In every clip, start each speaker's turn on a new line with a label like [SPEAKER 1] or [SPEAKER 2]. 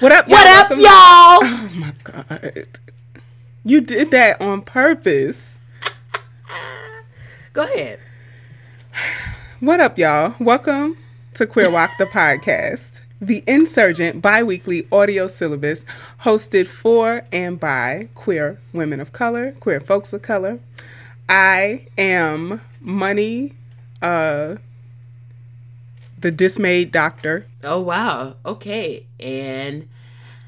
[SPEAKER 1] What up,
[SPEAKER 2] What up,
[SPEAKER 1] Welcome-
[SPEAKER 2] y'all?
[SPEAKER 1] Oh my god. You did that on purpose.
[SPEAKER 2] Go ahead.
[SPEAKER 1] What up, y'all? Welcome to Queer Walk the podcast, the insurgent bi-weekly audio syllabus hosted for and by queer women of color, queer folks of color. I am Money, uh, the dismayed doctor.
[SPEAKER 2] Oh wow. Okay. And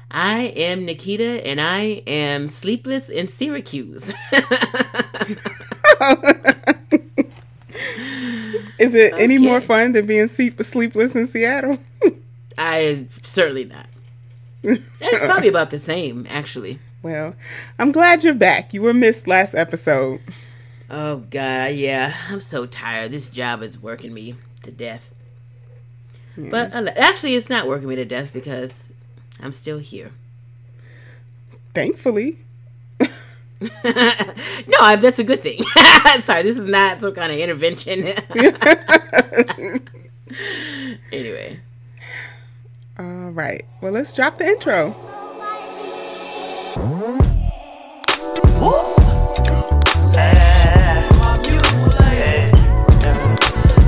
[SPEAKER 2] I am Nikita and I am sleepless in Syracuse.
[SPEAKER 1] Is it any more fun than being sleep- sleepless in Seattle?
[SPEAKER 2] I certainly not. It's probably about the same, actually.
[SPEAKER 1] well, I'm glad you're back. You were missed last episode.
[SPEAKER 2] Oh god, yeah. I'm so tired. This job is working me to death. But actually it's not working me to death because I'm still here.
[SPEAKER 1] Thankfully.
[SPEAKER 2] no, that's a good thing. Sorry, this is not some kind of intervention. anyway,
[SPEAKER 1] All right. Well, let's drop the intro.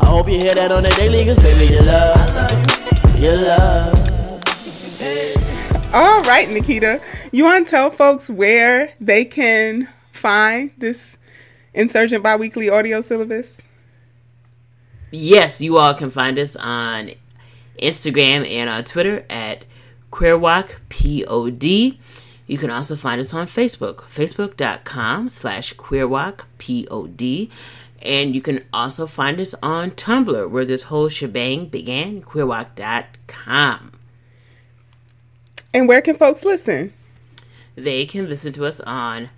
[SPEAKER 3] I hope you hear that on the daily, cause baby, you love. You love.
[SPEAKER 1] All right, Nikita. You want to tell folks where they can find this Insurgent Biweekly audio syllabus?
[SPEAKER 2] yes, you all can find us on Instagram and on Twitter at QueerWalkPod. You can also find us on Facebook, facebook.com slash QueerWalkPod. And you can also find us on Tumblr, where this whole shebang began, queerwalk.com.
[SPEAKER 1] And where can folks listen?
[SPEAKER 2] They can listen to us on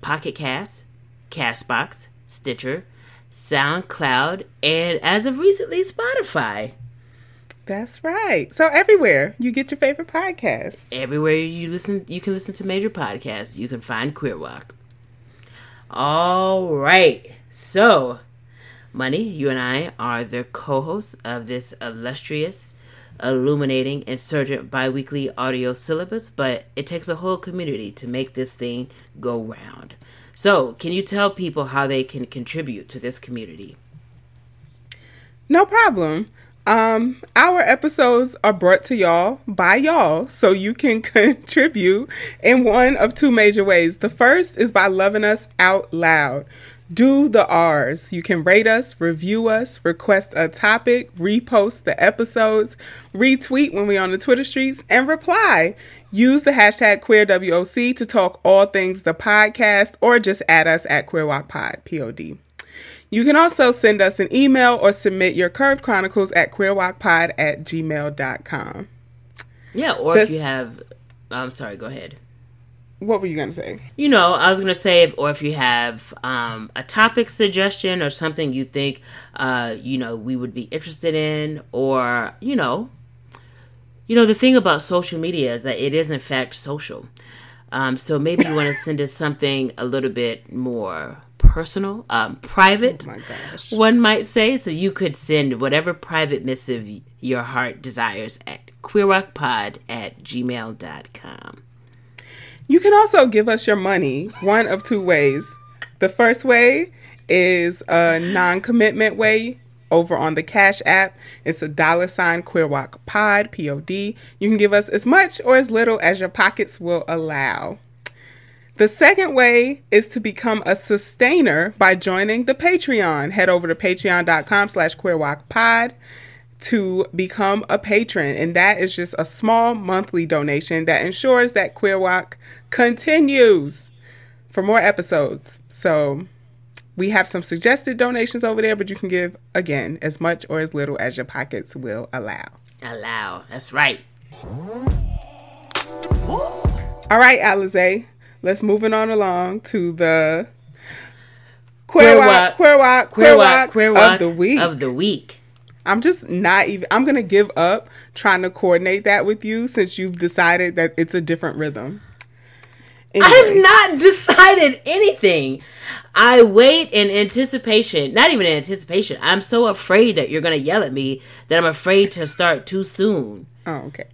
[SPEAKER 2] Pocket Cast, Castbox, Stitcher, SoundCloud, and as of recently, Spotify.
[SPEAKER 1] That's right. So everywhere you get your favorite podcasts.
[SPEAKER 2] Everywhere you listen, you can listen to major podcasts. You can find Queer Walk. All right. So, Money, you and I are the co-hosts of this illustrious, illuminating, insurgent biweekly audio syllabus, but it takes a whole community to make this thing go round. So, can you tell people how they can contribute to this community?
[SPEAKER 1] No problem. Um, our episodes are brought to y'all by y'all, so you can contribute in one of two major ways. The first is by loving us out loud. Do the R's. You can rate us, review us, request a topic, repost the episodes, retweet when we're on the Twitter streets, and reply. Use the hashtag QueerWOC to talk all things the podcast, or just add us at QueerWalkPod, P-O-D. You can also send us an email or submit your curved chronicles at queerwalkpod at gmail.com.
[SPEAKER 2] Yeah, or
[SPEAKER 1] This-
[SPEAKER 2] if you have, I'm sorry, go ahead.
[SPEAKER 1] What were you going to say?
[SPEAKER 2] you know, I was gonna say, if, or if you have um, a topic suggestion or something you think, uh, you know, we would be interested in, or you know, you know, the thing about social media is that it is in fact social. Um, so maybe you want to send us something a little bit more personal, um, private.
[SPEAKER 1] Oh my gosh.
[SPEAKER 2] One might say, so you could send whatever private missive your heart desires at queerwalkpod at gmail.com.
[SPEAKER 1] You can also give us your money one of two ways. The first way is a non commitment way over on the Cash app. It's a dollar sign Queerwalk Pod, P O D. You can give us as much or as little as your pockets will allow. The second way is to become a sustainer by joining the Patreon. Head over to patreon.com slash queerwalkpod. to become a patron, and that is just a small monthly donation that ensures that Queer Walk continues for more episodes. So we have some suggested donations over there, but you can give again as much or as little as your pockets will allow.
[SPEAKER 2] Allow. That's right.
[SPEAKER 1] All right, Alize, let's moving on along to the queer walk, queer walk, queer walk, queer walk of the week.
[SPEAKER 2] Of the week.
[SPEAKER 1] I'm just not even. I'm gonna give up trying to coordinate that with you since you've decided that it's a different rhythm.
[SPEAKER 2] I have not decided anything. I wait in anticipation, not even in anticipation. I'm so afraid that you're going to yell at me that I'm afraid to start too soon.
[SPEAKER 1] Oh, okay.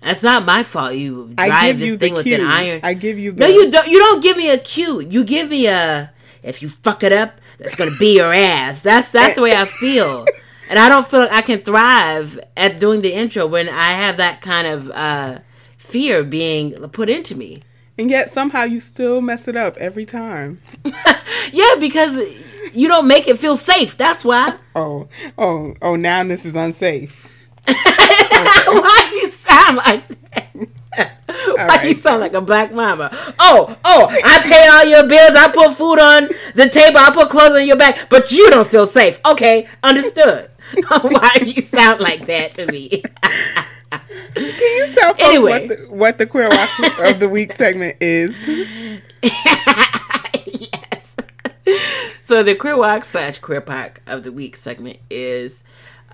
[SPEAKER 2] That's not my fault. You drive this
[SPEAKER 1] you
[SPEAKER 2] thing with an iron.
[SPEAKER 1] I give you the
[SPEAKER 2] No, you don't you don't give me a cue. You give me a if you fuck it up, that's gonna be your ass. That's that's the way I feel. And I don't feel like I can thrive at doing the intro when I have that kind of uh, fear being put into me.
[SPEAKER 1] And yet somehow you still mess it up every time.
[SPEAKER 2] yeah, because you don't make it feel safe. That's why.
[SPEAKER 1] Oh, oh, oh! Now this is unsafe.
[SPEAKER 2] Why you sound like that? Why
[SPEAKER 1] right.
[SPEAKER 2] you sound like a black mama? Oh, oh, I pay all your bills. I put food on the table. I put clothes on your back, but you don't feel safe. Okay, understood. Why do you sound like that to me?
[SPEAKER 1] Can you tell folks
[SPEAKER 2] Anyway.
[SPEAKER 1] what, the, what the queer watch of the week segment is?
[SPEAKER 2] yes. So the queer walk slash queer pack of the week segment is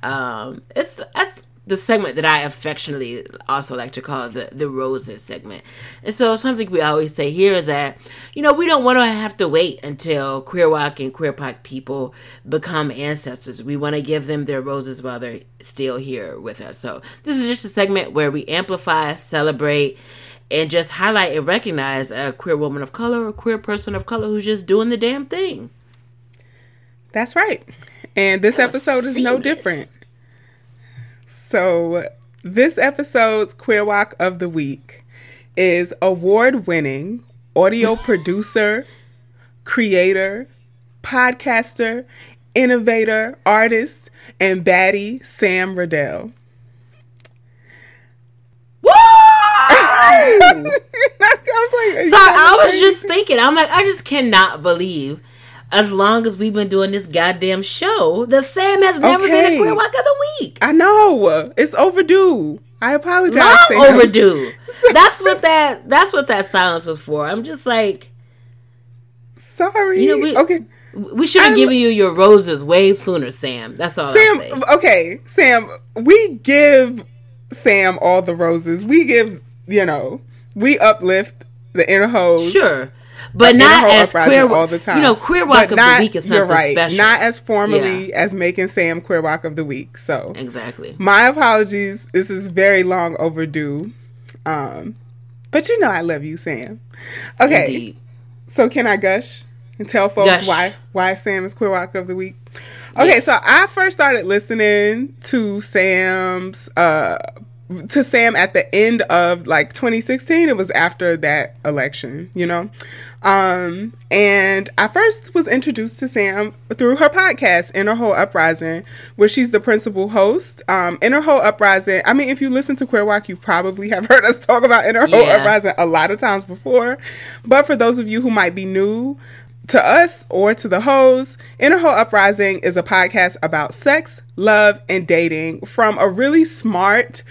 [SPEAKER 2] um it's that's the segment that I affectionately also like to call the the roses segment. And so something we always say here is that you know we don't want to have to wait until queer walk and queer pack people become ancestors. We want to give them their roses while they're still here with us. So this is just a segment where we amplify, celebrate and just highlight and recognize a queer woman of color or queer person of color who's just doing the damn thing.
[SPEAKER 1] That's right. And this episode is no different. So, this episode's Queer Walk of the Week is award winning audio producer, creator, podcaster, innovator, artist, and baddie Sam Riddell.
[SPEAKER 2] Woo!
[SPEAKER 1] I was like,
[SPEAKER 2] So I was just thinking, I'm like, I just cannot believe, as long as we've been doing this goddamn show, that Sam has never been a queer walk of the week.
[SPEAKER 1] I know it's overdue. I apologize.
[SPEAKER 2] Long
[SPEAKER 1] Sam.
[SPEAKER 2] overdue. That's what that. That's what that silence was for. I'm just like,
[SPEAKER 1] Sorry.
[SPEAKER 2] You know, we-
[SPEAKER 1] okay.
[SPEAKER 2] we should have given you your roses way sooner, Sam. That's all I'm.
[SPEAKER 1] Sam, okay, Sam, we give Sam all the roses. We give, you know, we uplift the inner hoes.
[SPEAKER 2] Sure. But not as queer
[SPEAKER 1] all the time.
[SPEAKER 2] You know, queer
[SPEAKER 1] But
[SPEAKER 2] walk of the week is something
[SPEAKER 1] right,
[SPEAKER 2] special.
[SPEAKER 1] Not as formally as making Sam queer walk of the week. So
[SPEAKER 2] exactly.
[SPEAKER 1] my apologies. This is very long overdue. Um, but you know I love you, Sam. Okay,
[SPEAKER 2] Indeed.
[SPEAKER 1] so can I gush and tell folks
[SPEAKER 2] Gush.
[SPEAKER 1] why why Sam is queer walk of the week? Okay,
[SPEAKER 2] Yes.
[SPEAKER 1] so I first started listening to Sam's uh to Sam at the end of like 2016. It was after that election, you know. Um and I first was introduced to Sam through her podcast Inner Hoe Uprising, where she's the principal host. Um Inner Hoe Uprising, I mean if you listen to Queer Walk, you probably have heard us talk about Inner Hoe
[SPEAKER 2] Yeah.
[SPEAKER 1] Uprising a lot of times before. But for those of you who might be new, to us or to the hoes, Inner Hoe Uprising is a podcast about sex, love, and dating from a really smart,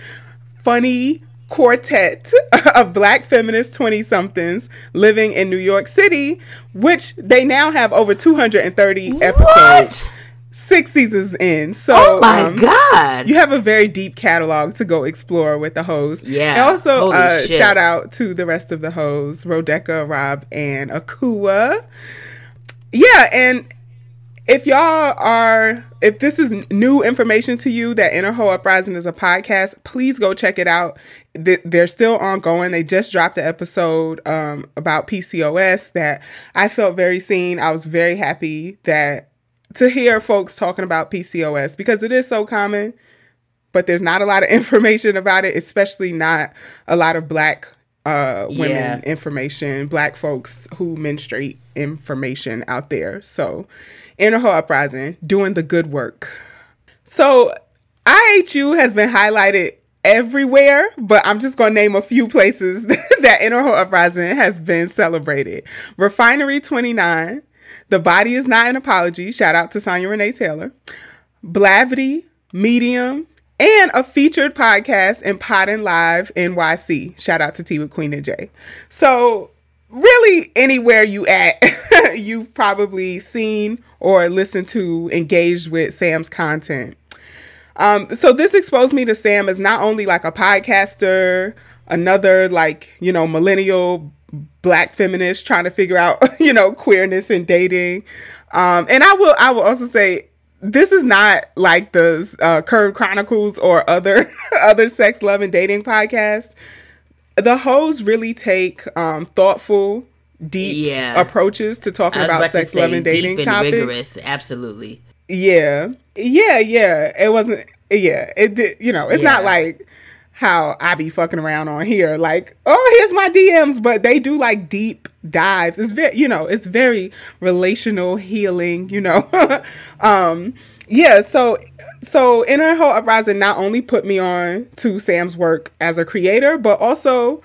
[SPEAKER 1] funny quartet of black feminist 20 somethings living in New York City, which they now have over 230 episodes, six seasons in. So,
[SPEAKER 2] Oh my
[SPEAKER 1] um,
[SPEAKER 2] god.
[SPEAKER 1] you have a very deep catalog to go explore with the hoes.
[SPEAKER 2] Yeah.
[SPEAKER 1] And also, uh, shout out to the rest of the hoes Rodeka, Rob, and Akua. Yeah. And if y'all are, if this is new information to you that Inner Hoe Uprising is a podcast, please go check it out. They're still ongoing. They just dropped the episode um, about PCOS that I felt very seen. I was very happy that to hear folks talking about PCOS because it is so common, but there's not a lot of information about it, especially not a lot of black uh, women
[SPEAKER 2] Yeah.
[SPEAKER 1] information, black folks who menstruate information out there. So, Hoe Uprising doing the good work. So, IHU has been highlighted everywhere, but I'm just going to name a few places that Inner Uprising has been celebrated. Refinery 29, The Body is Not an Apology, shout out to Sonya Renee Taylor, Blavity, Medium, and a featured podcast in Podden Live NYC. Shout out to T with Queen and Jay. So really anywhere you at, you've probably seen or listened to, engaged with Sam's content. Um, so this exposed me to Sam as not only like a podcaster, another like, you know, millennial black feminist trying to figure out, you know, queerness and dating. Um, and I will, I will also say this is not like the uh, Curve Chronicles or other other sex, love, and dating podcasts. The hosts really take um, thoughtful, deep
[SPEAKER 2] Yeah.
[SPEAKER 1] approaches to talking about
[SPEAKER 2] about
[SPEAKER 1] sex, love, and dating
[SPEAKER 2] deep and
[SPEAKER 1] topics.
[SPEAKER 2] rigorous. Absolutely.
[SPEAKER 1] Yeah. Yeah, yeah. It wasn't yeah, it did you know, it's not like how I be fucking around on here, like, oh here's my DMs, but they do like deep dives. It's very you know, it's very relational healing, you know. um yeah, so so Inner Hoe Uprising not only put me on to Sam's work as a creator, but also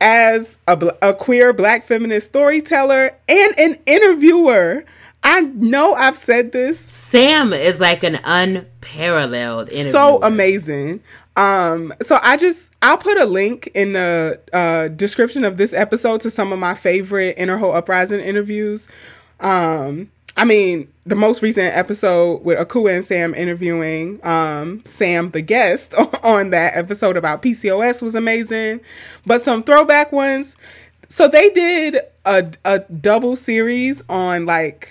[SPEAKER 1] as a, a queer black feminist storyteller and an interviewer. I know I've said this
[SPEAKER 2] Sam is like an unparalleled interview.
[SPEAKER 1] so amazing. Um, so I just I'll put a link in the uh, description of this episode to some of my favorite Inner Hoe Uprising interviews. Um, I mean, the most recent episode with Akua and Sam interviewing um, Sam, the guest, on that episode about PCOS was amazing. But some throwback ones. So they did a a double series on like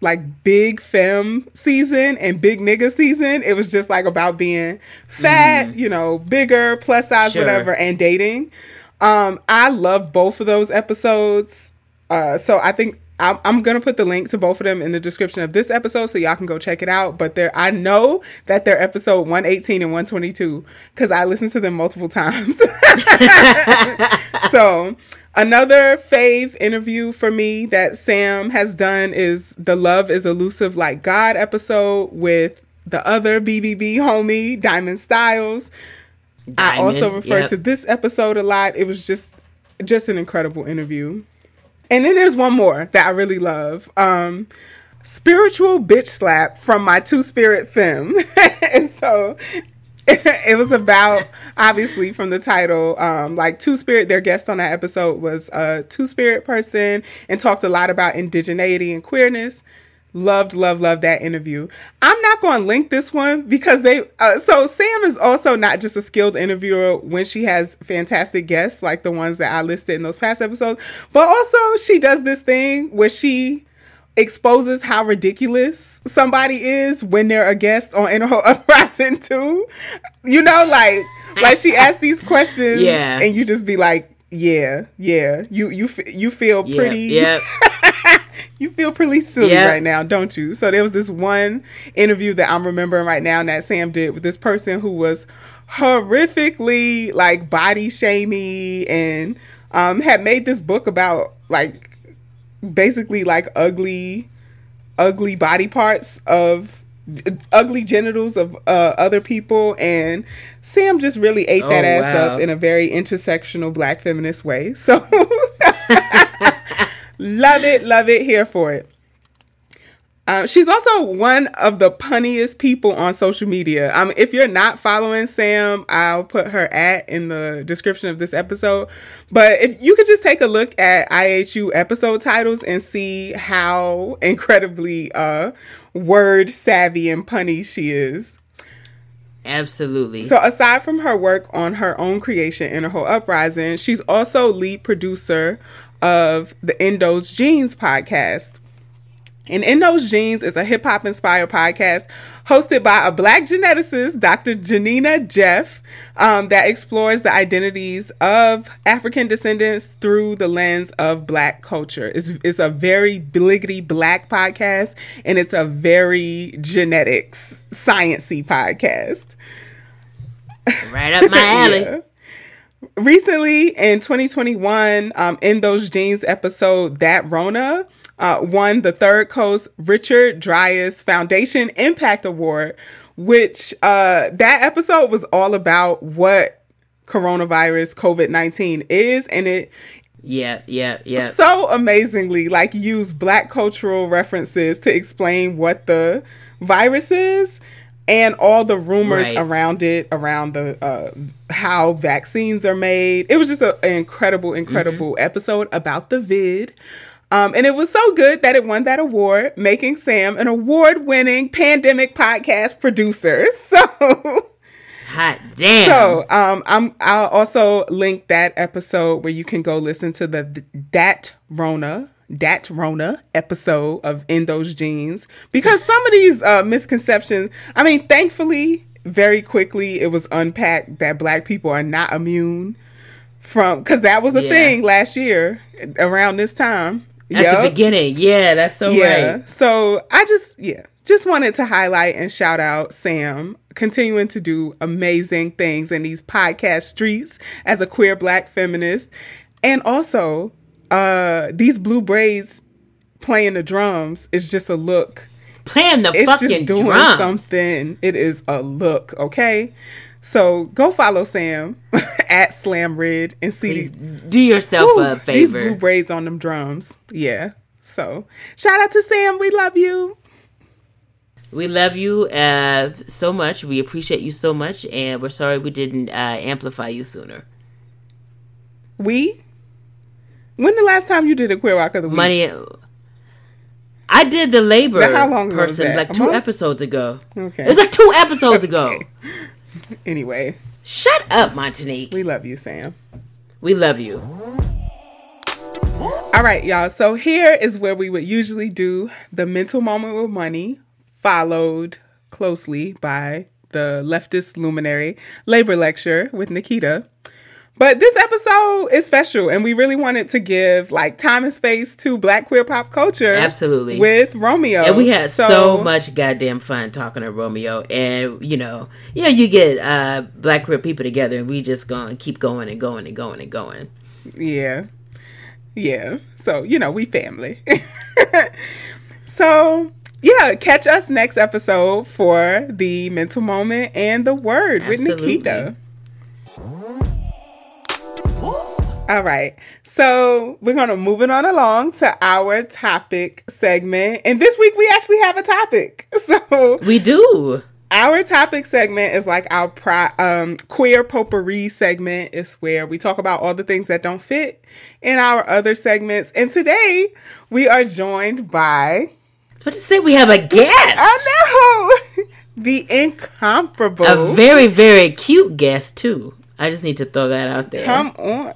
[SPEAKER 1] like big femme season and big nigga season. It was just like about being fat, you know, bigger, plus size,
[SPEAKER 2] Sure.
[SPEAKER 1] whatever, and dating. Um, I love both of those episodes. Uh, so I think I'm, I'm gonna put the link to both of them in the description of this episode, so y'all can go check it out. But they're I know that they're episode 118 and 122 because I listened to them multiple times. so another fave interview for me that Sam has done is the Love is Elusive Like God episode with the other BBB homie, Diamond Stylz. I also refer
[SPEAKER 2] yep.
[SPEAKER 1] to this episode a lot. It was just just an incredible interview. And then there's one more that I really love. Um spiritual bitch slap from my two spirit femme. and so it was about obviously from the title um like two spirit their guest on that episode was a two spirit person and talked a lot about indigeneity and queerness loved loved loved that interview i'm not going to link this one because they uh, so sam is also not just a skilled interviewer when she has fantastic guests like the ones that i listed in those past episodes but also she does this thing where she exposes how ridiculous somebody is when they're a guest on Inner Hoe Uprising too. You know, like like she asks these questions,
[SPEAKER 2] Yeah.
[SPEAKER 1] and you just be like, yeah, yeah. You you you feel
[SPEAKER 2] Yeah,
[SPEAKER 1] pretty,
[SPEAKER 2] Yep.
[SPEAKER 1] you feel pretty silly
[SPEAKER 2] Yeah.
[SPEAKER 1] right now, don't you? So there was this one interview that I'm remembering right now that Sam did with this person who was horrifically like body shamey and um had made this book about like basically like ugly ugly body parts of ugly genitals of uh, other people and sam just really ate that
[SPEAKER 2] Oh,
[SPEAKER 1] ass
[SPEAKER 2] wow.
[SPEAKER 1] up in a very intersectional black feminist way so love it love it here for it um, she's also one of the punniest people on social media. Um, if you're not following Sam, I'll put her at in the description of this episode. But if you could just take a look at IHU episode titles and see how incredibly uh, word savvy and punny she is.
[SPEAKER 2] Absolutely.
[SPEAKER 1] So aside from her work on her own creation, Inner Hoe Uprising, she's also lead producer of the Those Genes podcast. And In Those Genes is a hip hop inspired podcast hosted by a black geneticist, Dr. Janina Jeff, um, that explores the identities of African descendants through the lens of black culture. It's, it's a very bliggity black podcast and it's a very genetics, sciency podcast.
[SPEAKER 2] right up my alley.
[SPEAKER 1] Yeah. Recently in 2021, um, in those genes episode, that Rona uh, won the Third Coast Richard Driehaus Foundation Impact Award, which uh, that episode was all about what coronavirus COVID nineteen is, and it
[SPEAKER 2] Yeah, yeah, yeah.
[SPEAKER 1] so amazingly like use black cultural references to explain what the virus is and all the rumors
[SPEAKER 2] Right.
[SPEAKER 1] around it around the uh, how vaccines are made it was just a- an incredible incredible episode about the vid um, and it was so good that it won that award making sam an award-winning pandemic podcast producer so
[SPEAKER 2] Hot damn.
[SPEAKER 1] so, um, I'm I'll also link that episode where you can go listen to the that Rona that Rona episode of In Those Genes because some of these uh, misconceptions. I mean, thankfully, very quickly it was unpacked that Black people are not immune from because that was a
[SPEAKER 2] Yeah.
[SPEAKER 1] thing last year around this time.
[SPEAKER 2] At
[SPEAKER 1] Yup.
[SPEAKER 2] the beginning, yeah, that's so
[SPEAKER 1] Yeah.
[SPEAKER 2] right.
[SPEAKER 1] So I just yeah, just wanted to highlight and shout out Sam continuing to do amazing things in these podcast streets as a queer black feminist. And also, uh these blue braids playing the drums is just a look.
[SPEAKER 2] Playing the
[SPEAKER 1] It's
[SPEAKER 2] fucking
[SPEAKER 1] just doing
[SPEAKER 2] drums.
[SPEAKER 1] something. It is a look, okay? So go follow Sam at SlamRid and see
[SPEAKER 2] Please
[SPEAKER 1] these
[SPEAKER 2] do yourself
[SPEAKER 1] Ooh,
[SPEAKER 2] a
[SPEAKER 1] These blue braids on them drums. Yeah. So shout out to Sam. We love you.
[SPEAKER 2] We love you uh, so much. We appreciate you so much, and we're sorry we didn't uh, amplify you sooner.
[SPEAKER 1] We. When the last time you did a queer walk of the week?
[SPEAKER 2] Money. I did the labor
[SPEAKER 1] how long
[SPEAKER 2] person like two
[SPEAKER 1] month?
[SPEAKER 2] episodes ago.
[SPEAKER 1] Okay.
[SPEAKER 2] It was like two episodes ago.
[SPEAKER 1] Anyway,
[SPEAKER 2] Shut up, Montanique.
[SPEAKER 1] we love you, Sam.
[SPEAKER 2] We love you.
[SPEAKER 1] All right, y'all. So here is where we would usually do the mental moment with money, followed closely by the leftist luminary labor lecture with Nikita. But this episode is special, and we really wanted to give like time and space to Black queer pop culture.
[SPEAKER 2] Absolutely.
[SPEAKER 1] with Romeo,
[SPEAKER 2] And we had so, much goddamn fun talking to Romeo. And, you know, you know, you get uh, black queer people together and we just gonna keep going and going and going and going.
[SPEAKER 1] Yeah. Yeah. So, you know, we family. so, yeah, catch us next episode for the mental moment and the word
[SPEAKER 2] Absolutely.
[SPEAKER 1] with Nikita. All right. So, we're going to move it on along to our topic segment. And this week we actually have a topic. So,
[SPEAKER 2] We do.
[SPEAKER 1] our topic segment is like our pri- um, queer potpourri segment. It's where we talk about all the things that don't fit in our other segments. And today we are joined by
[SPEAKER 2] But to say we have a guest.
[SPEAKER 1] I know the incomparable.
[SPEAKER 2] A very, very cute guest, too. I just need to throw that out there.
[SPEAKER 1] Come on,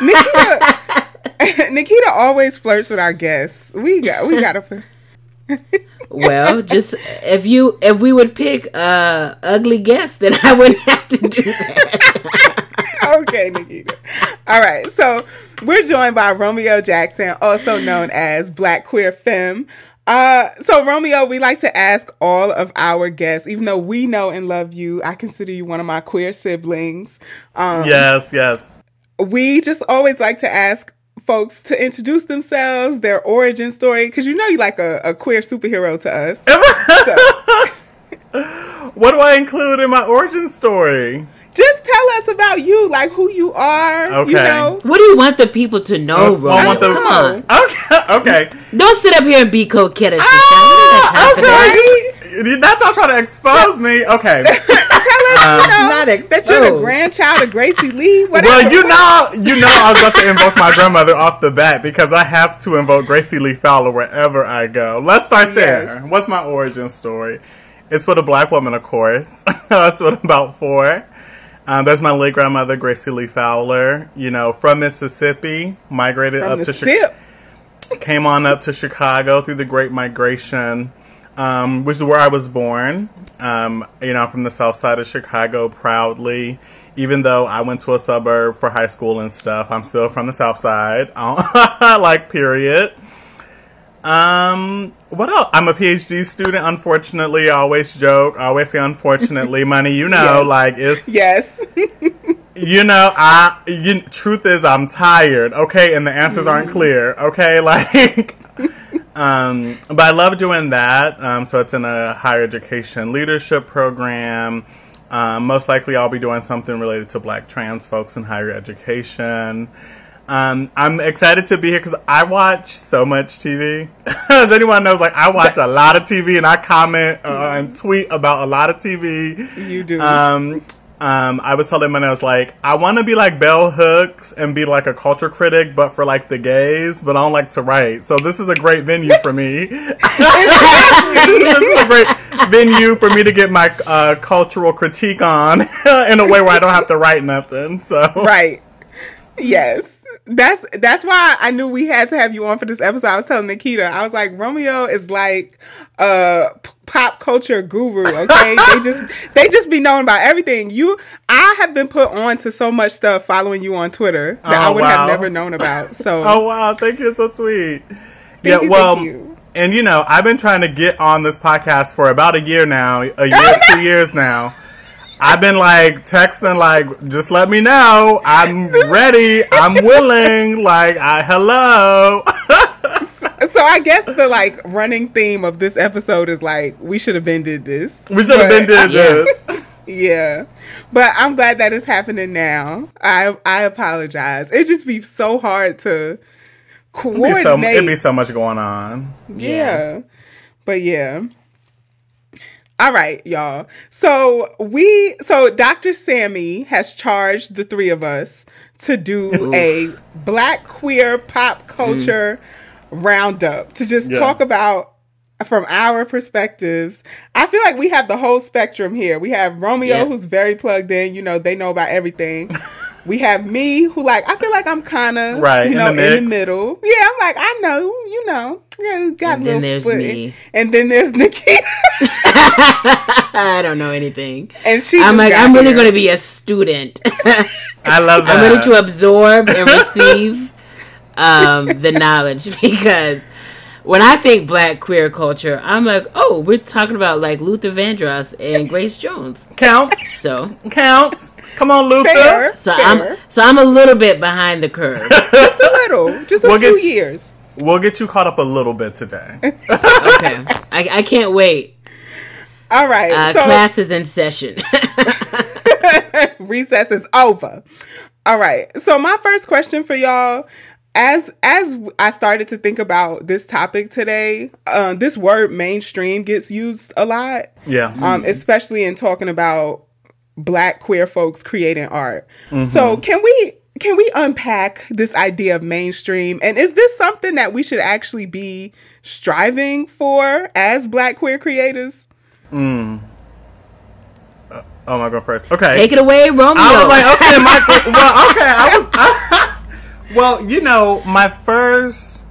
[SPEAKER 1] Nikita. Nikita always flirts with our guests. We got we got to.
[SPEAKER 2] Well, just if you if we would pick uh ugly guests, then I wouldn't have to do that.
[SPEAKER 1] okay, Nikita. All right, so we're joined by Romeo Jackson, also known as Black Queer Femme. Uh, so Romeo, we like to ask all of our guests, even though we know and love you, I consider you one of my queer siblings. Um,
[SPEAKER 4] Yes, yes.
[SPEAKER 1] We just always like to ask folks to introduce themselves, their origin story, because you know you like a, a queer superhero to us. So,
[SPEAKER 4] What do I include in my origin story?
[SPEAKER 1] Just tell us about you, like who you are. You
[SPEAKER 4] Okay.
[SPEAKER 1] know,
[SPEAKER 2] What do you want the people to know,
[SPEAKER 4] Oh, I want
[SPEAKER 2] Romeo?
[SPEAKER 4] the-
[SPEAKER 2] Come on.
[SPEAKER 4] Okay, okay.
[SPEAKER 2] Don't sit up here and be coquettish. and shit. We don't have time for that.
[SPEAKER 1] okay.
[SPEAKER 4] You're not y'all trying to expose me. Okay.
[SPEAKER 1] Tell us, you um, know,
[SPEAKER 2] Not
[SPEAKER 1] that you're the grandchild of Gracie Lee. Whatever.
[SPEAKER 4] Well, you know, you know, I was about to invoke my grandmother off the bat because I have to invoke Gracie Lee Fowler wherever I go. Let's start there. What's my origin story? It's for a black woman, of course. That's what I'm about for. Um, that's my late grandmother, Gracie Lee Fowler. You know, from Mississippi, migrated
[SPEAKER 1] From
[SPEAKER 4] up to Chicago. came on up to Chicago through the Great Migration, um, which is where I was born. Um, you know, I'm from the south side of Chicago proudly. Even though I went to a suburb for high school and stuff, I'm still from the south side. like, period. Um, what else? I'm a PhD student. Unfortunately, I always joke. I always say, unfortunately, money. You know,
[SPEAKER 1] Yes.
[SPEAKER 4] like it's
[SPEAKER 1] Yes.
[SPEAKER 4] you know, I you, truth is I'm tired, okay, and the answers aren't clear, okay? Like Um, but I love doing that. Um, so it's in a higher education leadership program. Um, most likely, I'll be doing something related to Black trans folks in higher education. Um, I'm excited to be here because I watch so much TV. As anyone knows, like I watch a lot of TV and I comment uh, and tweet about a lot of TV.
[SPEAKER 1] You do.
[SPEAKER 4] Um, um, I was telling him, I was like, I want to be like Bell Hooks and be like a culture critic, but for like the gays, but I don't like to write. So this is a great venue for me. this is a great venue for me to get my uh, cultural critique on in a way where I don't have to write nothing. So
[SPEAKER 1] right. Yes. That's that's why I knew we had to have you on for this episode. I was telling Nikita, I was like, Romeo is like a p- pop culture guru. Okay, they just they just be knowing about everything. You, I have been put on to so much stuff following you on Twitter that oh, I
[SPEAKER 4] Oh,
[SPEAKER 1] would
[SPEAKER 4] wow.
[SPEAKER 1] have never known about. So
[SPEAKER 4] Oh wow, thank you, so sweet. yeah,
[SPEAKER 1] you,
[SPEAKER 4] well,
[SPEAKER 1] thank you.
[SPEAKER 4] and you know, I've been trying to get on this podcast for about a year now, a year, oh, two years now. I've been like texting, like, just let me know. I'm ready. I'm willing. Like, I hello.
[SPEAKER 1] so I guess the like running theme of this episode is like we should have been did this.
[SPEAKER 4] we should have been did this.
[SPEAKER 1] Yeah. But I'm glad that it's happening now. I I apologize. It just be so hard to
[SPEAKER 4] It'd
[SPEAKER 1] coordinate.
[SPEAKER 4] be, so, it'd be so much going on.
[SPEAKER 1] yeah. But yeah. All right, y'all. So we so Dr. Sammy has charged the three of us to do a black queer pop mm. culture roundup to just
[SPEAKER 4] Yeah.
[SPEAKER 1] talk about from our perspectives. I feel like we have the whole spectrum here. We have Romeo
[SPEAKER 2] Yeah.
[SPEAKER 1] who's very plugged in, you know, they know about everything. we have me who like I feel like I'm kind of
[SPEAKER 4] Right,
[SPEAKER 1] you
[SPEAKER 4] in
[SPEAKER 1] know,
[SPEAKER 4] the
[SPEAKER 1] in the middle. Yeah, I'm like I know, you know. Yeah, got
[SPEAKER 2] And
[SPEAKER 1] a
[SPEAKER 2] then
[SPEAKER 1] little
[SPEAKER 2] there's
[SPEAKER 1] foot
[SPEAKER 2] me.
[SPEAKER 1] And then there's Nikita.
[SPEAKER 2] I don't know anything.
[SPEAKER 1] and she
[SPEAKER 2] I'm like, I'm really going to be a student.
[SPEAKER 4] I love that.
[SPEAKER 2] I'm ready to absorb and receive um, the knowledge because when I think black queer culture, I'm like, oh, we're talking about like Luther Vandross and Grace Jones.
[SPEAKER 4] counts.
[SPEAKER 2] So,
[SPEAKER 4] Counts. Come on, Luther.
[SPEAKER 1] fair.
[SPEAKER 2] so
[SPEAKER 1] fair.
[SPEAKER 2] I'm so I'm a little bit behind the curve.
[SPEAKER 1] just a little, just a
[SPEAKER 4] We'll
[SPEAKER 1] few
[SPEAKER 4] get-
[SPEAKER 1] years.
[SPEAKER 4] We'll get you caught up a little bit today.
[SPEAKER 2] Okay, I, I can't wait.
[SPEAKER 1] All right,
[SPEAKER 2] Uh,
[SPEAKER 1] so
[SPEAKER 2] class is in session.
[SPEAKER 1] recess is over. All right. So my first question for y'all, as as I started to think about this topic today, uh, this word mainstream gets used a lot,
[SPEAKER 4] Yeah.
[SPEAKER 1] um, especially in talking about black queer folks creating art. So can we can we unpack this idea of mainstream and is this something that we should actually be striving for as black queer creators?
[SPEAKER 4] mm oh, my god, first. Okay.
[SPEAKER 2] Take it away, Romeo.
[SPEAKER 4] I was like, okay, Michael. Well, okay, I was. Well, you know, my first.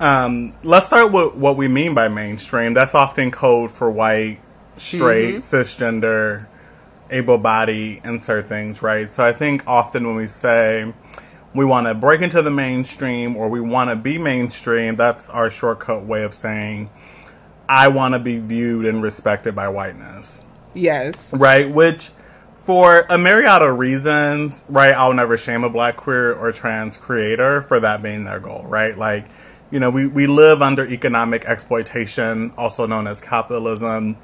[SPEAKER 4] Um, let's start with what we mean by mainstream. That's often code for white, straight, cisgender, able-bodied, insert things, right? So I think often when we say we want to break into the mainstream or we want to be mainstream, that's our shortcut way of saying I want to be viewed and respected by whiteness
[SPEAKER 1] Yes.
[SPEAKER 4] right? Which, for a myriad of reasons, right? I'll never shame a black queer or trans creator for that being their goal, right? Like, you know, we, we live under economic exploitation, also known as capitalism.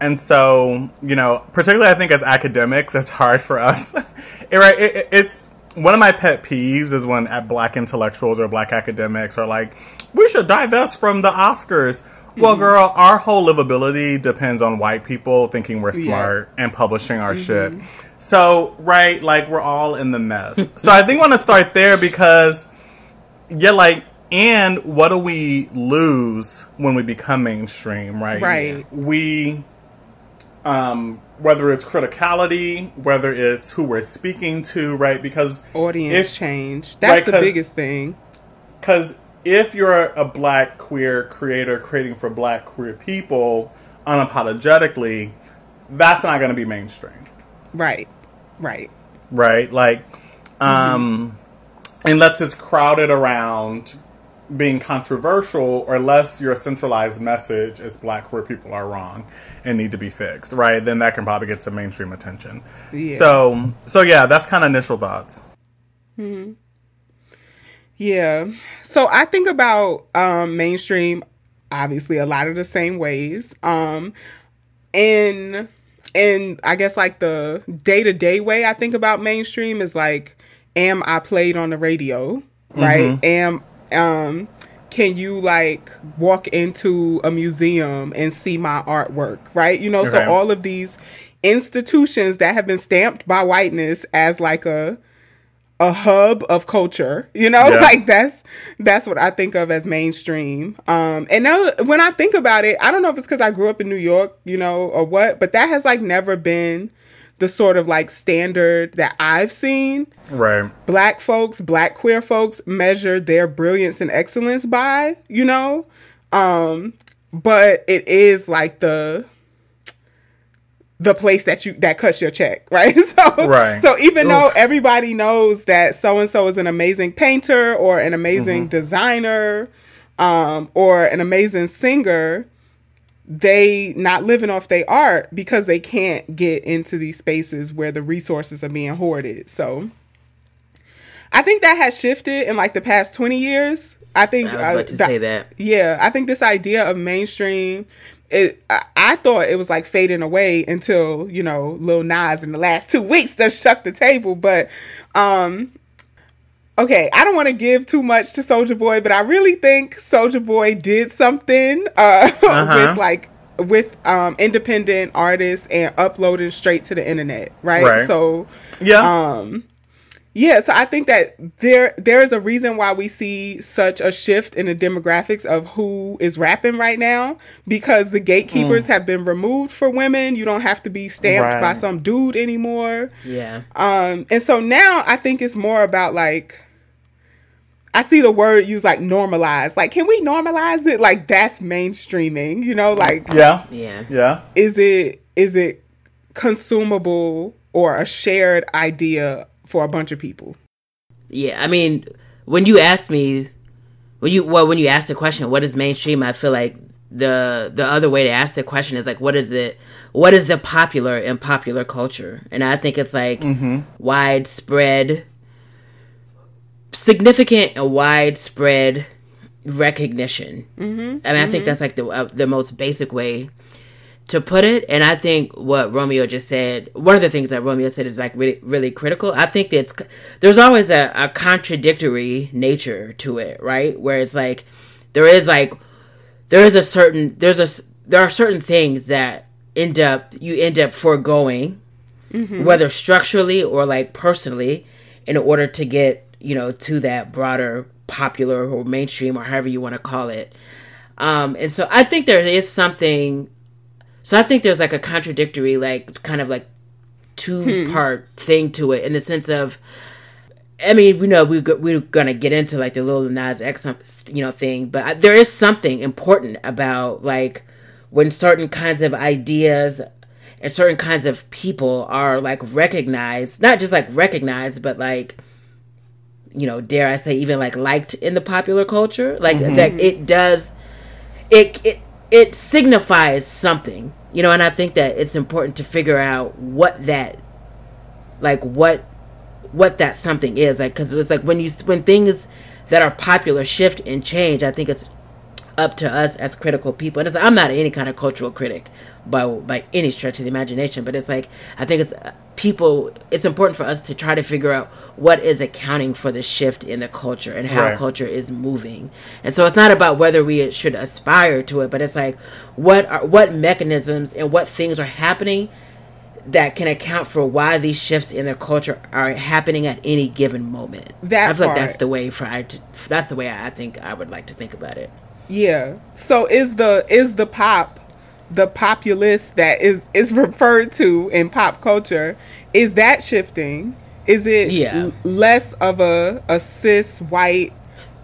[SPEAKER 4] And so, you know, particularly I think as academics, it's hard for us. it, right? It, it- it's one of my pet peeves is when black intellectuals or black academics are like, we should divest from the Oscars. Well, girl, our whole livability depends on white people thinking we're smart and publishing our shit. So, right, like we're all in the mess. so I think I want to start there because, yeah, like, and what do we lose when we become mainstream, right?
[SPEAKER 1] Right.
[SPEAKER 4] We, um, whether it's criticality, whether it's who we're speaking to, right? Because
[SPEAKER 1] Audience
[SPEAKER 4] if-
[SPEAKER 1] change. That's
[SPEAKER 4] right,
[SPEAKER 1] the biggest thing.
[SPEAKER 4] because if you're a black queer creator creating for black queer people unapologetically, that's not going to be mainstream,
[SPEAKER 1] Right. Right.
[SPEAKER 4] right? Like, um, unless it's crowded around being controversial, or unless your centralized message is black queer people are wrong and need to be fixed, right? Then that can probably get some mainstream attention.
[SPEAKER 1] Yeah.
[SPEAKER 4] So, so yeah, that's kind of initial thoughts.
[SPEAKER 1] Yeah, Yeah. So I think about um, mainstream, obviously, a lot of the same ways. Um, and and I guess like the day to day way I think about mainstream is like, am I played on the radio? Right? Am um can you like walk into a museum and see my artwork? Right? You know,
[SPEAKER 4] Okay.
[SPEAKER 1] so all of these institutions that have been stamped by whiteness as like a a hub of culture you know
[SPEAKER 4] Yeah.
[SPEAKER 1] like that's that's what i think of as mainstream um and now when i think about it i don't know if it's because i grew up in new york you know or what but that has like never been the sort of like standard that i've seen
[SPEAKER 4] Right.
[SPEAKER 1] black folks black queer folks measure their brilliance and excellence by you know um but it is like the the place that you that cuts your check right so
[SPEAKER 4] Right.
[SPEAKER 1] so even though everybody knows that so and so is an amazing painter or an amazing designer um or an amazing singer they not living off their art because they can't get into these spaces where the resources are being hoarded so I think that has shifted in like the past 20 years. I think
[SPEAKER 2] I was
[SPEAKER 1] uh,
[SPEAKER 2] to
[SPEAKER 1] that-
[SPEAKER 2] say that.
[SPEAKER 1] Yeah, I think this idea of mainstream it, I, thought it was like fading away until, you know, Lil Nas in the last 2 weeks just shook the table, but um Okay, I don't want to give too much to Soulja Boy, but I really think Soulja Boy did something uh, with like with um, independent artists and uploading straight to the internet, right?
[SPEAKER 4] Right.
[SPEAKER 1] So
[SPEAKER 4] Yeah.
[SPEAKER 1] um yeah, so I think that there there is a reason why we see such a shift in the demographics of who is rapping right now because the gatekeepers have been removed for women. You don't have to be stamped by some dude anymore.
[SPEAKER 2] Yeah.
[SPEAKER 1] Um and so now I think it's more about like I see the word used like normalize. Like can we normalize it? Like that's mainstreaming, you know, like
[SPEAKER 4] yeah.
[SPEAKER 2] Yeah.
[SPEAKER 4] Yeah.
[SPEAKER 1] is it is it consumable or a shared idea for a bunch of people?
[SPEAKER 2] Yeah, I mean, when you ask me, when you well, when you ask the question, what is mainstream? I feel like the the other way to ask the question is like, what is it? What is the popular in popular culture? And I think it's like mm-hmm. widespread, significant and widespread recognition. Mm-hmm. I mean, I think that's like the uh, the most basic way to put it. And I think what Romeo just said, one of the things that Romeo said is like really, really critical. I think it's there's always a, a contradictory nature to it, right? Where it's like there is like there is a certain there's a there are certain things that end up you end up foregoing, whether structurally or like personally, in order to get you know to that broader popular or mainstream or however you want to call it. Um, and so I think there is something so I think there's like a contradictory, like kind of like two part thing to it in the sense of, I mean, we know we we're gonna get into like the Lil Nas X, um, you know, thing, but I- there is something important about like when certain kinds of ideas and certain kinds of people are like recognized, not just like recognized, but like you know, dare I say, even like liked in the popular culture, like that it does it it it signifies something you know and i think that it's important to figure out what that like what what that something is like because it's like when you when things that are popular shift and change i think it's up to us as critical people. And it's, i'm not any kind of cultural critic by by any stretch of the imagination but it's like i think it's uh, people it's important for us to try to figure out what is accounting for the shift in the culture and how
[SPEAKER 4] Right.
[SPEAKER 2] culture is moving. And so it's not about whether we should aspire to it but it's like what are what mechanisms and what things are happening that can account for why these shifts in the culture are happening at any given moment?
[SPEAKER 1] That
[SPEAKER 2] i feel like that's the way for I to, that's the way i think i would like to think about it
[SPEAKER 1] Yeah. So is the is the pop the populace that is is referred to in pop culture is that shifting? Is it
[SPEAKER 2] Yeah.
[SPEAKER 1] l- less of a a cis white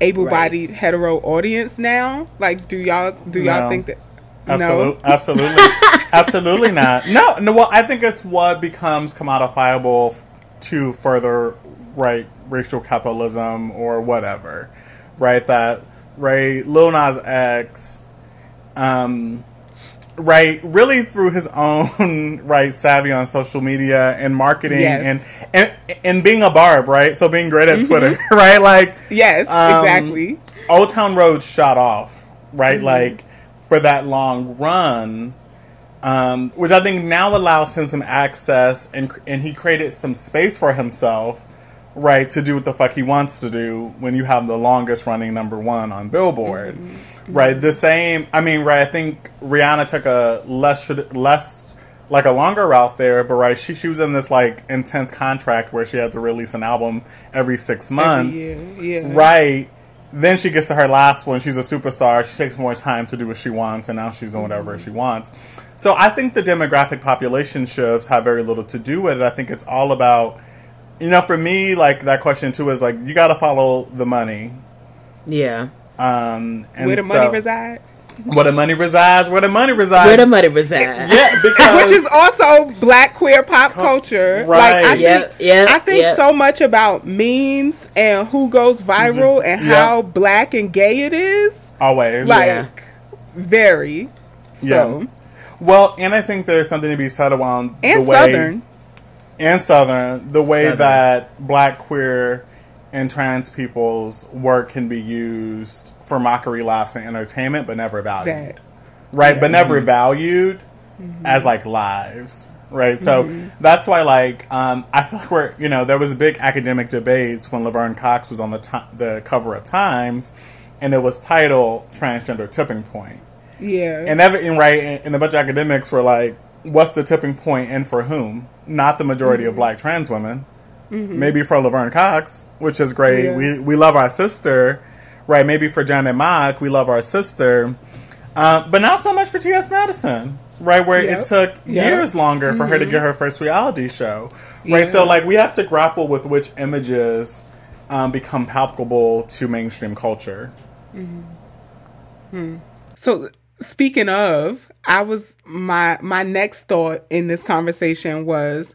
[SPEAKER 1] able-bodied hetero audience now? Like do y'all do y'all
[SPEAKER 4] No.
[SPEAKER 1] think that
[SPEAKER 4] Absolutely, absolutely, absolutely not. No, no. Well, I think it's what becomes commodifiable f- to further right racial capitalism or whatever, right? That right, Lil Nas X, um, right? Really through his own right savvy on social media and marketing
[SPEAKER 1] Yes.
[SPEAKER 4] and, and and being a barb right? So being great at twitter right? Like
[SPEAKER 1] Yes,
[SPEAKER 4] Um,
[SPEAKER 1] exactly.
[SPEAKER 4] old town road shot off right? Like for that long run um, which i think now allows him some access and and he created some space for himself right to do what the fuck he wants to do when you have the longest running number one on billboard mm-hmm. Mm-hmm. right? The same i mean right i think rihanna took a less less like a longer route there but right she, she was in this like intense contract where she had to release an album every six months
[SPEAKER 1] Yeah, yeah.
[SPEAKER 4] right? Then she gets to her last one she's a superstar she takes more time to do what she wants and now she's doing whatever mm-hmm. she wants. So i think the demographic population shifts have very little to do with it. I think it's all about you know for me like that question too is like you got to follow the money
[SPEAKER 2] Yeah.
[SPEAKER 4] um and
[SPEAKER 1] Where the
[SPEAKER 4] so-
[SPEAKER 1] money reside.
[SPEAKER 4] where the money resides where the money resides
[SPEAKER 2] Where the money resides.
[SPEAKER 4] yeah because
[SPEAKER 1] Which is also black queer pop culture.
[SPEAKER 4] Right.
[SPEAKER 1] Like I
[SPEAKER 2] Yep,
[SPEAKER 1] think,
[SPEAKER 2] yep,
[SPEAKER 1] I think
[SPEAKER 2] yep.
[SPEAKER 1] so much about memes and who goes viral and
[SPEAKER 4] Yep.
[SPEAKER 1] how black and gay it is.
[SPEAKER 4] always
[SPEAKER 1] Like
[SPEAKER 2] Yeah.
[SPEAKER 1] very. So
[SPEAKER 4] Yeah. well and i think there's something to be said around
[SPEAKER 1] and
[SPEAKER 4] the way
[SPEAKER 1] southern.
[SPEAKER 4] And southern the way
[SPEAKER 2] Southern.
[SPEAKER 4] that black queer and trans people's work can be used for mockery laughs and entertainment but never valued.
[SPEAKER 1] That.
[SPEAKER 4] right but never mm-hmm. valued mm-hmm. as like lives right? So mm-hmm. that's why like um, i feel like we're you know there was big academic debates when laverne cox was on the ti the cover of times and it was titled transgender tipping point.
[SPEAKER 1] Yeah.
[SPEAKER 4] and every, and right, and, and a bunch of academics were like, "What's the tipping point, and for whom? Not the majority
[SPEAKER 1] Mm-hmm.
[SPEAKER 4] of Black trans women. Maybe for Laverne Cox, which is great.
[SPEAKER 1] Yeah.
[SPEAKER 4] We we love our sister, right? Maybe for Janet Mock, we love our sister, uh, but not so much for T.S. Madison, right? Where
[SPEAKER 1] Yep.
[SPEAKER 4] it took
[SPEAKER 1] Yep. Mm-hmm.
[SPEAKER 4] years longer for her to get her first reality show, right? So like we have to grapple with which images um, become palpable to mainstream culture.
[SPEAKER 1] So speaking of, I was my my next thought in this conversation was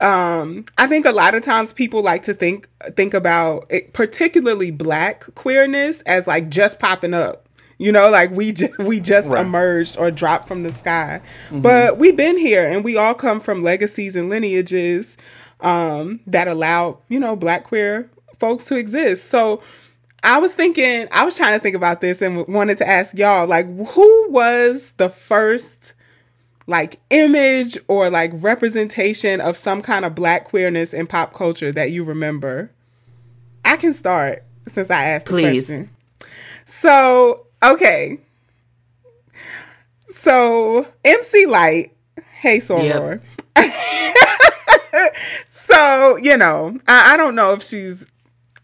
[SPEAKER 1] um I think a lot of times people like to think think about it, particularly black queerness as like just popping up. You know, like we just we just
[SPEAKER 4] Right.
[SPEAKER 1] emerged or dropped from the sky. But we've been here and we all come from legacies and lineages um that allow, you know, black queer folks to exist. So I was thinking, I was trying to think about this and wanted to ask y'all, like, who was the first, like, image or like representation of some kind of black queerness in pop culture that you remember? I can start since I asked
[SPEAKER 2] Please.
[SPEAKER 1] the question. So, okay. So, MC Lyte, hey, Soror. so, you know, I, I don't know if she's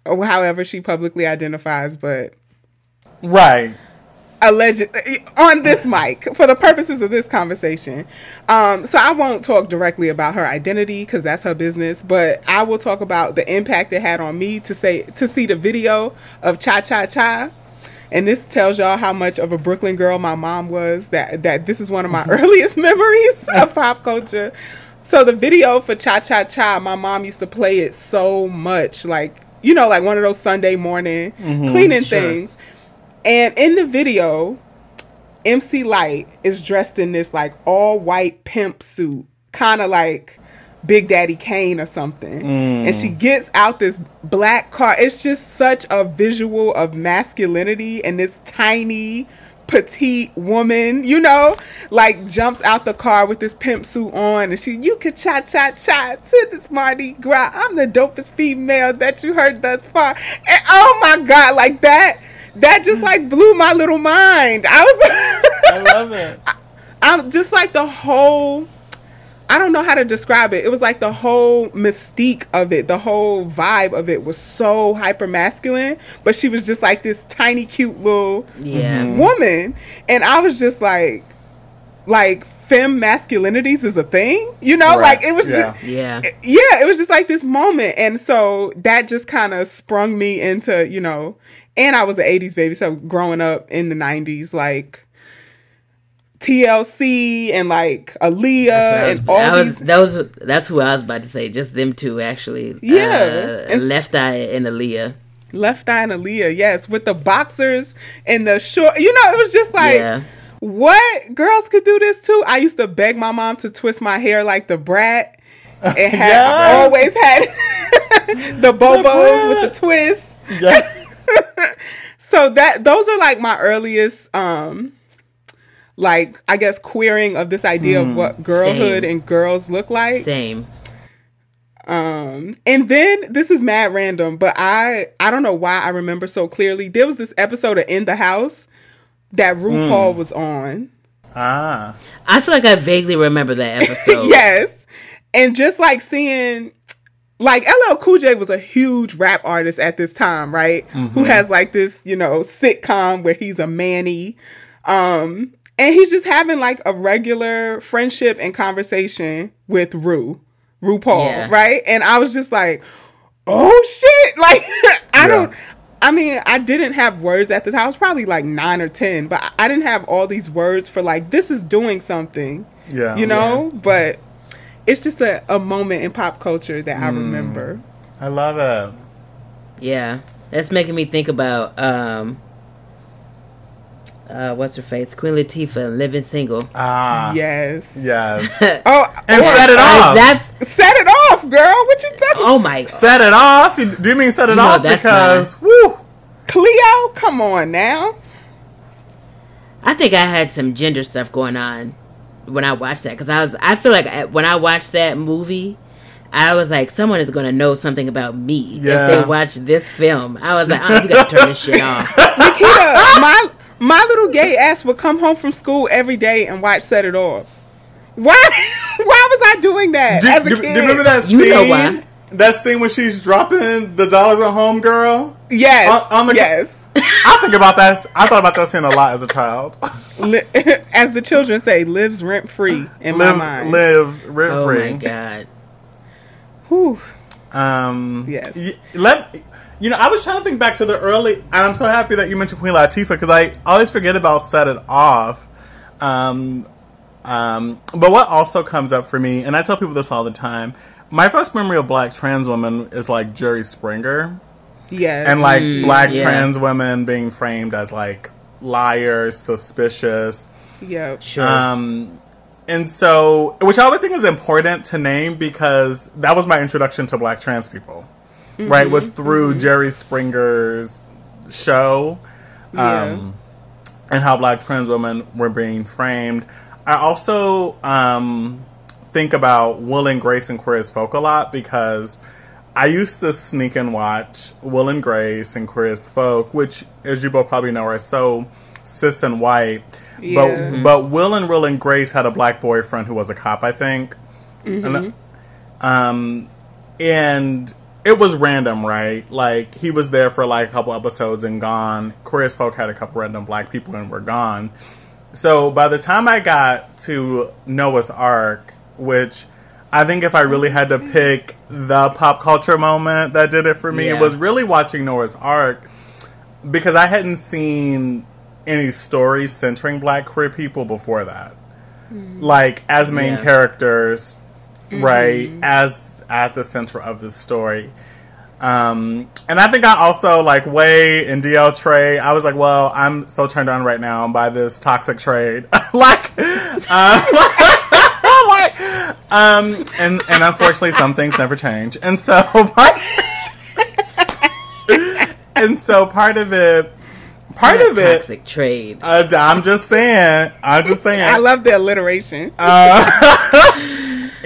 [SPEAKER 1] or however she publicly identifies, but
[SPEAKER 4] Right.
[SPEAKER 1] alleged on this mic for the purposes of this conversation. Um, so I won't talk directly about her identity because that's her business, but I will talk about the impact it had on me to say to see the video of Cha Cha Cha. And this tells y'all how much of a Brooklyn girl my mom was. That that this is one of my earliest memories of pop culture. So the video for Cha Cha Cha, my mom used to play it so much, like you know, like one of those Sunday morning mm-hmm. cleaning
[SPEAKER 2] sure.
[SPEAKER 1] things. And in the video, MC Lyte is dressed in this like all white pimp suit, kind of like Big Daddy Kane or something. Mm. And she gets out this black car. It's just such a visual of masculinity and this tiny petite woman, you know, like jumps out the car with this pimp suit on and she you could cha cha cha to this Mardi Gras. I'm the dopest female that you heard thus far. And oh my god, like that that just like blew my little mind. I was
[SPEAKER 4] I love it.
[SPEAKER 1] I'm just like the whole I don't know how to describe it. It was like the whole mystique of it, the whole vibe of it was so hyper masculine, but she was just like this tiny cute little
[SPEAKER 2] Yeah. Mm-hmm.
[SPEAKER 1] woman. And I was just like like fem masculinities is a thing, you know?
[SPEAKER 4] Right.
[SPEAKER 1] Like it was
[SPEAKER 4] Yeah.
[SPEAKER 1] just
[SPEAKER 2] Yeah.
[SPEAKER 1] yeah, it was just like this moment. And so that just kind of sprung me into, you know, and I was an 80s baby. So growing up in the 90s, like TLC and like Aaliyah
[SPEAKER 2] That's
[SPEAKER 1] and
[SPEAKER 2] what I
[SPEAKER 1] all
[SPEAKER 2] was,
[SPEAKER 1] these.
[SPEAKER 2] that was that's who I was about to say. Just them two actually.
[SPEAKER 1] Yeah.
[SPEAKER 2] Uh,
[SPEAKER 1] It's-
[SPEAKER 2] Left Eye and Aaliyah.
[SPEAKER 1] Left Eye and Aaliyah, yes, with the boxers and the short. You know, it was just like,
[SPEAKER 2] Yeah.
[SPEAKER 1] What girls could do this too? I used to beg my mom to twist my hair like the brat. It had
[SPEAKER 4] Yes.
[SPEAKER 1] always had the bobos with the twist.
[SPEAKER 4] Yes.
[SPEAKER 1] So that those are like my earliest um like I guess queering of this idea of what girlhood
[SPEAKER 2] Same.
[SPEAKER 1] and girls look like.
[SPEAKER 2] Same.
[SPEAKER 1] Um, and then this is mad random, but I I don't know why I remember so clearly. There was this episode of In the House that RuPaul was on.
[SPEAKER 4] ah.
[SPEAKER 2] I feel like I vaguely remember that episode.
[SPEAKER 1] yes, and just like seeing. Like LL Cool J was a huge rap artist at this time, right? Who has like this, you know, sitcom where he's a manny. Um, and he's just having like a regular friendship and conversation with Ru, RuPaul,
[SPEAKER 2] Yeah.
[SPEAKER 1] right? And I was just like, oh shit. Like, I
[SPEAKER 4] Yeah.
[SPEAKER 1] don't, I mean, I didn't have words at the time. I was probably like nine or 10, but I- I didn't have all these words for like, this is doing something,
[SPEAKER 4] Yeah.
[SPEAKER 1] you know? But it's just a, a moment in pop culture that I remember.
[SPEAKER 4] I love it.
[SPEAKER 2] Yeah. That's making me think about um uh what's her face? Queen Latifah Living Single.
[SPEAKER 4] Ah.
[SPEAKER 1] yes.
[SPEAKER 4] Yes.
[SPEAKER 1] Oh,
[SPEAKER 4] And
[SPEAKER 1] or-
[SPEAKER 4] set it
[SPEAKER 2] Like,
[SPEAKER 4] off.
[SPEAKER 2] that's
[SPEAKER 1] set it off, girl. What you talking?
[SPEAKER 2] oh my
[SPEAKER 4] set it off. Do you mean set it
[SPEAKER 2] No,
[SPEAKER 4] off?
[SPEAKER 2] that's
[SPEAKER 4] Because woo.
[SPEAKER 1] Cleo, come on now.
[SPEAKER 2] I think I had some gender stuff going on when I watched that because I was I feel like I- when I watched that movie, I was like, someone is going to know something about me
[SPEAKER 4] Yeah.
[SPEAKER 2] if they watch this film. I was like, oh, you got to turn this shit off.
[SPEAKER 1] Nikita, my my little gay ass would come home from school every day and watch Set It Off. Why? Why was I doing that
[SPEAKER 4] Do,
[SPEAKER 1] as a
[SPEAKER 4] do-
[SPEAKER 1] kid?
[SPEAKER 4] do you remember that
[SPEAKER 2] You
[SPEAKER 4] scene?
[SPEAKER 2] know why.
[SPEAKER 4] That scene when she's dropping the dollars at home, girl.
[SPEAKER 1] Yes.
[SPEAKER 4] On- on the-
[SPEAKER 1] yes.
[SPEAKER 4] I think about that. I thought about that scene a lot as a child.
[SPEAKER 1] As the children say, lives rent free in my mind.
[SPEAKER 4] lives rent free.
[SPEAKER 2] Oh
[SPEAKER 4] free.
[SPEAKER 2] my god.
[SPEAKER 1] Whew.
[SPEAKER 4] Um,
[SPEAKER 1] Yes.
[SPEAKER 4] y- let you know. I was trying to think back to the early, and I'm so happy that you mentioned Queen Latifah because I always forget about "Set It Off." Um, um, but what also comes up for me, and I tell people this all the time, my first memory of black trans women is like Jerry Springer,
[SPEAKER 1] Yes.
[SPEAKER 4] and like black
[SPEAKER 2] yeah.
[SPEAKER 4] trans women being framed as like liars, suspicious.
[SPEAKER 1] yep.
[SPEAKER 2] Sure.
[SPEAKER 4] Um, and so, which I would think is important to name because that was my introduction to black trans people, right? Was through Jerry Springer's show
[SPEAKER 1] Yeah.
[SPEAKER 4] um, and how black trans women were being framed. I also um, think about Will and Grace and Queer as Folk a lot because I used to sneak and watch Will and Grace and Queer as Folk, which, as you both probably know, are so cis and white.
[SPEAKER 1] Yeah.
[SPEAKER 4] But but Will and Will and Grace had a black boyfriend who was a cop, I think. And, um, and it was random, right? Like he was there for like a couple episodes and gone. Queer Folk had a couple random black people and were gone. So by the time I got to Noah's Arc, which I think if I really had to mm-hmm. pick the pop culture moment that did it for me,
[SPEAKER 2] Yeah.
[SPEAKER 4] it was really watching Noah's Arc because I hadn't seen any stories centering black queer people before that. Mm-hmm. Like as main
[SPEAKER 2] Yeah.
[SPEAKER 4] characters, right? Mm-hmm. As at the center of the story. Um, and I think I also like Way and DL Trey. I was like, well, I'm so turned on right now by this toxic trade. like, uh, like, um, and and unfortunately, some things never change. And so, part, and so part of it, part of it.
[SPEAKER 2] Toxic trade.
[SPEAKER 4] Uh, I'm just saying. I'm just saying.
[SPEAKER 1] I love the alliteration.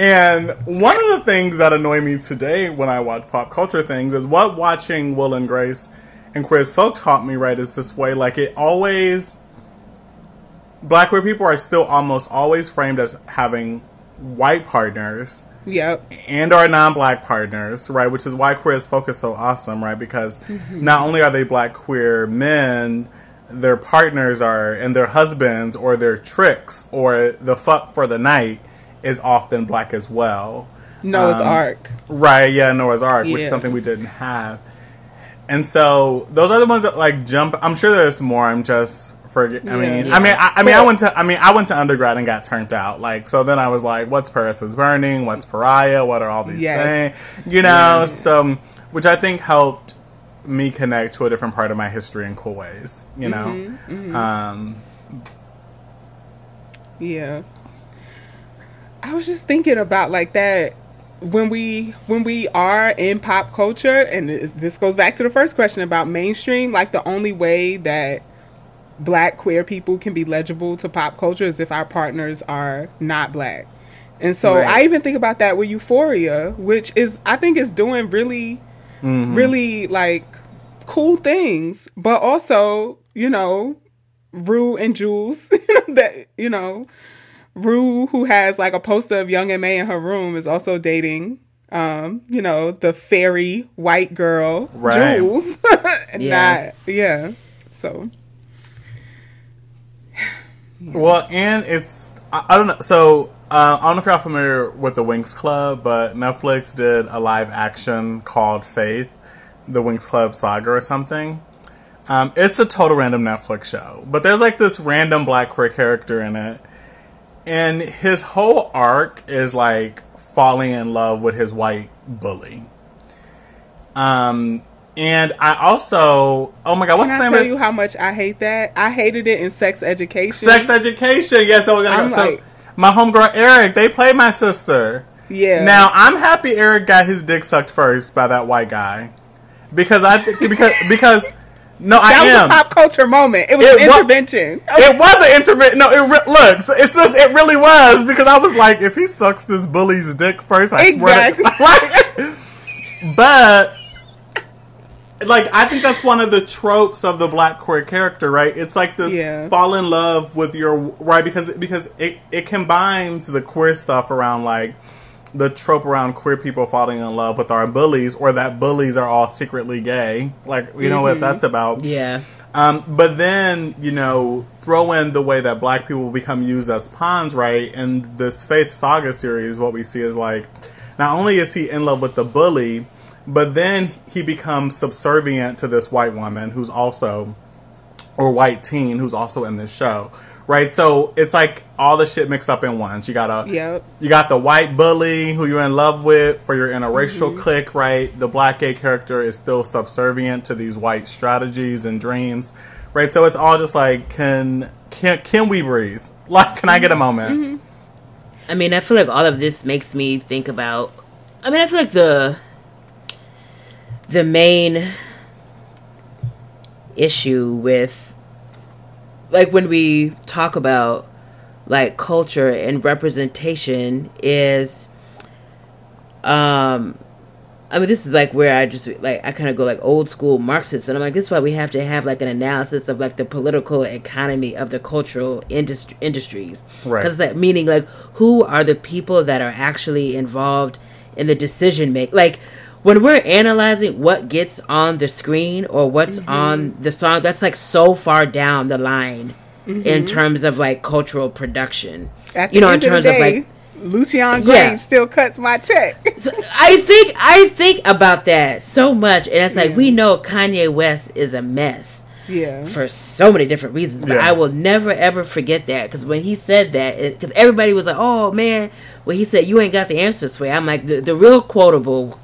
[SPEAKER 4] And one of the things that annoy me today when I watch pop culture things is what watching Will and Grace and Queer as Folk taught me, right, is this way. Like, it always. Black queer people are still almost always framed as having white partners
[SPEAKER 1] yep.
[SPEAKER 4] and our non-black partners, right? Which is why queer as folk is so awesome, right? Because mm-hmm. not only are they black queer men, their partners are and their husbands or their tricks or the fuck for the night is often black as well.
[SPEAKER 1] Noah's
[SPEAKER 4] Um,
[SPEAKER 1] Ark.
[SPEAKER 4] Right, yeah, Noah's Arc, which is something we didn't have. And so those are the ones that like jump I'm sure there's more, I'm just forget I mean
[SPEAKER 1] Yeah.
[SPEAKER 4] I mean I, I mean I went to I mean I went to undergrad and got turned out. Like so then I was like, what's Paris is burning, what's pariah, what are all these
[SPEAKER 1] Yes.
[SPEAKER 4] things? You know, so which I think helped me connect to a different part of my history in cool ways, you know.
[SPEAKER 1] Mm-hmm,
[SPEAKER 4] Um
[SPEAKER 1] Yeah. I was just thinking about like that when we when we are in pop culture and this goes back to the first question about mainstream like the only way that black queer people can be legible to pop culture is if our partners are not black. And so
[SPEAKER 2] Right.
[SPEAKER 1] I even think about that with Euphoria, which is I think is doing really mm-hmm. really like cool things, but also, you know, Rue and Jules that you know, Rue who has like a poster of Young M.A in her room is also dating um, you know, the fairy white girl
[SPEAKER 4] Right.
[SPEAKER 1] Jules.
[SPEAKER 2] Yeah.
[SPEAKER 1] Not yeah. So
[SPEAKER 4] Well, and it's I, I don't know. So uh, I don't know if you're familiar with the Winx Club, but Netflix did a live action called Fate, the Winx Club saga or something. Um, it's a total random Netflix show, but there's like this random black queer character in it, and his whole arc is like falling in love with his white bully. Um, and I also, oh my god, what's
[SPEAKER 1] can
[SPEAKER 4] the
[SPEAKER 1] I tell you how much I hate that? I hated it in sex education.
[SPEAKER 4] Sex education. Yes, I was gonna. So
[SPEAKER 1] like-
[SPEAKER 4] my homegirl Eric, they played my sister.
[SPEAKER 1] Yeah.
[SPEAKER 4] Now I'm happy Eric got his dick sucked first by that white guy, because I think because because no, I am.
[SPEAKER 1] that was a pop culture moment. It was
[SPEAKER 4] It
[SPEAKER 1] an
[SPEAKER 4] wa-
[SPEAKER 1] intervention.
[SPEAKER 4] it was an intervention. No, it re- looks. It's just it really was because I was like, if he sucks this bully's dick first, I
[SPEAKER 1] Exactly.
[SPEAKER 4] swear. To, like, but like I think that's one of the tropes of the black queer character, right? It's like this
[SPEAKER 1] Yeah.
[SPEAKER 4] fall in love with your right because because it it combines the queer stuff around like the trope around queer people falling in love with our bullies or that bullies are all secretly gay. Like you know what that's about.
[SPEAKER 2] Yeah.
[SPEAKER 4] Um, but then, you know, throw in the way that black people become used as pawns, right? And this Fate Saga series, what we see is like, not only is he in love with the bully, but then he becomes subservient to this white woman who's also, or white teen who's also in this show, right? So it's like all the shit mixed up in one. You got a,
[SPEAKER 1] Yep.
[SPEAKER 4] you got the white bully who you're in love with or you're for your interracial mm-hmm. clique, right? The black gay character is still subservient to these white strategies and dreams, right? So it's all just like, can can can we breathe? Like, can I get a mm-hmm. moment? Mm-hmm.
[SPEAKER 2] I mean, I feel like all of this makes me think about. I mean, I feel like the the main issue with like when we talk about like culture and representation is um I mean, this is like where I just like I kind of go like old school Marxist, and I'm like, this is why we have to have like an analysis of like the political economy of the cultural industry industries,
[SPEAKER 4] Right.
[SPEAKER 2] Because like meaning like who are the people that are actually involved in the decision make like when we're analyzing what gets on the screen or what's mm-hmm. on the song, that's like so far down the line in mm-hmm. terms of like cultural production.
[SPEAKER 1] At the
[SPEAKER 2] you know,
[SPEAKER 1] end
[SPEAKER 2] in terms
[SPEAKER 1] of, the
[SPEAKER 2] of like
[SPEAKER 1] Lucian Grainge
[SPEAKER 2] Yeah.
[SPEAKER 1] still cuts my check.
[SPEAKER 2] so I think I think about that so much, and it's like we know Kanye West is a mess
[SPEAKER 1] yeah.
[SPEAKER 2] for so many different reasons, but
[SPEAKER 4] Yeah.
[SPEAKER 2] I will never ever forget that because when he said that, because everybody was like, "Oh man," when he said, "You ain't got the answer, Sway," I'm like, the the real quotable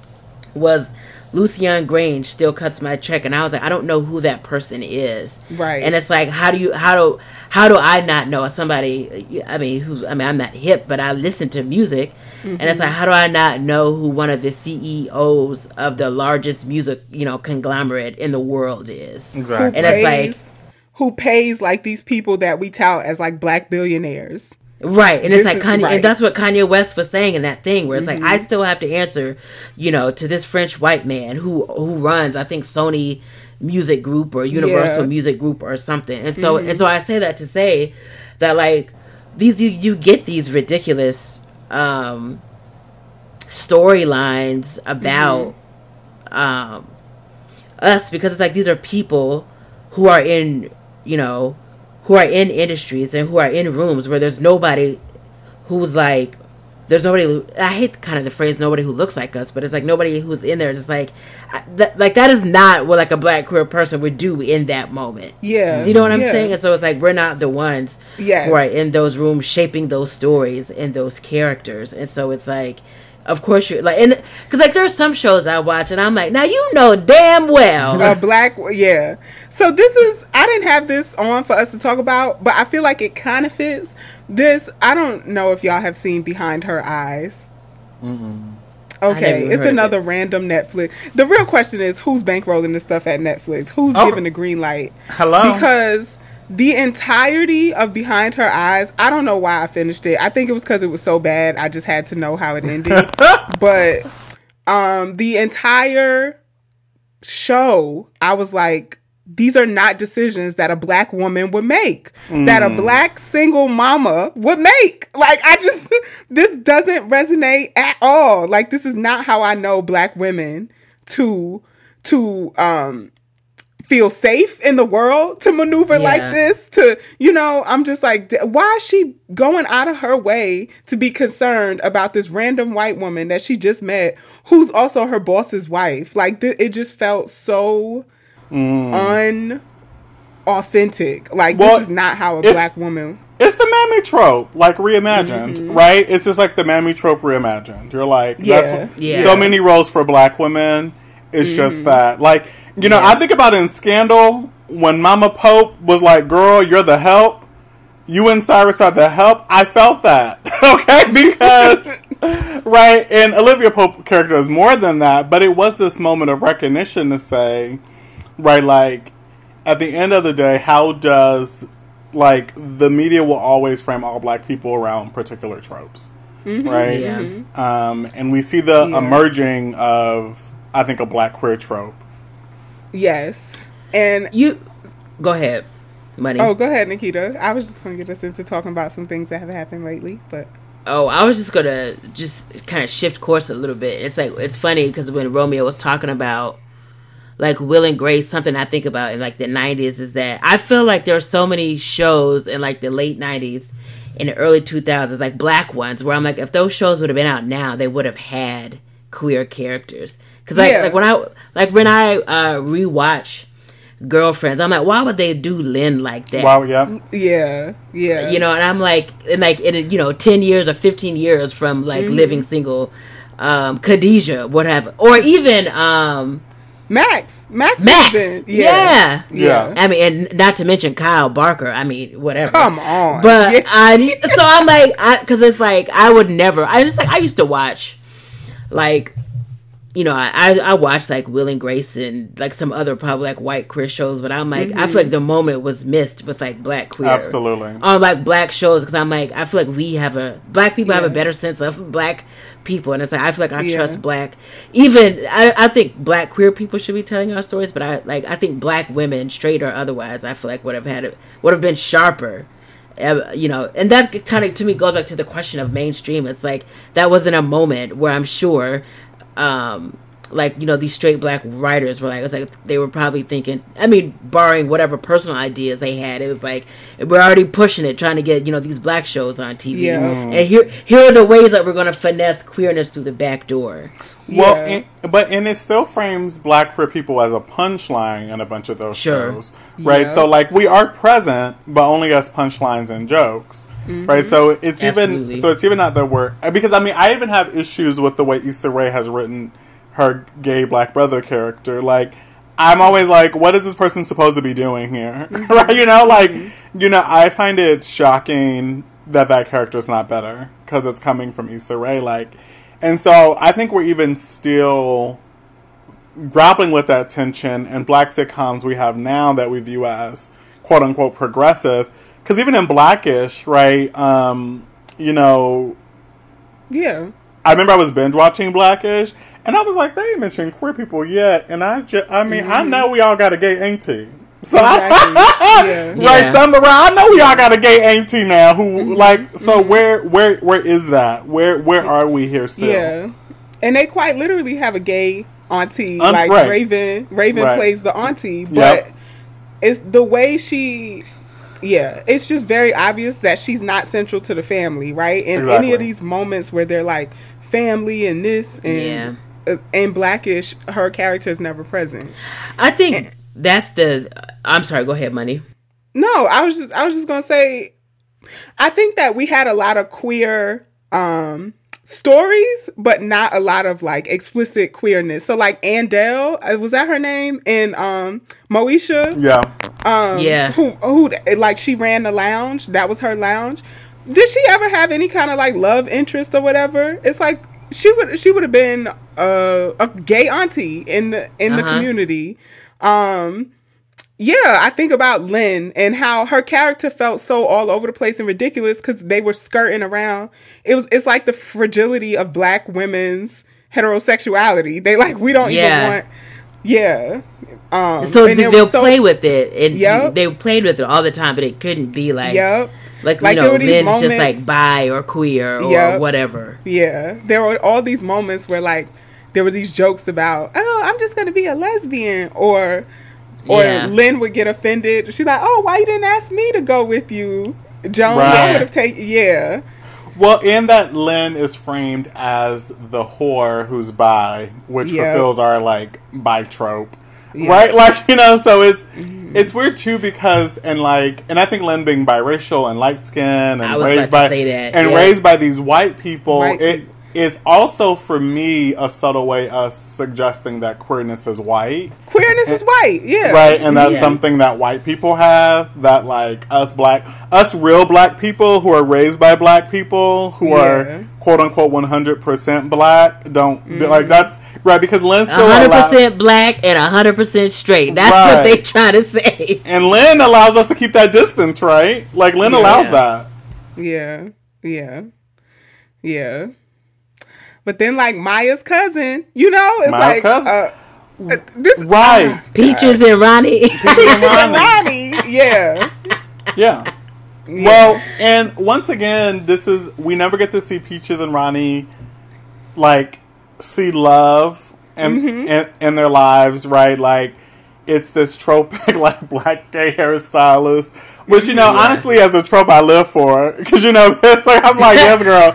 [SPEAKER 2] was. Lucian Grainge still cuts my check, and I was like, I don't know who that person is,
[SPEAKER 1] Right.
[SPEAKER 2] And it's like, how do you, how do, how do I not know somebody? I mean, who's, I mean, I'm not hip, but I listen to music, and it's mm-hmm. like, how do I not know who one of the CEOs of the largest music, you know, conglomerate in the world is?
[SPEAKER 4] Exactly.
[SPEAKER 2] And it's like,
[SPEAKER 1] who pays like these people that we tout as like black billionaires.
[SPEAKER 2] Right, and
[SPEAKER 1] This
[SPEAKER 2] it's like Kanye,
[SPEAKER 1] right.
[SPEAKER 2] and that's what Kanye West was saying in that thing, where it's like I still have to answer, you know, to this French white man who who runs, I think Sony Music Group or Universal
[SPEAKER 1] Yeah.
[SPEAKER 2] Music Group or something, and so and so I say that to say that like these you you get these ridiculous um storylines about um us because it's like these are people who are in you know who are in industries and who are in rooms where there's nobody who's like there's nobody i hate kind of the phrase nobody who looks like us but it's like nobody who's in there just like that, like that is not what like a black queer person would do in that moment
[SPEAKER 1] Yeah.
[SPEAKER 2] do you know what i'm
[SPEAKER 1] Yeah.
[SPEAKER 2] saying and so it's like we're not the ones
[SPEAKER 1] Yes.
[SPEAKER 2] who are in those rooms shaping those stories and those characters and so it's like of course you're like, and because like there are some shows I watch and I'm like, now you know damn well.
[SPEAKER 1] a black yeah. So this is i didn't have this on for us to talk about but i feel like it kind of fits. This i don't know if y'all have seen behind her eyes. Okay it's
[SPEAKER 2] heard of
[SPEAKER 1] another random netflix. The real question is who's bankrolling this stuff at netflix? Who's
[SPEAKER 4] Oh.
[SPEAKER 1] giving the green light?
[SPEAKER 4] Hello.
[SPEAKER 1] because the entirety of behind her eyes i don't know why i finished it. I think it was because it was so bad i just had to know how it ended. But um the entire show i was like these are not decisions that a black woman would make that a black single mama would make. Like i just this doesn't resonate at all. Like this is not how i know black women to to um feel safe in the world to maneuver like this to you know i'm just like why is she going out of her way to be concerned about this random white woman that she just met who's also her boss's wife like th- it just felt so unauthentic like
[SPEAKER 4] Well,
[SPEAKER 1] this is not how a black woman
[SPEAKER 4] It's the mammy trope, like reimagined,
[SPEAKER 1] Mm-hmm.
[SPEAKER 4] right? It's just like the mammy trope reimagined. You're like,
[SPEAKER 1] Yeah.
[SPEAKER 4] that's what,
[SPEAKER 2] Yeah.
[SPEAKER 4] so many roles for black women. It's
[SPEAKER 1] Mm-hmm.
[SPEAKER 4] just that, like, you know, I think about in Scandal when Mama Pope was like, "Girl, you're the help." You and Cyrus are the help. I felt that, okay, because right, and Olivia Pope character is more than that, but it was this moment of recognition to say, right, like at the end of the day, how does like the media will always frame all black people around particular tropes, right?
[SPEAKER 2] Yeah.
[SPEAKER 4] Um, and we see the
[SPEAKER 1] Yeah.
[SPEAKER 4] emerging of I think a black queer trope.
[SPEAKER 1] Yes and
[SPEAKER 2] You go ahead, money.
[SPEAKER 1] oh go ahead nikita i was just gonna get us into talking about some things that have happened lately but
[SPEAKER 2] Oh, I was just gonna just kind of shift course a little bit. It's like it's funny because when Romeo was talking about like Will and Grace, something I think about in like the '90s is that I feel like there are so many shows in like the late '90s and the early 2000s, like black ones, where I'm like, if those shows would have been out now, they would have had queer characters. Because like
[SPEAKER 1] Yeah.
[SPEAKER 2] like when I like when I uh, rewatch Girlfriends, I'm like, why would they do Lynn like that?
[SPEAKER 4] Wow, yeah,
[SPEAKER 1] yeah yeah
[SPEAKER 2] you know and i'm like and like in you know 10 years or 15 years from like
[SPEAKER 1] Mm-hmm.
[SPEAKER 2] living single um khadijah whatever or even um
[SPEAKER 1] max max,
[SPEAKER 2] max
[SPEAKER 1] has been-
[SPEAKER 2] yeah.
[SPEAKER 4] Yeah.
[SPEAKER 2] i mean and not to mention kyle barker i mean whatever
[SPEAKER 1] Come on.
[SPEAKER 2] but
[SPEAKER 1] Yeah.
[SPEAKER 2] I, so i'm like i because it's like i would never i just like i used to watch like you know, I I watched like Will and Grace and like some other probably like white queer shows, but I'm like I feel like mm-hmm. the moment was missed with like black queer
[SPEAKER 4] absolutely.
[SPEAKER 2] on like black shows because I'm like I feel like we have a black people have a better sense of black people and it's like I feel like I
[SPEAKER 1] Yeah.
[SPEAKER 2] trust black even I, I think black queer people should be telling our stories but I like I think black women straight or otherwise I feel like would have had it would have been sharper you know and that kind of to me goes back to the question of mainstream. It's like that wasn't a moment where I'm sure um like you know these straight black writers were like it's like they were probably thinking i mean barring whatever personal ideas they had it was like we're already pushing it trying to get you know these black shows on tv
[SPEAKER 1] Yeah.
[SPEAKER 2] and here here are the ways that we're going to finesse queerness through the back door
[SPEAKER 4] Well,
[SPEAKER 1] Yeah.
[SPEAKER 4] and, but and it still frames black queer people as a punchline in a bunch of those
[SPEAKER 2] Sure.
[SPEAKER 4] shows, right?
[SPEAKER 1] Yeah.
[SPEAKER 4] So like we are present, but only as punchlines and jokes, mm-hmm. right? So it's
[SPEAKER 2] Absolutely.
[SPEAKER 4] even so it's even not that we're because I mean I even have issues with the way Issa Rae has written her gay black brother character, like. I'm always like, what is this person supposed to be doing here? right? You know, like, you know, I find it shocking that that character is not better because it's coming from Issa Rae. Like, and so I think we're even still grappling with that tension and black sitcoms we have now that we view as quote unquote progressive. Because even in Blackish, right, um, you know,
[SPEAKER 1] yeah
[SPEAKER 4] I remember I was binge watching Blackish, and I was like, they ain't mentioned queer people yet. And I just, I mean, I know we all got a gay auntie. So
[SPEAKER 1] Exactly. yeah
[SPEAKER 4] right,
[SPEAKER 2] Yeah.
[SPEAKER 4] some around. I know we all got a gay auntie now. Who like? So where, where, where is that? Where, where are we here still?
[SPEAKER 1] Yeah, and they quite literally have a gay auntie.
[SPEAKER 4] Aunt-
[SPEAKER 1] like
[SPEAKER 4] right.
[SPEAKER 1] Raven, Raven
[SPEAKER 4] Right.
[SPEAKER 1] plays the auntie, but
[SPEAKER 4] Yep.
[SPEAKER 1] it's the way she. Yeah, it's just very obvious that she's not central to the family, right? And any of these moments where they're like family and this and uh, and blackish, her character is never present.
[SPEAKER 2] i think that's the i'm sorry go ahead money
[SPEAKER 1] No, I was just I was just gonna say I think that we had a lot of queer um stories, but not a lot of like explicit queerness. So like Andell, uh, was that her name? And um Moesha,
[SPEAKER 4] Yeah.
[SPEAKER 1] um,
[SPEAKER 2] Yeah.
[SPEAKER 1] who who like she ran the lounge. That was her lounge. Did she ever have any kind of like love interest or whatever? It's like she would she would have been uh, a gay auntie in the in the
[SPEAKER 2] Uh-huh.
[SPEAKER 1] community. Um, yeah, I think about Lynn and how her character felt so all over the place and ridiculous because they were skirting around. It was it's like the fragility of black women's heterosexuality. They like we don't
[SPEAKER 2] Yeah.
[SPEAKER 1] even want. Yeah. Um,
[SPEAKER 2] So th- they'll
[SPEAKER 1] so-
[SPEAKER 2] play with it, and
[SPEAKER 1] Yep.
[SPEAKER 2] they played with it all the time, but it couldn't be like,
[SPEAKER 1] Yep.
[SPEAKER 2] Like,
[SPEAKER 1] Like,
[SPEAKER 2] you know,
[SPEAKER 1] were these
[SPEAKER 2] Lynn's just like bi or queer or
[SPEAKER 1] Yep.
[SPEAKER 2] whatever.
[SPEAKER 1] Yeah, there were all these moments where like there were these jokes about, oh, I'm just gonna be a lesbian, or or
[SPEAKER 2] Yeah.
[SPEAKER 1] Lynn would get offended. She's like, oh, why you didn't ask me to go with you, Joan? I would have taken. Yeah,
[SPEAKER 4] Well, in that Lynn is framed as the whore who's bi, which
[SPEAKER 1] Yeah.
[SPEAKER 4] fulfills our like bi trope, right? Like you know, so it's
[SPEAKER 1] Mm-hmm.
[SPEAKER 4] it's weird too because and like and I think Lynn being biracial and light skinned
[SPEAKER 2] I
[SPEAKER 4] and raised by
[SPEAKER 2] to say that,
[SPEAKER 4] and
[SPEAKER 2] yeah.
[SPEAKER 4] raised by these white people,
[SPEAKER 1] White
[SPEAKER 4] it
[SPEAKER 1] people.
[SPEAKER 4] Is also for me a subtle way of suggesting that queerness is white.
[SPEAKER 1] queerness is white. Yeah,
[SPEAKER 4] Right, and that's
[SPEAKER 2] Yeah.
[SPEAKER 4] something that white people have. That like us black, us real black people who are raised by black people who
[SPEAKER 1] Yeah.
[SPEAKER 4] are quote unquote one hundred percent black don't
[SPEAKER 1] Mm-hmm.
[SPEAKER 4] like that's right because Lynn still
[SPEAKER 2] hundred
[SPEAKER 4] allow-
[SPEAKER 2] percent black and hundred percent straight. That's
[SPEAKER 4] Right.
[SPEAKER 2] what they try to say.
[SPEAKER 4] and Lynn allows us to keep that distance, right? Like Lynn allows that.
[SPEAKER 1] yeah, yeah, yeah. But then like Maya's cousin, you know, it's
[SPEAKER 4] Maya's
[SPEAKER 1] like
[SPEAKER 4] cousin?
[SPEAKER 1] Uh, uh, this
[SPEAKER 4] Right.
[SPEAKER 2] Peaches and Ronnie.
[SPEAKER 1] Peaches and Ronnie, yeah.
[SPEAKER 4] Yeah. Well, and once again, this is we never get to see Peaches and Ronnie like see love and
[SPEAKER 1] Mm-hmm.
[SPEAKER 4] in, in their lives, right? Like it's this tropic like black gay hairstylist, which you know, honestly, as a trope, I live for because you know, like I'm like, yes, girl.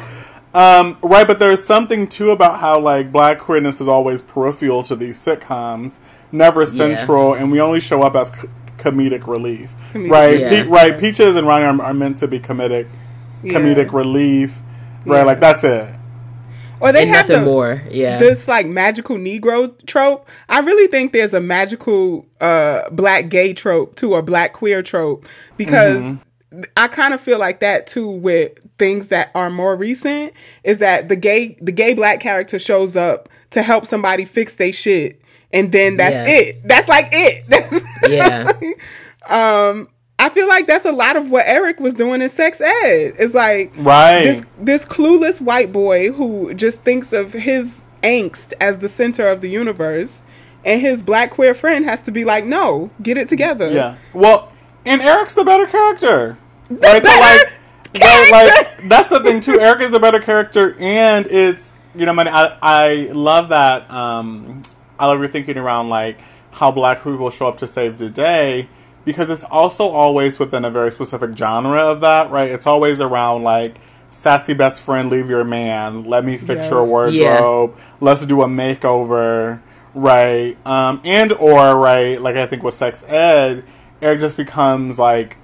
[SPEAKER 4] Um, right, but there's something too about how like black queerness is always peripheral to these sitcoms, never central, and we only show up as c- comedic relief, right?
[SPEAKER 2] Yeah.
[SPEAKER 4] Pe- right, Peaches and Ronnie are, are meant to be comedic, comedic
[SPEAKER 1] Yeah.
[SPEAKER 4] relief, right?
[SPEAKER 1] Yeah.
[SPEAKER 4] Like that's it.
[SPEAKER 1] Or they
[SPEAKER 2] and
[SPEAKER 1] have
[SPEAKER 2] nothing
[SPEAKER 1] the,
[SPEAKER 2] more. Yeah.
[SPEAKER 1] this like magical Negro trope. I really think there's a magical uh, black gay trope too, or black queer trope, because
[SPEAKER 4] Mm-hmm.
[SPEAKER 1] I kind of feel like that too with things that are more recent. Is that the gay the gay black character shows up to help somebody fix their shit, and then that's
[SPEAKER 2] Yeah.
[SPEAKER 1] it. That's like it. That's-
[SPEAKER 2] yeah.
[SPEAKER 1] Um, I feel like that's a lot of what Eric was doing in sex ed. It's like
[SPEAKER 4] Right.
[SPEAKER 1] this this clueless white boy who just thinks of his angst as the center of the universe, and his black queer friend has to be like, "No, get it together."
[SPEAKER 4] Yeah. Well, and Eric's the better character. Right?
[SPEAKER 1] better
[SPEAKER 4] so like, right, like that's the thing too. Eric is the better character, and it's you know, man, I I love that. Um, I love your thinking around like how black people show up to save the day because it's also always within a very specific genre of that, right? It's always around like sassy best friend, leave your man, let me fix
[SPEAKER 1] Yeah.
[SPEAKER 4] your wardrobe, let's do a makeover, right? Um, and or right, like I think with sex ed, Eric just becomes like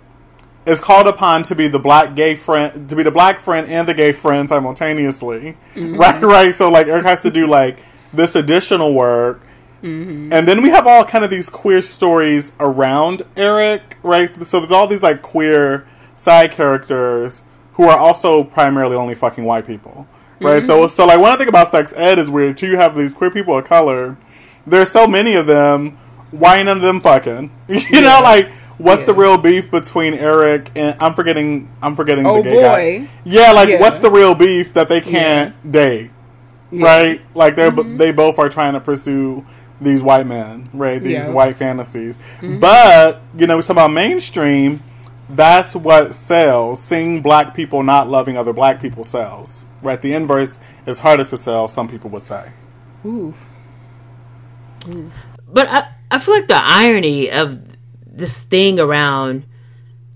[SPEAKER 4] is called upon to be the black gay friend, to be the black friend and the gay friend simultaneously, mm-hmm. right? Right. So like Eric has to do like this additional work, mm-hmm. and then we have all kind of these queer stories around Eric, right? So there's all these like queer side characters who are also primarily only fucking white people, right? So mm-hmm. so like when I think about sex ed is weird too. You have these queer people of color. There's so many of them. Why none of them fucking? you know, like what's the real beef between Eric and I'm forgetting I'm forgetting
[SPEAKER 1] Oh,
[SPEAKER 4] the gay guy.
[SPEAKER 1] boy.
[SPEAKER 4] Yeah, like
[SPEAKER 1] Yeah.
[SPEAKER 4] what's the real beef that they can't date?
[SPEAKER 1] Yeah.
[SPEAKER 4] Right? Like they're
[SPEAKER 1] Mm-hmm.
[SPEAKER 4] they both are trying to pursue these white men, right? These
[SPEAKER 1] Yeah. Mm-hmm.
[SPEAKER 4] white fantasies. But, you know, we talk about mainstream, that's what sells. Seeing black people not loving other black people sells. Right? The inverse is harder to sell, some people would say.
[SPEAKER 1] Ooh.
[SPEAKER 2] But I, I feel like the irony of this thing around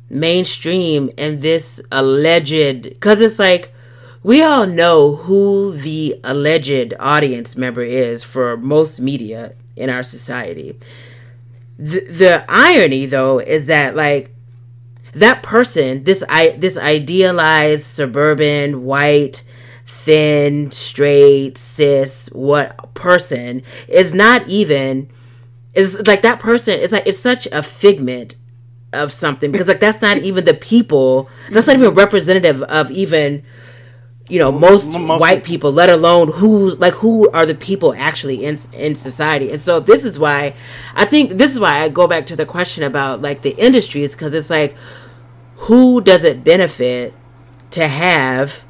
[SPEAKER 2] mainstream and this alleged, because it's like we all know who the alleged audience member is for most media in our society. The, the irony, though, is that like that person, this I this idealized suburban white thin, straight, cis, what person is not even is like that person is like it's such a figment of something because like that's not even the people that's not even mm-hmm. representative of even you know most,
[SPEAKER 4] most
[SPEAKER 2] white people let alone who's like who are the people actually in in society. And so this is why i think this is why i go back to the question about like the industries because it's like who does it benefit to have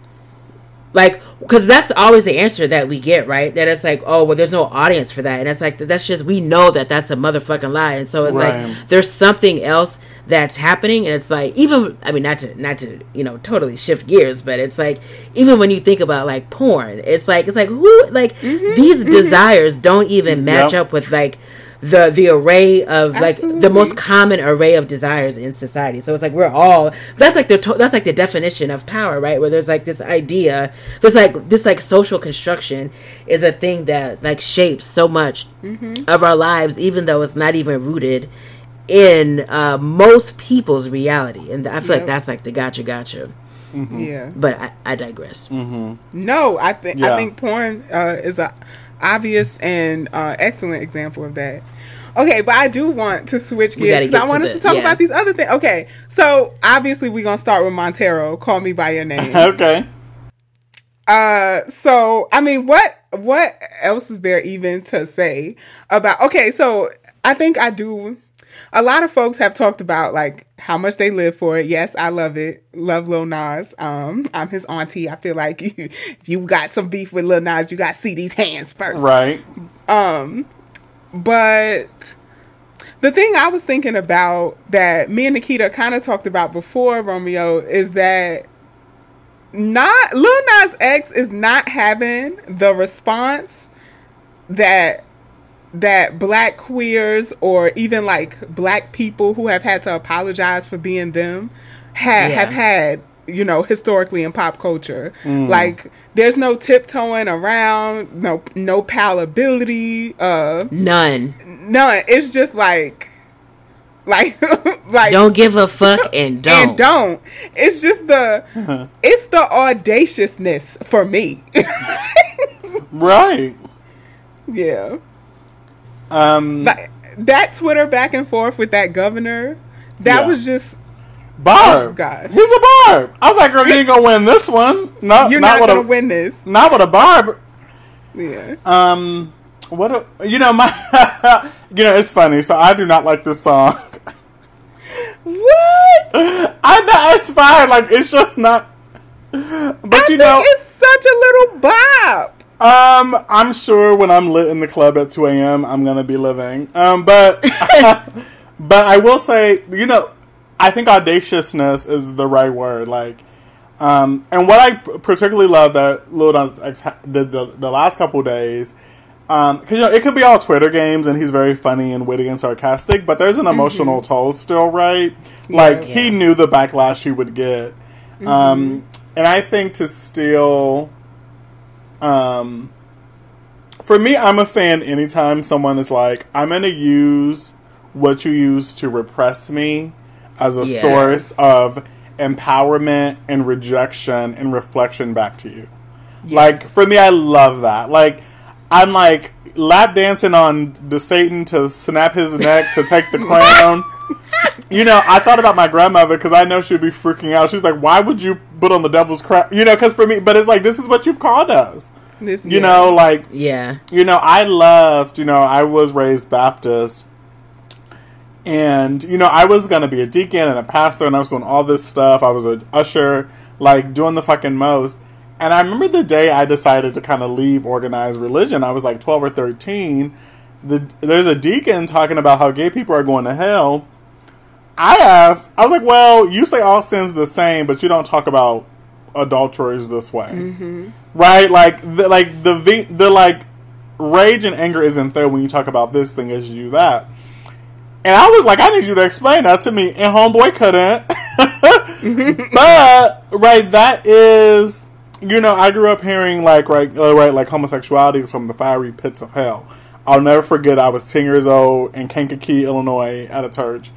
[SPEAKER 2] like because that's always the answer that we get right? That it's like oh well there's no audience for that. And it's like that's just we know that that's a motherfucking lie. And so it's
[SPEAKER 4] Right.
[SPEAKER 2] like there's something else that's happening. And it's like even i mean not to not to you know totally shift gears but it's like even when you think about like porn it's like it's like who like mm-hmm. these mm-hmm. desires don't even match
[SPEAKER 4] Yep.
[SPEAKER 2] up with like the the array of like the most common array of desires in society. So it's like we're all that's like the to- that's like the definition of power, right? Where there's like this idea, this like this like social construction is a thing that like shapes so much of our lives, even though it's not even rooted in uh, most people's reality. And I feel like that's like the gotcha gotcha.
[SPEAKER 1] Yeah.
[SPEAKER 2] But I, I digress.
[SPEAKER 1] No, I think
[SPEAKER 4] Yeah.
[SPEAKER 1] I think porn uh, is a obvious and uh, excellent example of that. Okay, but I do want to switch gears because I
[SPEAKER 2] get to
[SPEAKER 1] want us
[SPEAKER 2] the-
[SPEAKER 1] to talk
[SPEAKER 2] yeah.
[SPEAKER 1] about these other things. Okay, so obviously we're gonna start with Montero. Call me by your name.
[SPEAKER 4] Okay.
[SPEAKER 1] Uh, so I mean, what what else is there even to say about? Okay, so I think I do. A lot of folks have talked about like how much they live for it. Yes, I love it. Love Lil Nas. Um, I'm his auntie. I feel like you, you got some beef with Lil Nas, you got to see these hands first.
[SPEAKER 4] Right.
[SPEAKER 1] But the thing I was thinking about that me and Nikita kind of talked about before Romeo is that not Lil Nas X is not having the response that that black queers or even like black people who have had to apologize for being them ha-
[SPEAKER 2] Yeah.
[SPEAKER 1] have had you know historically in pop culture like there's no tiptoeing around no no palability uh
[SPEAKER 2] None.
[SPEAKER 1] none it's just like like like
[SPEAKER 2] Don't give a fuck and don't.
[SPEAKER 1] and don't it's just the it's the audaciousness for me
[SPEAKER 4] Right.
[SPEAKER 1] yeah
[SPEAKER 4] Um,
[SPEAKER 1] that twitter back and forth with that governor that
[SPEAKER 4] Yeah.
[SPEAKER 1] was just
[SPEAKER 4] Barb.
[SPEAKER 1] Oh, God.
[SPEAKER 4] He's a Barb. I was like, girl, you ain't gonna win this one. No,
[SPEAKER 1] you're
[SPEAKER 4] not,
[SPEAKER 1] not, gonna
[SPEAKER 4] a,
[SPEAKER 1] win this
[SPEAKER 4] Not with a Barb.
[SPEAKER 1] yeah
[SPEAKER 4] Um, what? A, you know my. you know it's funny. So I do not like this song.
[SPEAKER 1] what
[SPEAKER 4] I know it's fine. Like it's just not. But
[SPEAKER 1] I
[SPEAKER 4] you
[SPEAKER 1] think
[SPEAKER 4] know,
[SPEAKER 1] it's such a little bop
[SPEAKER 4] um, I'm sure when I'm lit in the club at 2 a.m., I'm gonna be living. Um, but but I will say, you know, I think audaciousness is the right word. Like, um, and what I particularly love that Lil Nas X did the, the last couple days, because you know it could be all Twitter games, and he's very funny and witty and sarcastic, but there's an emotional toll still, right? Like he knew the backlash he would get, um, and I think to still. Um, for me, I'm a fan anytime someone is like, I'm going to use what you use to repress me as a
[SPEAKER 2] Yes.
[SPEAKER 4] source of empowerment and rejection and reflection back to you. Like, for me, I love that. Like, I'm like lap dancing on the Satan to snap his neck to take the crown. You know, I thought about my grandmother because I know she'd be freaking out. She's like, "Why would you put on the devil's crown?" You know, because for me, but it's like this is what you've called us.
[SPEAKER 1] this
[SPEAKER 4] You
[SPEAKER 1] yeah.
[SPEAKER 4] know, like
[SPEAKER 2] Yeah.
[SPEAKER 4] you know, I loved, you know, I was raised Baptist. And, you know, I was going to be a deacon and a pastor and I was doing all this stuff. I was an usher, like doing the fucking most. And I remember the day I decided to kind of leave organized religion. I was like 12 or 13. The, there's a deacon talking about how gay people are going to hell. I asked, I was like, well, you say all sins the same, but you don't talk about adulterers this way right? Like the like the v- the like rage and anger isn't there when you talk about this thing as you do that. And I was like, I need you to explain that to me, and homeboy couldn't. but right, that is, you know, I grew up hearing like right, uh, right, like homosexuality is from the fiery pits of hell. I'll never forget. I was ten years old in Kankakee, Illinois, at a church,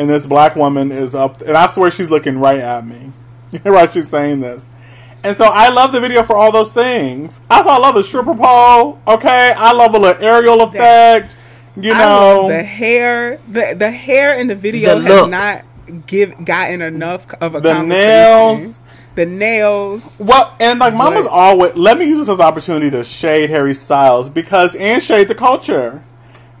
[SPEAKER 4] and this black woman is up, and I swear she's looking right at me, right? She's saying this, And so I love the video for all those things. Also, I love the stripper pole. Okay, I love a little aerial effect. You
[SPEAKER 1] I
[SPEAKER 4] know,
[SPEAKER 1] love the hair. The the hair in the video
[SPEAKER 2] The
[SPEAKER 1] has
[SPEAKER 2] looks.
[SPEAKER 1] not give gotten enough of a
[SPEAKER 4] The nails.
[SPEAKER 1] The nails.
[SPEAKER 4] Well, and like Mama's
[SPEAKER 1] But-
[SPEAKER 4] always let me use this as an opportunity to shade Harry Styles because and shade the culture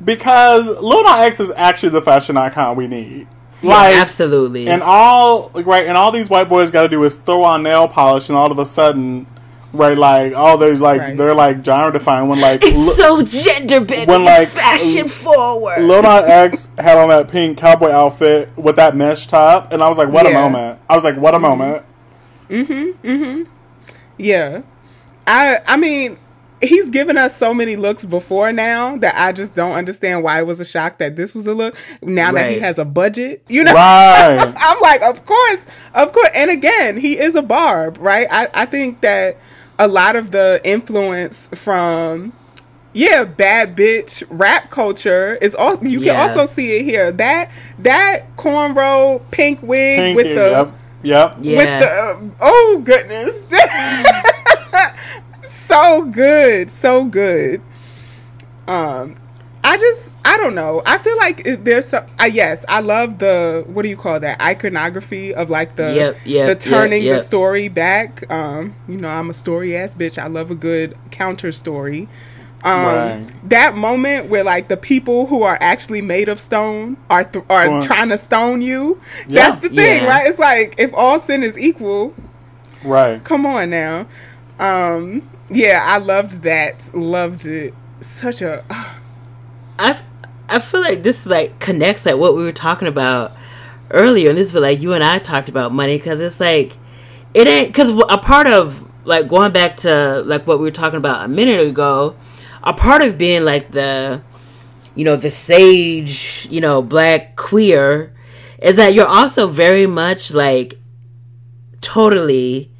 [SPEAKER 4] because Lil Nas X is actually the fashion icon we need. Like
[SPEAKER 2] Absolutely.
[SPEAKER 4] and all like, right, and all these white boys got to do is throw on nail polish, and all of a sudden, right, like oh they're like
[SPEAKER 1] Right.
[SPEAKER 4] they're like genre defined when like
[SPEAKER 2] it's
[SPEAKER 4] Lil-
[SPEAKER 2] so gender bending.
[SPEAKER 4] when, like,
[SPEAKER 2] fashion forward.
[SPEAKER 4] Lil Nas X had on that pink cowboy outfit with that mesh top, and I was like, what a moment! I was like, what a mm-hmm. moment! Mm-hmm. Mm-hmm.
[SPEAKER 1] Yeah. I I mean, he's given us so many looks before now that I just don't understand why it was a shock that this was a look. Now that he has a budget, you know.
[SPEAKER 4] Right.
[SPEAKER 1] I'm like, of course, of course. And again, he is a barb, right? I, I think that a lot of the influence from yeah, bad bitch rap culture is also you
[SPEAKER 2] Yeah.
[SPEAKER 1] can also see it here. That that cornrow pink wig
[SPEAKER 4] Pink,
[SPEAKER 1] with the
[SPEAKER 4] yep, yep.
[SPEAKER 2] Yeah.
[SPEAKER 1] with the oh goodness so good so good um i just i don't know i feel like it- there's some uh, yes i love the what do you call that iconography of like the
[SPEAKER 2] Yep, yep,
[SPEAKER 1] the turning
[SPEAKER 2] yep.
[SPEAKER 1] the story back um you know i'm a story ass bitch i love a good counter story um,
[SPEAKER 4] Right.
[SPEAKER 1] that moment where like the people who are actually made of stone are th- are
[SPEAKER 4] Right.
[SPEAKER 1] trying to stone you.
[SPEAKER 4] Yeah.
[SPEAKER 1] That's the thing,
[SPEAKER 2] Yeah.
[SPEAKER 1] right? It's like if all sin is equal,
[SPEAKER 4] Right.
[SPEAKER 1] come on now. Um, yeah, I loved that. Loved it. Such a
[SPEAKER 2] I, I feel like this like connects like what we were talking about earlier, and this is like you and I talked about money because it's like it ain't because a part of like going back to like what we were talking about a minute ago, a part of being like the you know the sage you know black queer is that you're also very much like totally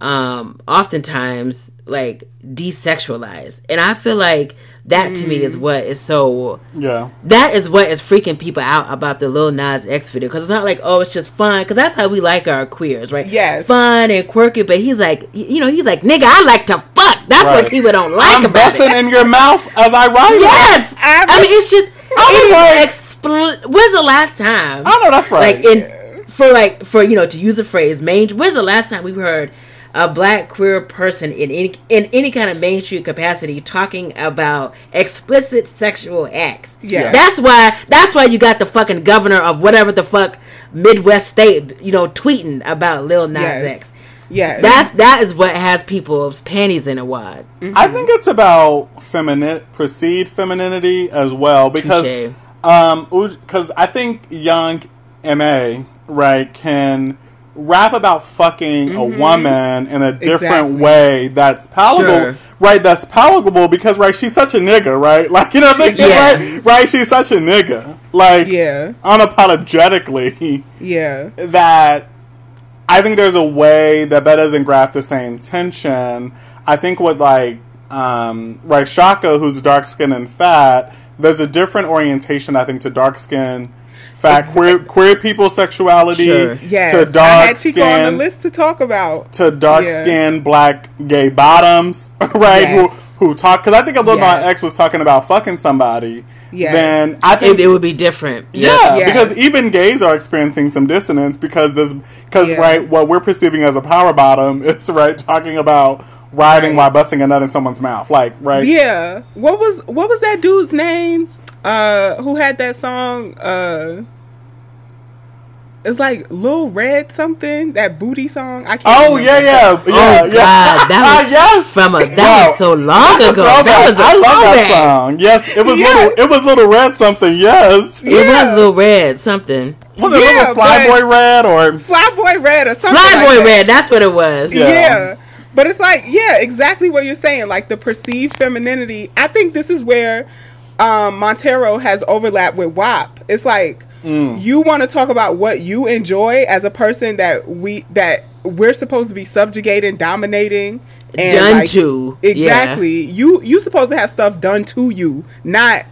[SPEAKER 2] um oftentimes like desexualized and i feel like that to me is what is so
[SPEAKER 4] Yeah.
[SPEAKER 2] that is what is freaking people out about the Lil Nas X video because it's not like oh it's just fun because that's how we like our queers right
[SPEAKER 1] Yes.
[SPEAKER 2] fun and quirky but he's like you know he's like nigga I like to fuck that's
[SPEAKER 4] Right.
[SPEAKER 2] what people don't like
[SPEAKER 4] I'm
[SPEAKER 2] about
[SPEAKER 4] busting
[SPEAKER 2] it
[SPEAKER 4] in your mouth as I write.
[SPEAKER 2] yes
[SPEAKER 1] I-
[SPEAKER 2] I, mean it's just
[SPEAKER 4] I'm
[SPEAKER 2] it is expl- when's the last time
[SPEAKER 4] I know that's right.
[SPEAKER 2] like in for like for you know to use a phrase main when's the last time we've heard a black queer person in any in any kind of mainstream capacity talking about explicit sexual acts
[SPEAKER 1] Yeah.
[SPEAKER 2] that's why that's why you got the fucking governor of whatever the fuck midwest state you know tweeting about lil nas
[SPEAKER 1] yes.
[SPEAKER 2] x
[SPEAKER 1] Yes.
[SPEAKER 2] that's that is what has people's panties in a wad
[SPEAKER 4] I think it's about feminine, perceived femininity as well because,
[SPEAKER 2] Touche.
[SPEAKER 4] um, because I think Young M.A right can rap about fucking a woman in a different
[SPEAKER 1] Exactly.
[SPEAKER 4] way that's palatable,
[SPEAKER 2] Sure.
[SPEAKER 4] right? That's palatable because right, she's such a nigga, right? Like you know, what I'm thinking,
[SPEAKER 2] Yeah.
[SPEAKER 4] right? Right? She's such a nigga, like
[SPEAKER 1] Yeah.
[SPEAKER 4] unapologetically.
[SPEAKER 1] yeah.
[SPEAKER 4] that I think there's a way that that doesn't graph the same tension. I think with like um, right Shaka, who's dark skinned and fat, there's a different orientation. I think to dark skin, fat queer queer people's sexuality
[SPEAKER 2] Sure.
[SPEAKER 1] Yes.
[SPEAKER 4] to
[SPEAKER 1] I
[SPEAKER 4] dark
[SPEAKER 1] had Chico on the
[SPEAKER 4] skin
[SPEAKER 1] list to talk about.
[SPEAKER 4] to dark
[SPEAKER 1] Yeah.
[SPEAKER 4] skinned black gay bottoms, right?
[SPEAKER 1] Yes.
[SPEAKER 4] Who who talk because I think if Lil Nas
[SPEAKER 1] Yes.
[SPEAKER 4] X was talking about fucking somebody,
[SPEAKER 1] Yes.
[SPEAKER 4] then I think
[SPEAKER 2] it, it would be different
[SPEAKER 4] yeah,
[SPEAKER 1] Yes.
[SPEAKER 4] because even gays are experiencing some dissonance because this because
[SPEAKER 1] Yeah.
[SPEAKER 4] right what we're perceiving as a power bottom is right talking about riding
[SPEAKER 1] Right.
[SPEAKER 4] while busting a nut in someone's mouth, like right.
[SPEAKER 1] Yeah. What was what was that dude's name? Uh who had that song? Uh it's like Lil Red something, that booty song. I can't
[SPEAKER 4] Oh
[SPEAKER 1] remember.
[SPEAKER 4] yeah, yeah, yeah,
[SPEAKER 2] oh
[SPEAKER 4] yeah.
[SPEAKER 2] god that was
[SPEAKER 4] yes.
[SPEAKER 2] from a that
[SPEAKER 4] Wow.
[SPEAKER 2] was so long
[SPEAKER 4] That's
[SPEAKER 2] ago
[SPEAKER 4] throwback.
[SPEAKER 2] that was a
[SPEAKER 4] I love that song. Yes, it was
[SPEAKER 1] Yes.
[SPEAKER 4] little. It was little red something. Yes,
[SPEAKER 2] It was Little Red something.
[SPEAKER 4] was it
[SPEAKER 1] Yeah,
[SPEAKER 4] little Flyboy Red or
[SPEAKER 1] Flyboy Red or something.
[SPEAKER 2] Flyboy
[SPEAKER 1] like that.
[SPEAKER 2] Red, that's what it was.
[SPEAKER 4] Yeah.
[SPEAKER 1] Yeah. But it's like, yeah, exactly what you're saying. Like the perceived femininity. I think this is where um, Montero has overlap with WAP. It's like
[SPEAKER 4] Mm.
[SPEAKER 1] you want to talk about what you enjoy as a person that we that we're supposed to be subjugating, dominating, and
[SPEAKER 2] Done
[SPEAKER 1] like-
[SPEAKER 2] to, yeah.
[SPEAKER 1] Exactly. You you supposed to have stuff done to you, not.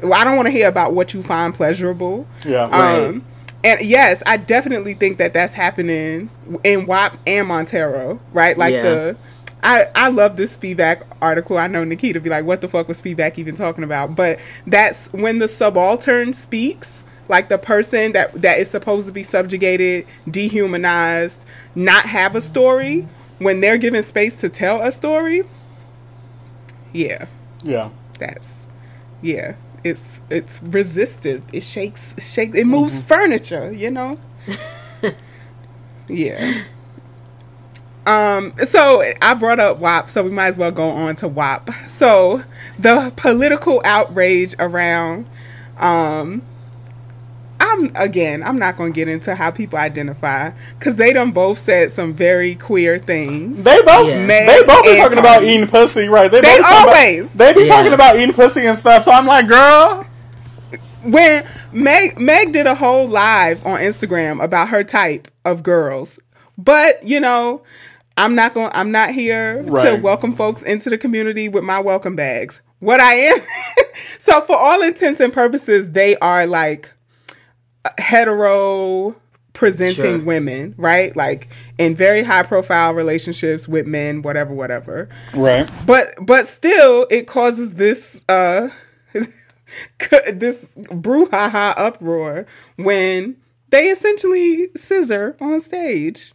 [SPEAKER 1] well, I don't want to hear about what you find pleasurable.
[SPEAKER 4] yeah.
[SPEAKER 1] Um, and yes, I definitely think that that's happening in WAP and Montero, right? Like
[SPEAKER 2] Yeah.
[SPEAKER 1] the. I, I love this Spivak article. I know Nikita be like, what the fuck was Spivak even talking about? But that's when the subaltern speaks, like the person that, that is supposed to be subjugated, dehumanized, not have a story, when they're given space to tell a story, yeah,
[SPEAKER 4] Yeah.
[SPEAKER 1] that's yeah it's it's resistive it shakes shakes it moves mm-hmm. furniture you know yeah um so i brought up wap so we might as well go on to wap so the political outrage around um I'm again. I'm not gonna get into how people identify because they done both said some very queer things.
[SPEAKER 4] They both,
[SPEAKER 2] Yeah.
[SPEAKER 4] they both be
[SPEAKER 1] And
[SPEAKER 4] talking about eating pussy, right?
[SPEAKER 1] They
[SPEAKER 4] both talking
[SPEAKER 1] always.
[SPEAKER 4] About, they be
[SPEAKER 2] Yeah.
[SPEAKER 4] talking about eating pussy and stuff. So I'm like, girl,
[SPEAKER 1] when Meg Meg did a whole live on Instagram about her type of girls. But, you know, I'm not going I'm not here to welcome folks into the community with my welcome bags. What I am So for all intents and purposes, they are like hetero presenting
[SPEAKER 2] Sure.
[SPEAKER 1] women, right? Like in very high profile relationships with men, whatever, whatever
[SPEAKER 4] right?
[SPEAKER 1] but but still it causes this uh this brouhaha uproar when they essentially scissor on stage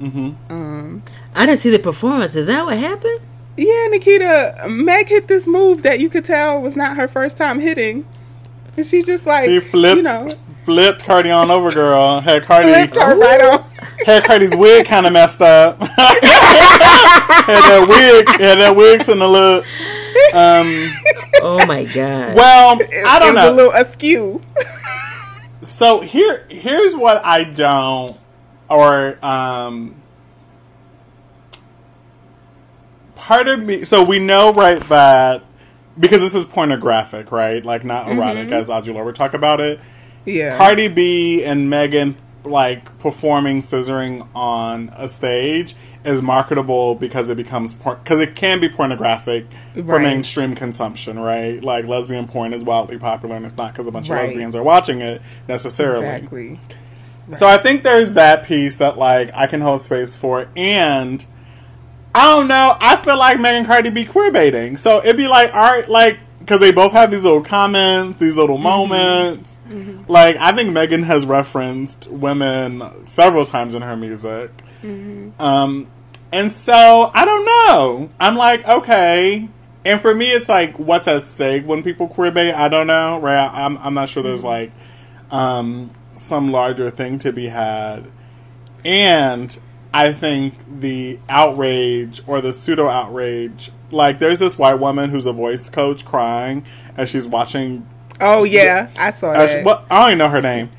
[SPEAKER 2] I didn't see the performance. Is that what happened?
[SPEAKER 1] yeah nikita meg hit this move that you could tell was not her first time hitting and she just like
[SPEAKER 4] She flipped,
[SPEAKER 1] you know
[SPEAKER 4] flipped Cardi on over, girl. Had Cardi,
[SPEAKER 1] flipped her right on
[SPEAKER 4] had Cardi's wig kind of messed up. had that wig, had that wig to the look. Um,
[SPEAKER 2] Oh my god.
[SPEAKER 4] well, I don't
[SPEAKER 1] was
[SPEAKER 4] know.
[SPEAKER 1] a little askew
[SPEAKER 4] so here here's what I don't or um part of me so we know right that because this is pornographic, right? Like not erotic as Audre Lorde would talk about it.
[SPEAKER 1] yeah
[SPEAKER 4] Cardi B and Megan like performing scissoring on a stage is marketable because it becomes because it can be pornographic for
[SPEAKER 1] Right.
[SPEAKER 4] mainstream consumption, right? Like lesbian porn is wildly popular, and it's not because a bunch
[SPEAKER 1] Right.
[SPEAKER 4] of lesbians are watching it necessarily.
[SPEAKER 1] exactly
[SPEAKER 4] So I think there's that piece that like I can hold space for, and I don't know. I feel like Megan Cardi be queer baiting, so it'd be like, all right, like because they both have these little comments, these little moments. Like I think Megan has referenced women several times in her music, um, and so I don't know. I'm like, okay. And for me, it's like, what's at stake when people queer bait? I don't know, right? I'm, I'm not sure there's like um, some larger thing to be had. And I think the outrage or the pseudo outrage, like there's this white woman who's a voice coach crying as she's watching.
[SPEAKER 1] oh yeah i saw
[SPEAKER 4] As she,
[SPEAKER 1] that
[SPEAKER 4] well, I don't even know her name.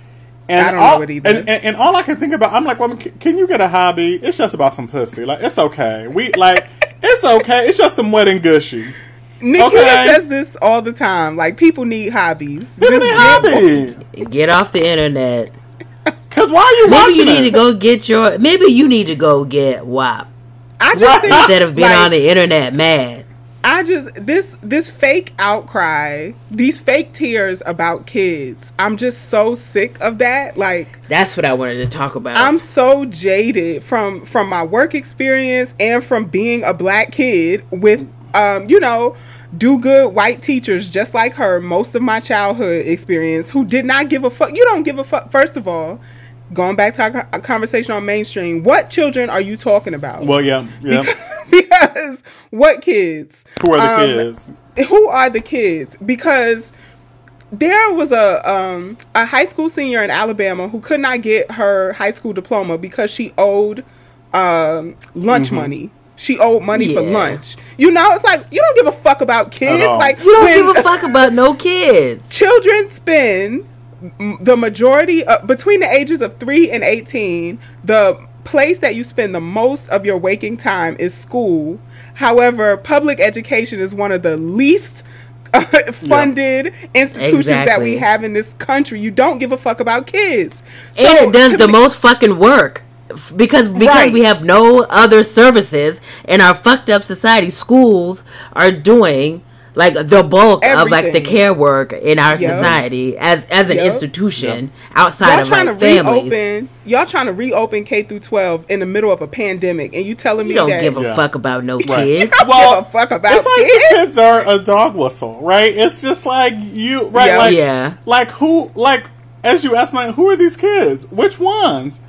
[SPEAKER 4] And
[SPEAKER 1] I don't
[SPEAKER 4] all,
[SPEAKER 1] know it either.
[SPEAKER 4] And, and, and all I can think about, I'm like, woman, can, can you get a hobby? It's just about some pussy. Like, it's okay. We like, it's okay. It's just some wet and gushy.
[SPEAKER 1] Nikita
[SPEAKER 4] okay.
[SPEAKER 1] says this all the time like people need hobbies
[SPEAKER 4] People
[SPEAKER 1] Just
[SPEAKER 4] need
[SPEAKER 1] get-
[SPEAKER 4] hobbies.
[SPEAKER 2] Get off the internet.
[SPEAKER 4] Cause why are you
[SPEAKER 2] Maybe
[SPEAKER 4] watching
[SPEAKER 2] you need
[SPEAKER 4] it?
[SPEAKER 2] to go get your. Maybe you need to go get WAP
[SPEAKER 1] I just think
[SPEAKER 2] instead of being
[SPEAKER 1] like,
[SPEAKER 2] on the internet mad.
[SPEAKER 1] I just this this fake outcry, these fake tears about kids. I'm just so sick of that. Like
[SPEAKER 2] That's what I wanted to talk about.
[SPEAKER 1] I'm so jaded from from my work experience and from being a black kid with um you know do good white teachers just like her most of my childhood experience who did not give a fuck. You don't give a fuck. First of all, going back to our conversation on mainstream, what children are you talking about?
[SPEAKER 4] Well, yeah, yeah.
[SPEAKER 1] because what kids?
[SPEAKER 4] Who are the
[SPEAKER 1] Um,
[SPEAKER 4] kids?
[SPEAKER 1] who are the kids because there was a um, a high school senior in Alabama who could not get her high school diploma because she owed um, lunch
[SPEAKER 4] Mm-hmm.
[SPEAKER 1] money. She owed money for lunch. You know, it's like you don't give a fuck about kids. Like
[SPEAKER 2] you don't give a fuck about no kids.
[SPEAKER 1] children spend the majority of, between the ages of 3 and 18 the place that you spend the most of your waking time is school. However public education is one of the least uh, funded institutions that we have in this country. You don't give a fuck about kids.
[SPEAKER 2] And it does the
[SPEAKER 1] me-
[SPEAKER 2] most fucking work. F- because because
[SPEAKER 1] Right.
[SPEAKER 2] we have no other services in our fucked up society schools are doing like the bulk of like the care work in our
[SPEAKER 1] Yep.
[SPEAKER 2] society as as an
[SPEAKER 1] Yep.
[SPEAKER 2] institution outside
[SPEAKER 1] Y'all
[SPEAKER 2] of
[SPEAKER 1] trying
[SPEAKER 2] like
[SPEAKER 1] to
[SPEAKER 2] families.
[SPEAKER 1] reopen. Y'all trying to reopen K through 12 in the middle of a pandemic, and you telling me
[SPEAKER 2] You don't
[SPEAKER 1] that
[SPEAKER 2] give a
[SPEAKER 4] Yeah.
[SPEAKER 2] fuck about no
[SPEAKER 4] Right.
[SPEAKER 2] kids.
[SPEAKER 1] don't
[SPEAKER 4] Well,
[SPEAKER 1] give a fuck about
[SPEAKER 4] it's like
[SPEAKER 1] kids.
[SPEAKER 4] the kids are a dog whistle, right? It's just like you, right?
[SPEAKER 1] Yeah.
[SPEAKER 4] Like,
[SPEAKER 2] Yeah.
[SPEAKER 4] like who, like as you ask my, who are these kids? Which ones?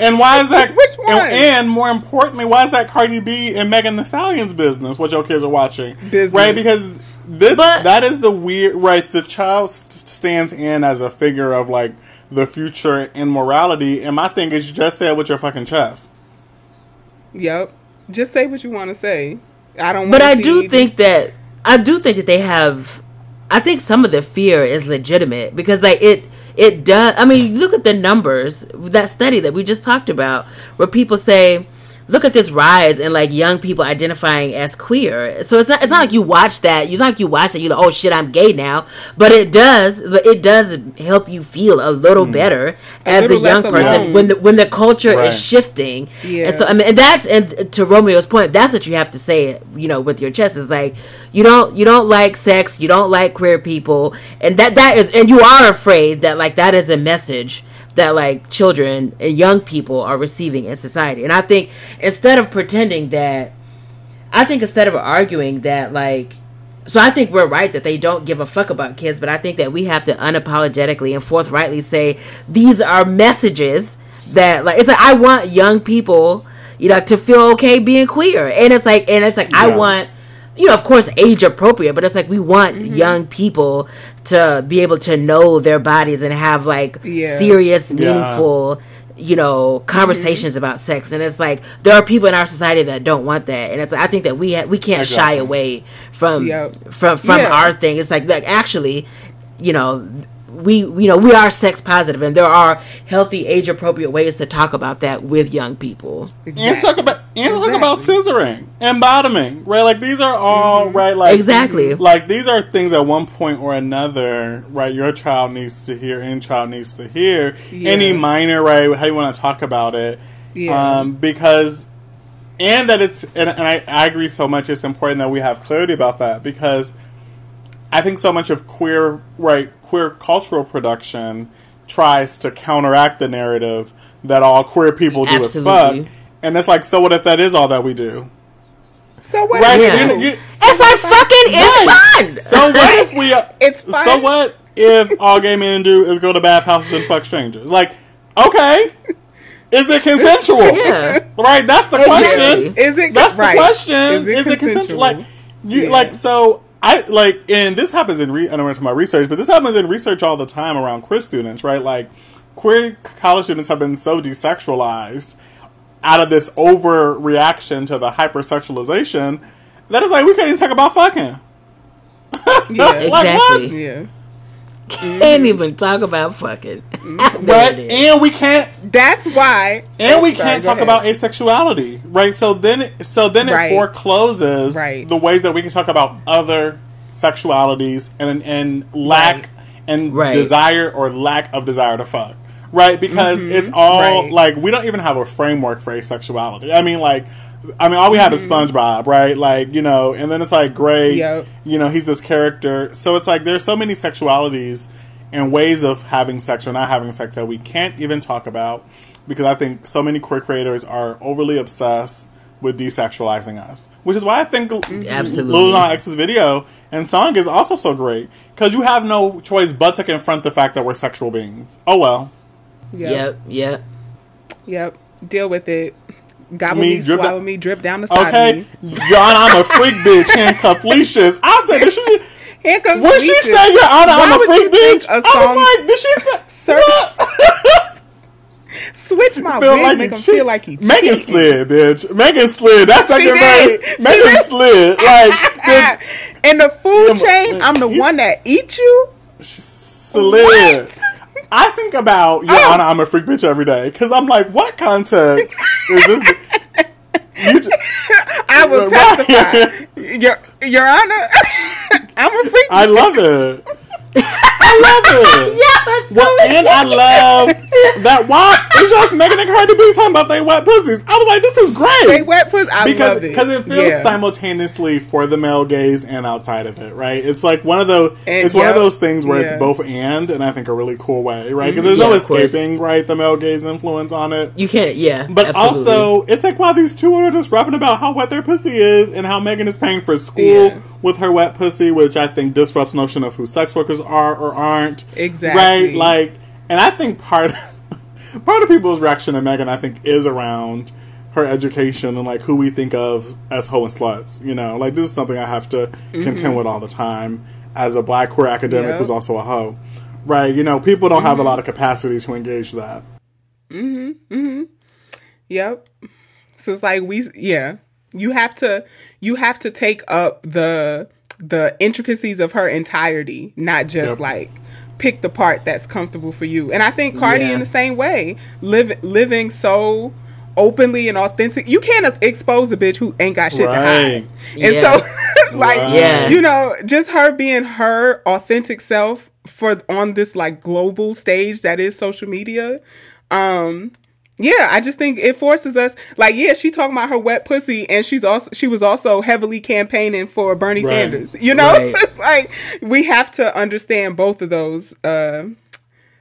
[SPEAKER 4] And why is that?
[SPEAKER 1] Which ones?
[SPEAKER 4] And, and more importantly, why is that Cardi B and Megan Thee Stallion's business? What your kids are watching,
[SPEAKER 1] Business.
[SPEAKER 4] right? Because this
[SPEAKER 2] But-
[SPEAKER 4] that is the weird, right? The child st- stands in as a figure of like the future in morality, and my thing is, you just say it with your fucking chest.
[SPEAKER 1] Yep. Just say what you want to say. I don't.
[SPEAKER 2] But
[SPEAKER 1] wanna
[SPEAKER 2] I do
[SPEAKER 1] see-
[SPEAKER 2] think that I do think that they have. I think some of the fear is legitimate because like it it does. I mean, look at the numbers. That study that we just talked about, where people say. Look at this rise in like young people identifying as queer. So it's not it's not like you watch that. You not like you watch that. You're like, oh shit, I'm gay now. But it does. But it does help you feel a little better as a
[SPEAKER 1] little
[SPEAKER 2] young person
[SPEAKER 1] alone.
[SPEAKER 2] when the when the culture
[SPEAKER 4] Right.
[SPEAKER 2] is shifting.
[SPEAKER 1] Yeah.
[SPEAKER 2] And so I mean, and that's and to Romeo's point, that's what you have to say. You know, with your chest, it's like you don't you don't like sex, you don't like queer people, and that that is, and you are afraid that like that is a message that like children and young people are receiving in society. And I think instead of pretending that, I think instead of arguing that like. So I think we're right that they don't give a fuck about kids, but I think that we have to unapologetically and forthrightly say these are messages that like it's like I want young people, you know, to feel okay being queer. And it's like and it's like I want you know, of course age appropriate, but it's like we want mm-hmm. young people to be able to know their bodies and have like
[SPEAKER 1] Yeah.
[SPEAKER 2] serious,
[SPEAKER 4] Yeah.
[SPEAKER 2] meaningful you know conversations mm-hmm. about sex and it's like there are people in our society that don't want that and it's i think that we ha- we can't shy away from
[SPEAKER 1] Yep.
[SPEAKER 2] from from
[SPEAKER 1] Yeah.
[SPEAKER 2] our thing it's like like actually you know we you know we are sex positive and there are healthy age appropriate ways to talk about that with young people
[SPEAKER 4] And talk about and talk about
[SPEAKER 1] Exactly.
[SPEAKER 4] scissoring and bottoming, right? Like these are all right, like
[SPEAKER 2] Exactly.
[SPEAKER 4] Like these are things at one point or another, right? Your child needs to hear, any child needs to hear.
[SPEAKER 1] Yeah.
[SPEAKER 4] Any minor, right? How you want to talk about it,
[SPEAKER 1] Yeah.
[SPEAKER 4] um, because and that it's and, and I, I agree so much. It's important that we have clarity about that because I think so much of queer right queer cultural production tries to counteract the narrative that all queer people do is fuck. And it's like, so what if that is all that we do?
[SPEAKER 1] So what?
[SPEAKER 4] Right?
[SPEAKER 2] Yeah.
[SPEAKER 4] you- you-
[SPEAKER 2] it's like fucking it's fun
[SPEAKER 4] so what if we?
[SPEAKER 1] Uh, it's fun.
[SPEAKER 4] So what if all gay men do is go to bathhouses and fuck strangers? Like, okay, is it consensual?
[SPEAKER 2] yeah
[SPEAKER 4] Right. That's the
[SPEAKER 2] Exactly.
[SPEAKER 4] question.
[SPEAKER 1] Is it
[SPEAKER 4] That's the question.
[SPEAKER 1] Is
[SPEAKER 4] Is
[SPEAKER 1] it
[SPEAKER 4] it, consensual?
[SPEAKER 1] consensual?
[SPEAKER 4] Like, you
[SPEAKER 1] Yeah.
[SPEAKER 4] like so. I like, and this happens in. Re- I don't want to talk about research, but this happens in research all the time around queer students, right? Like, queer college students have been so desexualized out of this overreaction to the hypersexualization that it's like we can't even talk about fucking.
[SPEAKER 1] Yeah.
[SPEAKER 4] Like, what?
[SPEAKER 2] exactly
[SPEAKER 1] yeah.
[SPEAKER 2] Can't even talk about fucking
[SPEAKER 4] Right?
[SPEAKER 2] There it is.
[SPEAKER 4] And we can't
[SPEAKER 1] That's why.
[SPEAKER 4] and we can't talk
[SPEAKER 1] ahead.
[SPEAKER 4] about asexuality, right? So then, so then
[SPEAKER 1] Right.
[SPEAKER 4] it forecloses
[SPEAKER 1] Right.
[SPEAKER 4] the ways that we can talk about other sexualities and and lack
[SPEAKER 1] Right.
[SPEAKER 4] and
[SPEAKER 2] Right.
[SPEAKER 4] desire or lack of desire to fuck, right? Because it's all
[SPEAKER 1] Mm-hmm. Right.
[SPEAKER 4] like we don't even have a framework for asexuality. I mean, like. I mean, all we have is SpongeBob, right? Like, you know, and then it's like Gray,
[SPEAKER 1] Mm-hmm. Yep.
[SPEAKER 4] you know, he's this character. So it's like there's so many sexualities and ways of having sex or not having sex that we can't even talk about because I think so many queer creators are overly obsessed with desexualizing us, which is why I think
[SPEAKER 2] Absolutely.
[SPEAKER 4] Lil Nas X's video and song is also so great because you have no choice but to confront the fact that we're sexual beings. Oh well,
[SPEAKER 1] Yep.
[SPEAKER 2] yep yep
[SPEAKER 1] Yep. Deal with it. Gobble
[SPEAKER 4] Me,
[SPEAKER 1] me,
[SPEAKER 4] drip
[SPEAKER 1] swallow
[SPEAKER 4] down-
[SPEAKER 1] me, drip down the side
[SPEAKER 4] okay,
[SPEAKER 1] of me.
[SPEAKER 4] Your Honor, I'm a freak bitch, handcuff leashes. I said, did she?
[SPEAKER 1] Comes
[SPEAKER 4] When she
[SPEAKER 1] Leeches.
[SPEAKER 4] said, Your Honor,
[SPEAKER 1] Why
[SPEAKER 4] I'm a freak bitch,
[SPEAKER 1] a
[SPEAKER 4] I
[SPEAKER 1] song-
[SPEAKER 4] was like, did she say?
[SPEAKER 1] Sir- Switch my
[SPEAKER 4] feel
[SPEAKER 1] wig,
[SPEAKER 4] like
[SPEAKER 1] make him
[SPEAKER 4] cheat-
[SPEAKER 1] feel like he
[SPEAKER 4] Megan
[SPEAKER 1] cheating.
[SPEAKER 4] slid, bitch. Megan slid. That's second verse. Megan slid. Like, bitch,
[SPEAKER 1] In the food
[SPEAKER 4] Yeah,
[SPEAKER 1] chain, I'm the
[SPEAKER 4] you-
[SPEAKER 1] one that eats you.
[SPEAKER 4] she slid. I think about Your
[SPEAKER 1] Oh.
[SPEAKER 4] Honor, I'm a freak bitch every day because I'm like, what context is this? You just,
[SPEAKER 1] I will
[SPEAKER 4] Right.
[SPEAKER 1] testify. Your Your Honor, I'm a freak.
[SPEAKER 4] I love it. I love it.
[SPEAKER 2] yeah
[SPEAKER 4] Well, and I love that. Why? it's just Megan and Cardi B talking about they wet pussies. I was like, this is great.
[SPEAKER 1] They wet pussy. I
[SPEAKER 4] because
[SPEAKER 1] love it
[SPEAKER 4] because it feels
[SPEAKER 1] Yeah.
[SPEAKER 4] simultaneously for the male gaze and outside of it, right? It's like one of those.
[SPEAKER 1] And-
[SPEAKER 4] it's one of those things where it's both and, and I think a really cool way, right? Because mm-hmm. there's
[SPEAKER 2] Yeah,
[SPEAKER 4] no escaping, right, the male gaze influence on it.
[SPEAKER 2] You can't, yeah.
[SPEAKER 4] But
[SPEAKER 2] absolutely.
[SPEAKER 4] also, it's like while these two are just rapping about how wet their pussy is and how Megan is paying for school
[SPEAKER 1] Yeah.
[SPEAKER 4] with her wet pussy, which I think disrupts notion of who sex workers are or aren't.
[SPEAKER 1] Exactly.
[SPEAKER 4] Right? Like, and I think part of, part of people's reaction to Megan, I think, is around her education and like who we think of as hoe and sluts. You know, like this is something I have to contend with all the time as a black queer academic
[SPEAKER 1] Yep.
[SPEAKER 4] who's also a hoe. Right? You know, people don't have a lot of capacity to engage that. Mm hmm. Mm hmm.
[SPEAKER 1] Yep. So it's like we yeah. You have to you have to take up the the intricacies of her entirety, not just
[SPEAKER 4] Yep.
[SPEAKER 1] like pick the part that's comfortable for you. And I think Cardi
[SPEAKER 2] Yeah.
[SPEAKER 1] in the same way, live, living so openly and authentic. You can't expose a bitch who ain't got shit to hide. And
[SPEAKER 2] Yeah.
[SPEAKER 1] so like
[SPEAKER 4] Right.
[SPEAKER 2] Yeah.
[SPEAKER 1] you know, just her being her authentic self for on this like global stage that is social media. Um yeah, I just think it forces us like yeah, she talking about her wet pussy and she's also she was also heavily campaigning for Bernie
[SPEAKER 4] Right.
[SPEAKER 1] Sanders. You know?
[SPEAKER 2] Right.
[SPEAKER 1] like we have to understand both of those uh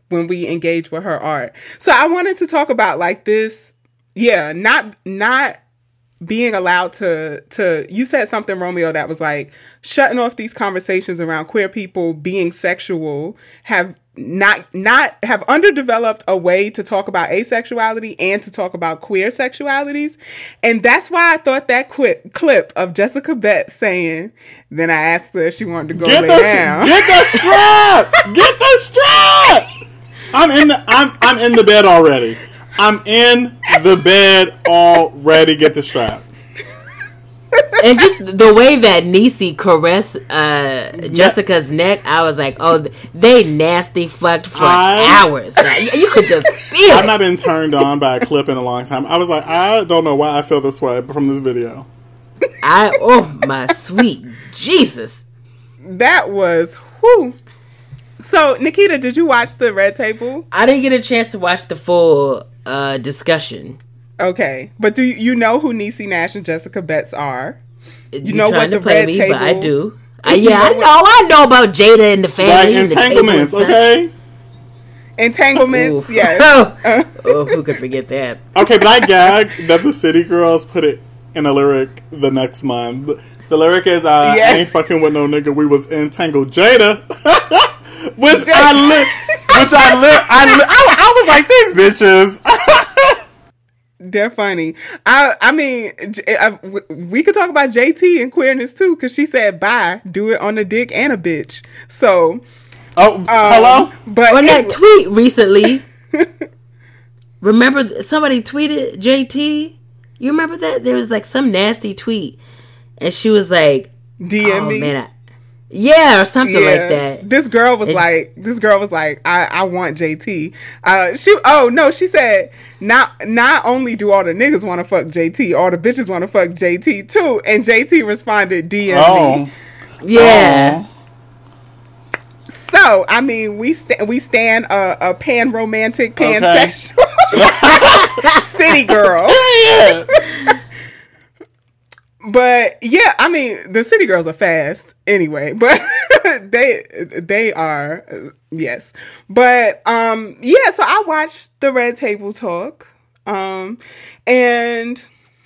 [SPEAKER 1] when we engage with her art. So I wanted to talk about like this yeah, not not being allowed to to you said something romeo that was like shutting off these conversations around queer people being sexual have not not have underdeveloped a way to talk about asexuality and to talk about queer sexualities and that's why i thought that clip clip of jessica betts saying then i asked her if she wanted to go
[SPEAKER 4] Get
[SPEAKER 1] lay
[SPEAKER 4] the
[SPEAKER 1] down
[SPEAKER 4] get the strap. Get the strap. I'm in the I'm I'm in the bed already. I'm in the bed already. Get the strap.
[SPEAKER 2] and just the way that Niecy caressed uh, Jessica's neck, I was like, oh, they nasty fucked for
[SPEAKER 4] I-
[SPEAKER 2] hours. Like, you could just feel
[SPEAKER 4] I've
[SPEAKER 2] it.
[SPEAKER 4] not been turned on by a clip in a long time. I was like, I don't know why I feel this way from this video.
[SPEAKER 2] I oh my sweet Jesus.
[SPEAKER 1] that was whew. so nikita did you watch the red table
[SPEAKER 2] I didn't get a chance to watch the full uh, discussion.
[SPEAKER 1] Okay but do you, you know who Niecy nash and jessica betts are
[SPEAKER 2] You
[SPEAKER 1] know
[SPEAKER 2] trying
[SPEAKER 1] what
[SPEAKER 2] to
[SPEAKER 1] the
[SPEAKER 2] play
[SPEAKER 1] red
[SPEAKER 2] me, but I
[SPEAKER 1] table-
[SPEAKER 2] do. I,
[SPEAKER 1] You
[SPEAKER 2] yeah,
[SPEAKER 1] know
[SPEAKER 2] I
[SPEAKER 1] what-
[SPEAKER 2] know. I know about Jada and the family and the and
[SPEAKER 4] entanglements,
[SPEAKER 2] such.
[SPEAKER 4] okay?
[SPEAKER 1] entanglements
[SPEAKER 2] Ooh.
[SPEAKER 1] yes
[SPEAKER 2] oh, oh, who could forget that?
[SPEAKER 4] Okay, but I gag that the City Girls put it in a lyric the next month. The lyric is, uh,
[SPEAKER 1] Yeah.
[SPEAKER 4] I ain't fucking with no nigga, we was entangled Jada. which I lit, which I lit, I lit, I, I was like, these bitches.
[SPEAKER 1] They're funny. I I mean, J- I- w- we could talk about JT and queerness too, because she said, "Bye, do it on a dick and a bitch." So,
[SPEAKER 4] oh,
[SPEAKER 1] um,
[SPEAKER 4] hello?
[SPEAKER 1] But
[SPEAKER 2] On that
[SPEAKER 1] anyway-
[SPEAKER 2] tweet recently, remember somebody tweeted JT? You remember that? There was like some nasty tweet, and she was like,
[SPEAKER 1] DM
[SPEAKER 2] "Oh
[SPEAKER 1] me.
[SPEAKER 2] man, I, yeah," or something
[SPEAKER 1] Yeah.
[SPEAKER 2] like that.
[SPEAKER 1] This girl was
[SPEAKER 2] It-
[SPEAKER 1] like, this girl was like, I, I want JT. Uh, she, oh no, she said, not, not only do all the niggas want to fuck JT, all the bitches want to fuck JT too. And JT responded, DM
[SPEAKER 4] Oh.
[SPEAKER 1] me.
[SPEAKER 2] Yeah,
[SPEAKER 1] So, I mean, we st- we stand a, a pan romantic, pansexual city girl.
[SPEAKER 4] Yeah.
[SPEAKER 1] But yeah, I mean, the city girls are fast anyway, but they they are uh, yes. But um yeah, so I watched the Red Table Talk. Um and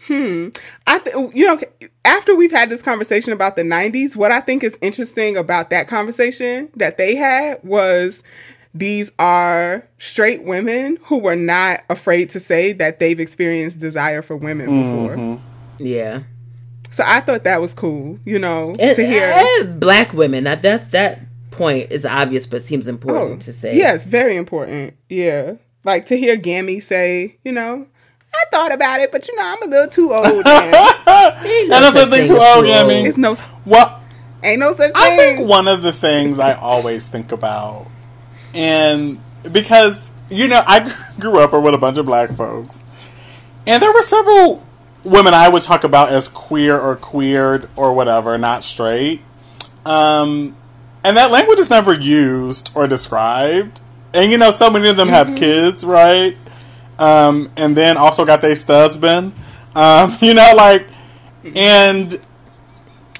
[SPEAKER 1] hmm, I th- you know after we've had this conversation about the 90s, what I think is interesting about that conversation that they had was these are straight women who were not afraid to say that they've experienced desire for women before.
[SPEAKER 2] yeah.
[SPEAKER 1] So I thought that was cool, you know,
[SPEAKER 2] And,
[SPEAKER 1] to hear.
[SPEAKER 2] and black women. That that's that point is obvious, but seems important
[SPEAKER 1] Oh,
[SPEAKER 2] to say.
[SPEAKER 1] Yes, very important. Yeah. Like to hear Gammy say, you know, I thought about it, but you know, I'm a little too old. now.
[SPEAKER 2] Ain't
[SPEAKER 4] no such thing too old,
[SPEAKER 2] too
[SPEAKER 4] yeah,
[SPEAKER 1] it's no,
[SPEAKER 4] Well,
[SPEAKER 1] ain't no such thing.
[SPEAKER 4] I think one of the things I always think about, and because you know I grew up with a bunch of black folks, and there were several women I would talk about as queer or queered or whatever, not straight, um, and that language is never used or described. And you know, so many of them have kids, right? um, and then also got their studsman. Um, you know, like, and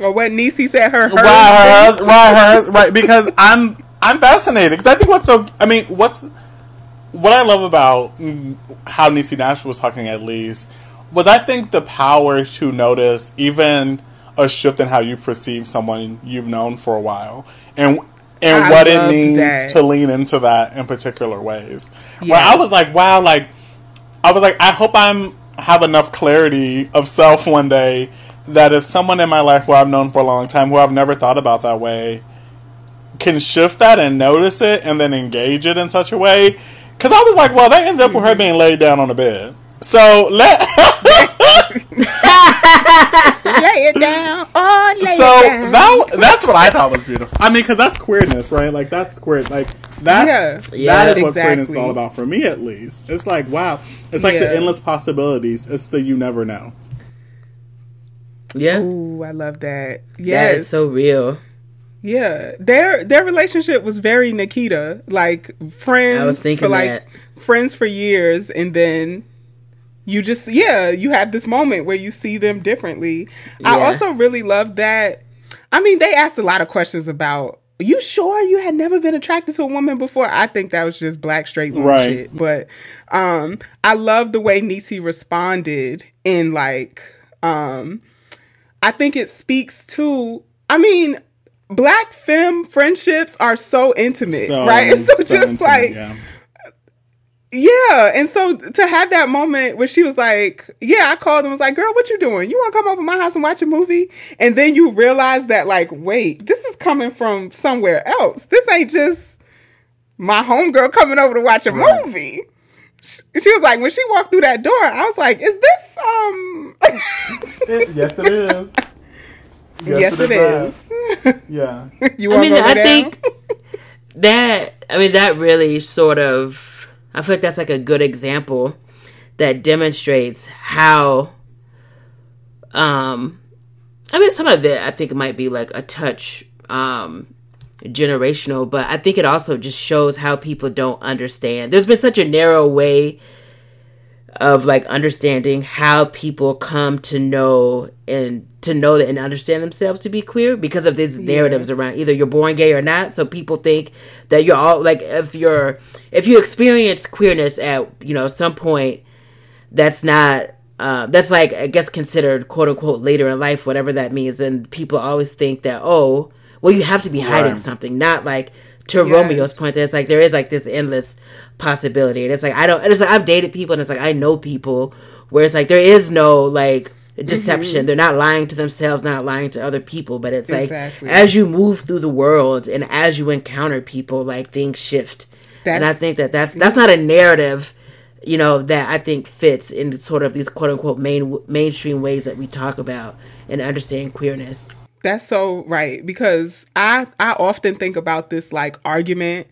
[SPEAKER 1] Or what Niecy said her hers.
[SPEAKER 4] right, hers, right, hers, right, because I'm I'm fascinated because I think what's so I mean what's what I love about mm, how Niecy Nash was talking at least was I think the power to notice even a shift in how you perceive someone you've known for a while and and
[SPEAKER 1] I
[SPEAKER 4] what it means
[SPEAKER 1] that.
[SPEAKER 4] to lean into that in particular ways. Where I was like, wow, like I was like, I hope I'm have enough clarity of self one day that if someone in my life who I've known for a long time who I've never thought about that way can shift that and notice it and then engage it in such a way. Because I was like, well, that ended up with her mm-hmm. being laid down on the bed. So let
[SPEAKER 1] lay it down. Oh, lay
[SPEAKER 4] so
[SPEAKER 1] it down.
[SPEAKER 4] that that's what I thought was beautiful. I mean, because that's queerness, right? Like that's queer. Like that's
[SPEAKER 1] Yeah.
[SPEAKER 4] that is
[SPEAKER 1] Yeah,
[SPEAKER 4] what queerness is all about for me, at least. It's like wow, it's like the endless possibilities. It's the you never know.
[SPEAKER 2] Yeah.
[SPEAKER 1] Ooh, I love that.
[SPEAKER 2] That
[SPEAKER 1] Yes.
[SPEAKER 2] is so real.
[SPEAKER 1] Yeah, their their relationship was very Nikita, like friends
[SPEAKER 2] I was thinking
[SPEAKER 1] for like
[SPEAKER 2] that.
[SPEAKER 1] friends for years, and then you just yeah, you have this moment where you see them differently. I also really love that. I mean, they asked a lot of questions about. You sure you had never been attracted to a woman before? I think that was just black straight woman
[SPEAKER 4] Right.
[SPEAKER 1] shit. But um, I love the way Niecy responded in like um, I think it speaks to. I mean, black femme friendships are so intimate,
[SPEAKER 4] So,
[SPEAKER 1] right? And so,
[SPEAKER 4] so
[SPEAKER 1] just
[SPEAKER 4] intimate,
[SPEAKER 1] like
[SPEAKER 4] yeah.
[SPEAKER 1] Yeah, and so to have that moment where she was like, "Yeah," I called and was like, "Girl, what you doing? You want to come over my house and watch a movie?" And then you realize that, like, wait, this is coming from somewhere else. This ain't just my homegirl coming over to watch a
[SPEAKER 4] Right.
[SPEAKER 1] movie. She she was like, when she walked through that door, I was like, "Is this um?"
[SPEAKER 4] yes, it is.
[SPEAKER 1] yes, it is.
[SPEAKER 4] Yeah.
[SPEAKER 1] you
[SPEAKER 2] I mean, I
[SPEAKER 1] down?
[SPEAKER 2] think that I mean that really sort of I feel like that's like a good example that demonstrates how um I mean some of it I think might be like a touch um generational, but I think it also just shows how people don't understand. There's been such a narrow way of like understanding how people come to know and to know that and understand themselves to be queer because of these narratives around either you're born gay or not. So people think that you're all like if you're if you experience queerness at you know some point that's not uh, that's like I guess considered quote unquote later in life, whatever that means. And people always think that oh, well, you have to be hiding
[SPEAKER 4] Right.
[SPEAKER 2] something, not like to
[SPEAKER 1] Yes.
[SPEAKER 2] Romeo's point. That it's like there is like this endless possibility, and it's like I don't. And it's like I've dated people, and it's like I know people where it's like there is no like deception. Mm-hmm. They're not lying to themselves, not lying to other people. But it's like as you move through the world and as you encounter people, like things shift. and I think that that's that's not a narrative you know that I think fits in sort of these quote unquote main mainstream ways that we talk about and understand queerness.
[SPEAKER 1] That's so right because I I often think about this like argument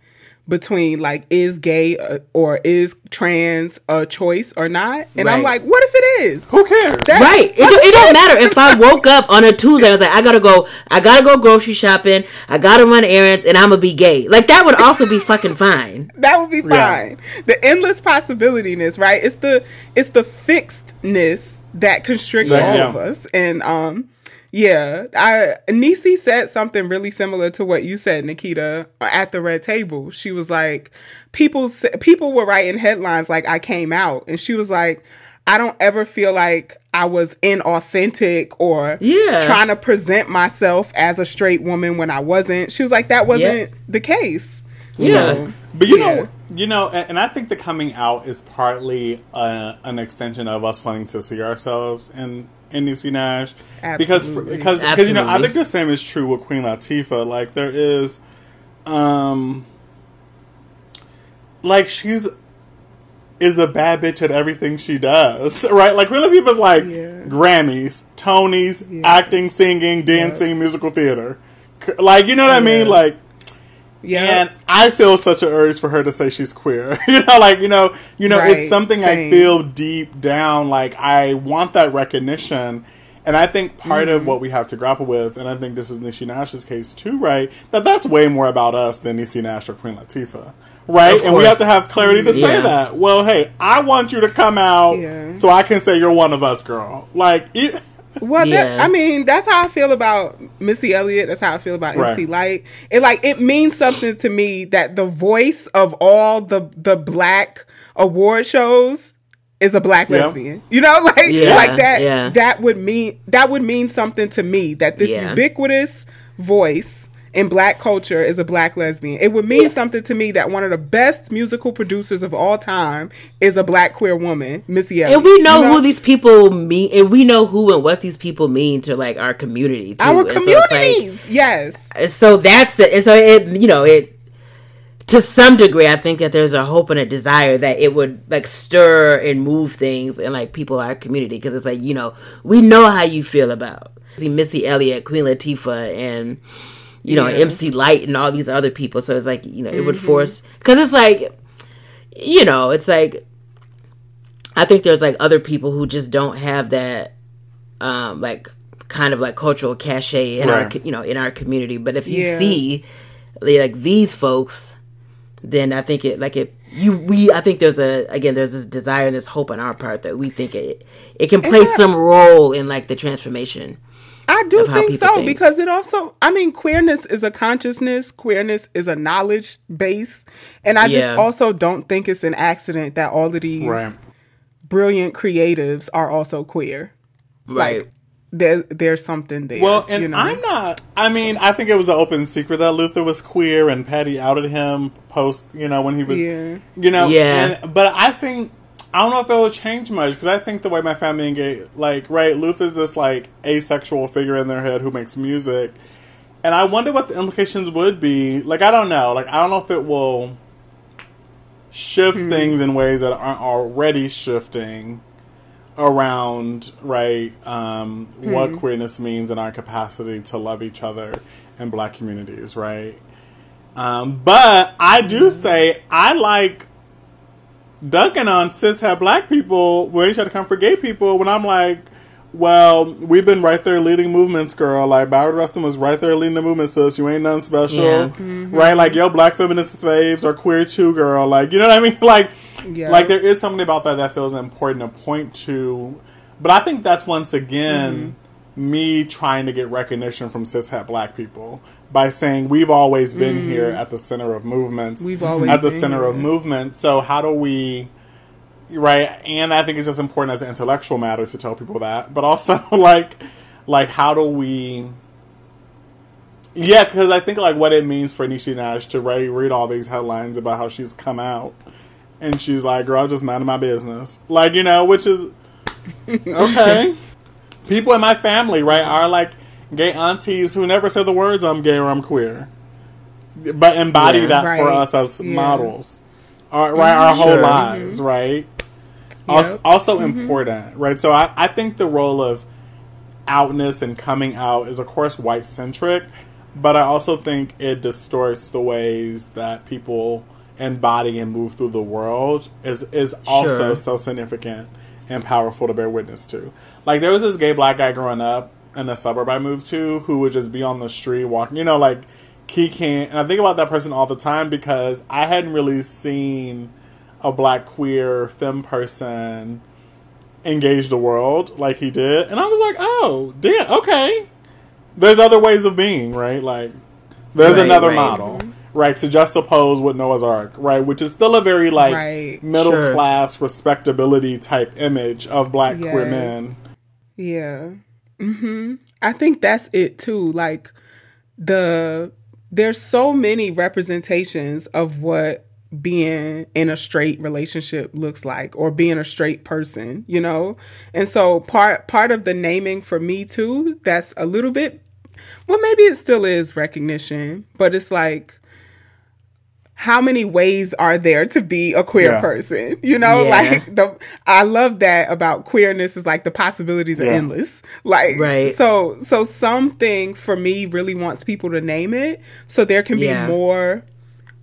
[SPEAKER 1] between like is gay uh, or is trans a choice or not, and I'm like, what if it is?
[SPEAKER 4] Who cares?
[SPEAKER 2] Right. It, do, it don't matter if I woke up on a Tuesday. I was like, I gotta go. I gotta go grocery shopping. I gotta run errands, and I'm gonna be gay. Like that would also be fucking fine.
[SPEAKER 1] That would be
[SPEAKER 4] Yeah.
[SPEAKER 1] fine. The endless possibilityness, right? It's the it's the fixedness that constricts
[SPEAKER 4] Yeah.
[SPEAKER 1] all
[SPEAKER 4] Yeah.
[SPEAKER 1] of us. And um yeah, I Niecy said something really similar to what you said, Nikita, at the red table. She was like, people people were writing headlines like I came out, and she was like, I don't ever feel like I was inauthentic or
[SPEAKER 2] Yeah.
[SPEAKER 1] trying to present myself as a straight woman when I wasn't. She was like, that wasn't the case.
[SPEAKER 2] Yeah.
[SPEAKER 1] So,
[SPEAKER 4] But you
[SPEAKER 1] Yeah.
[SPEAKER 4] know, you know, and, and I think the coming out is partly uh, an extension of us wanting to see ourselves in in Niecy Nash because
[SPEAKER 1] Absolutely.
[SPEAKER 4] because because you know I think the same is true with Queen Latifah. Like there is, um, like she's is a bad bitch at everything she does, right? Like Queen Latifah's like
[SPEAKER 1] Yeah.
[SPEAKER 4] Grammys, Tonys, acting, singing, dancing, musical theater. Like you know what I mean? Like
[SPEAKER 1] yeah.
[SPEAKER 4] and I feel such an urge for her to say she's queer. you know, like you know, you know,
[SPEAKER 1] Right,
[SPEAKER 4] it's something I feel deep down. Like I want that recognition, and I think part of
[SPEAKER 1] Mm-hmm.
[SPEAKER 4] what we have to grapple with, and I think this is Niecy Nash's case too, right? That that's way more about us than Niecy Nash or Queen Latifah, right? And we have to have clarity to say
[SPEAKER 2] Yeah.
[SPEAKER 4] that. Well, hey, I want you to come out
[SPEAKER 1] Yeah.
[SPEAKER 4] so I can say you're one of us, girl. Like, it,
[SPEAKER 1] Well, that, I mean, that's how I feel about Missy Elliott. That's how I feel about
[SPEAKER 4] Right.
[SPEAKER 1] MC Lyte. It like it means something to me that the voice of all the the black award shows is a black
[SPEAKER 4] Yeah.
[SPEAKER 1] lesbian. You know, like
[SPEAKER 2] Yeah,
[SPEAKER 1] like that.
[SPEAKER 2] yeah.
[SPEAKER 1] That would mean that would mean something to me that this
[SPEAKER 2] Yeah.
[SPEAKER 1] ubiquitous voice in black culture is a black lesbian. It would mean something to me that one of the best musical producers of all time is a black queer woman, Missy Elliott.
[SPEAKER 2] And we know,
[SPEAKER 1] You
[SPEAKER 2] who these people mean, and we know who and what these people mean to like our community, too.
[SPEAKER 1] our
[SPEAKER 2] And so like-
[SPEAKER 1] communities. yes.
[SPEAKER 2] so that's the and so it you know it to some degree i think that there's a hope and a desire that it would like stir and move things and like people our community because it's like you know we know how you feel about see missy elliott queen latifah and you know
[SPEAKER 1] Yeah.
[SPEAKER 2] mc lyte and all these other people so it's like you know it would force because it's like you know it's like i think there's like other people who just don't have that um like kind of like cultural cachet in our
[SPEAKER 4] Right.
[SPEAKER 2] co- you know in our community but if you
[SPEAKER 1] Yeah.
[SPEAKER 2] see like these folks then i think it like it you we i think there's a again there's this desire and this hope on our part that we think it it can play
[SPEAKER 1] I-
[SPEAKER 2] some role in like the transformation
[SPEAKER 1] I do
[SPEAKER 2] of
[SPEAKER 1] think
[SPEAKER 2] people
[SPEAKER 1] so
[SPEAKER 2] think.
[SPEAKER 1] because it also, I mean, queerness is a consciousness, queerness is a knowledge base. And I
[SPEAKER 2] Yeah.
[SPEAKER 1] just also don't think it's an accident that all of these
[SPEAKER 4] right.
[SPEAKER 1] brilliant creatives are also queer.
[SPEAKER 2] right
[SPEAKER 1] Like, there, there's something there.
[SPEAKER 4] Well, and
[SPEAKER 1] you know?
[SPEAKER 4] I'm not. I mean, I think it was an open secret that Luther was queer, and Patty outed him post. You know, when he was.
[SPEAKER 1] Yeah.
[SPEAKER 4] You know.
[SPEAKER 2] Yeah.
[SPEAKER 4] And, but I think I don't know if it will change much because I think the way my family engage, like, right, Luther's this like asexual figure in their head who makes music, and I wonder what the implications would be. Like, I don't know. Like, I don't know if it will shift
[SPEAKER 1] Hmm.
[SPEAKER 4] things in ways that aren't already shifting around right um, what
[SPEAKER 1] Hmm.
[SPEAKER 4] queerness means and our capacity to love each other in black communities right um, but i do say i like dunking on cis cishet black people when they try to come for gay people when i'm like well, we've been right there leading movements, girl. Like Bayard Rustin was right there leading the movement, sis. You ain't nothing special,
[SPEAKER 2] Yeah.
[SPEAKER 4] right? Like yo black feminist faves are queer too, girl. Like you know what I mean? Like,
[SPEAKER 1] Yeah.
[SPEAKER 4] like there is something about that that feels important to point to. But I think that's once again
[SPEAKER 1] Mm-hmm.
[SPEAKER 4] me trying to get recognition from cis cishet black people by saying we've always been mm-hmm. here at the center of movements.
[SPEAKER 1] We've always
[SPEAKER 4] at the center of movement. So how do we? right and i think it's just important as an intellectual matter to tell people that but also like like how do we yeah because i think like what it means for niecy nash to read, read all these headlines about how she's come out and she's like girl I'm just minding my business like you know which is okay people in my family right are like gay aunties who never say the words i'm gay or i'm queer but embody
[SPEAKER 2] Yeah.
[SPEAKER 4] that for us as
[SPEAKER 1] Yeah.
[SPEAKER 4] models our, right our mm-hmm. whole
[SPEAKER 2] Sure.
[SPEAKER 4] lives mm-hmm. right also,
[SPEAKER 1] Yep.
[SPEAKER 4] also important right so I, I think the role of outness and coming out is of course white centric but i also think it distorts the ways that people embody and move through the world is is also
[SPEAKER 2] Sure.
[SPEAKER 4] so significant and powerful to bear witness to like there was this gay black guy growing up in a suburb i moved to who would just be on the street walking you know like he can't and i think about that person all the time because i hadn't really seen a black queer femme person engage the world like he did and i was like oh damn okay there's other ways of being right like there's
[SPEAKER 2] Right,
[SPEAKER 4] another
[SPEAKER 2] right.
[SPEAKER 4] model right to juxtapose with noah's arc right which is still a very like
[SPEAKER 1] Right.
[SPEAKER 4] middle
[SPEAKER 2] Sure.
[SPEAKER 4] class respectability type image of black queer men
[SPEAKER 1] Yeah. Hmm I think that's it too. Like the there's so many representations of what being in a straight relationship looks like or being a straight person, you know? And so part part of the naming for me too, that's a little bit well maybe it still is recognition, but it's like how many ways are there to be a queer
[SPEAKER 4] Yeah.
[SPEAKER 1] person? You know,
[SPEAKER 2] Yeah.
[SPEAKER 1] like the I love that about queerness is like the possibilities are endless. Like
[SPEAKER 2] Right.
[SPEAKER 1] so so something for me really wants people to name it so there can be more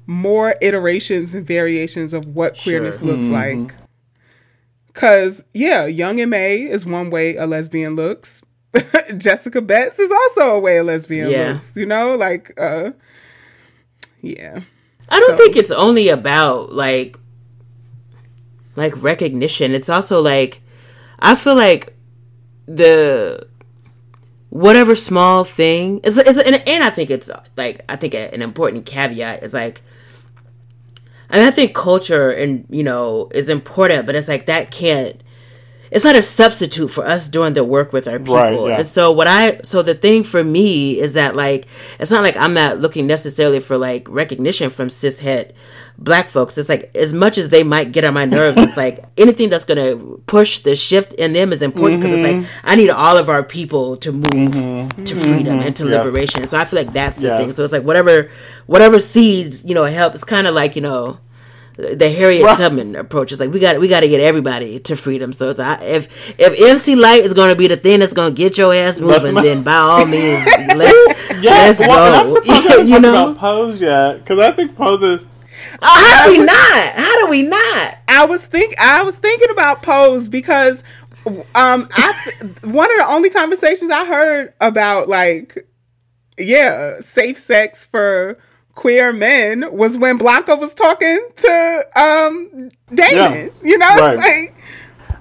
[SPEAKER 1] more iterations and variations of what queerness
[SPEAKER 2] Sure.
[SPEAKER 1] looks like. Cause yeah, Young M.A is one way a lesbian looks. Jessica Betts is also a way a lesbian
[SPEAKER 2] Yeah.
[SPEAKER 1] looks. You know, like uh yeah.
[SPEAKER 2] I don't
[SPEAKER 1] So-
[SPEAKER 2] think it's only about like like recognition. It's also like I feel like the whatever small thing is, is and, and I think it's like I think an important caveat is like and I think culture and you know is important, but it's like that can't. It's not a substitute for us doing the work with our people.
[SPEAKER 4] Right, yeah.
[SPEAKER 2] And so what I so the thing for me is that like it's not like I'm not looking necessarily for like recognition from cishet black folks. It's like as much as they might get on my nerves, it's like anything that's gonna push the shift in them is important because it's like mm-hmm. I need all of our people to move mm-hmm. to freedom and to mm-hmm.
[SPEAKER 4] Yes.
[SPEAKER 2] liberation. So I feel like that's the
[SPEAKER 4] Yes.
[SPEAKER 2] thing. So it's like whatever whatever seeds you know help. It's kind of like you know the Harriet
[SPEAKER 4] Right.
[SPEAKER 2] Tubman approach is like we got we got to get everybody to freedom. So it's I, if if MC Lyte is going to be the thing that's going to get your ass
[SPEAKER 4] Let's
[SPEAKER 2] moving, then by all means let's
[SPEAKER 4] Yeah,
[SPEAKER 2] let's
[SPEAKER 4] well, and I'm
[SPEAKER 2] go.
[SPEAKER 4] surprised we haven't
[SPEAKER 2] you know,
[SPEAKER 4] about Pose yet because I think Pose is.
[SPEAKER 2] oh, how do we not? How do we not?
[SPEAKER 1] I was think I was thinking about pose because um I one of the only conversations I heard about like yeah safe sex for queer men was when Blanca was talking to um Damon.
[SPEAKER 4] Yeah.
[SPEAKER 1] You know,
[SPEAKER 4] Right.
[SPEAKER 1] like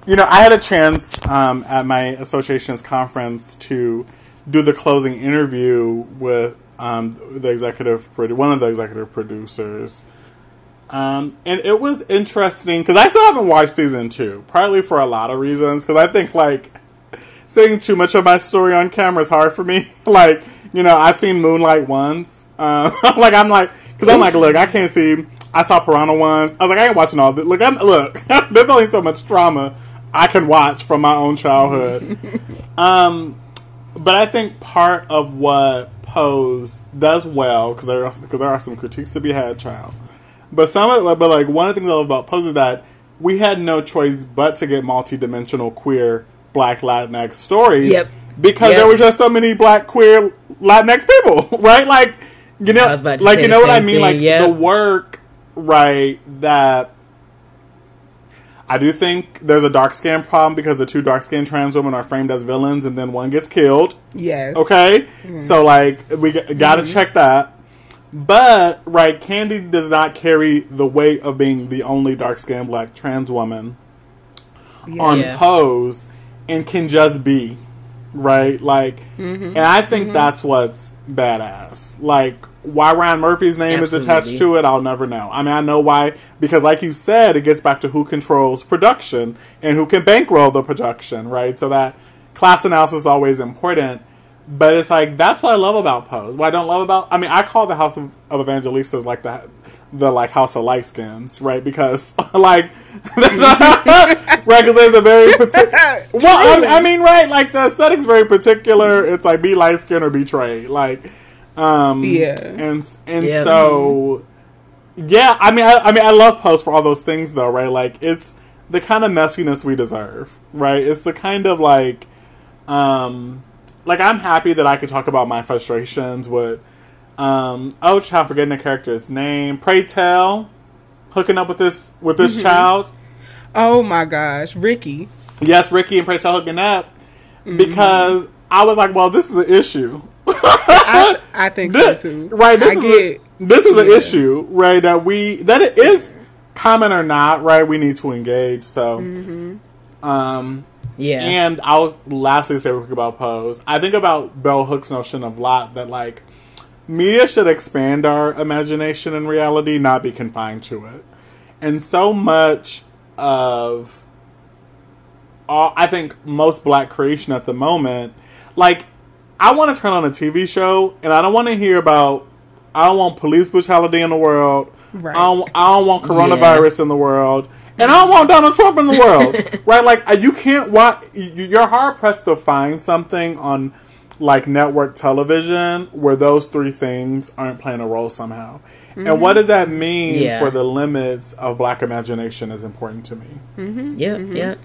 [SPEAKER 4] You know, I had a chance um, at my association's conference to do the closing interview with um, the executive, produ- one of the executive producers. Um, and it was interesting because I still haven't watched season two, partly for a lot of reasons. Because I think like saying too much of my story on camera is hard for me. like, you know, I've seen Moonlight once. Uh, like, I'm like, because I'm like, look, I can't see. I saw Pariah once. I was like, I ain't watching all this. Look, I'm, look, there's only so much trauma I can watch from my own childhood. um, but I think part of what Pose does well, because there, are- 'cause there are some critiques to be had, child. But some of it, but like one of the things I love about Pose is that we had no choice but to get multi-dimensional queer Black Latinx stories.
[SPEAKER 2] Yep.
[SPEAKER 4] Because
[SPEAKER 2] Yep.
[SPEAKER 4] there was just so many Black queer Latinx people, right? Like, you know,
[SPEAKER 2] I was about to
[SPEAKER 4] like you know what I mean?
[SPEAKER 2] thing,
[SPEAKER 4] Like
[SPEAKER 2] yep.
[SPEAKER 4] the work, right? That I do think there's a dark skin problem because the two dark skinned trans women are framed as villains, and then one gets killed.
[SPEAKER 1] yes,
[SPEAKER 4] Okay, mm-hmm. so like we g- gotta mm-hmm. check that. But right, Candy does not carry the weight of being the only dark skinned black trans woman on
[SPEAKER 2] Yeah.
[SPEAKER 4] Pose, and can just be right. Like, mm-hmm. and I think mm-hmm. that's what's badass. Like, why Ryan Murphy's name is attached to it, I'll never know. I mean, I know why because, like you said, it gets back to who controls production and who can bankroll the production, right? So that class analysis is always important. But it's like that's what I love about Pose. What I don't love about, I mean, I call the House of, of Evangelistas like the the like House of Light Skins, right? Because like, there's a, there's a very particular. Well, I, I mean, right? Like the aesthetic's very particular. It's like be light skin or be trade. Like, um,
[SPEAKER 1] Yeah.
[SPEAKER 4] and and
[SPEAKER 2] Yeah.
[SPEAKER 4] so yeah. I mean, I, I mean, I love Pose for all those things, though, right? Like, it's the kind of messiness we deserve, right? It's the kind of like, um, like I'm happy that I could talk about my frustrations with, um, oh, child, I'm forgetting the character's name. Pray tell, hooking up with this with this child.
[SPEAKER 1] Oh my gosh, Ricky.
[SPEAKER 4] Yes, Ricky and Pray tell hooking up because I was like, well, this is an issue.
[SPEAKER 1] I, I think so too.
[SPEAKER 4] right? This
[SPEAKER 1] I
[SPEAKER 4] is
[SPEAKER 1] get.
[SPEAKER 4] a, this is an issue, right? That we that it is common or not, right? We need to engage. So, um,
[SPEAKER 2] Yeah.
[SPEAKER 4] and I'll lastly say real quick about Pose. I think about bell hooks' notion of lot that like media should expand our imagination and reality, not be confined to it. And so much of all, I think most black creation at the moment, like I want to turn on a TV show and I don't want to hear about I don't want police brutality in the world.
[SPEAKER 1] Right.
[SPEAKER 4] I don't, I don't want coronavirus in the world. And I don't want Donald Trump in the world. right? Like uh, you can't watch you're hard pressed to find something on like network television where those three things aren't playing a role somehow. And what does that mean
[SPEAKER 2] Yeah.
[SPEAKER 4] for the limits of black imagination is important to me. Mm-hmm.
[SPEAKER 2] yeah. Yeah.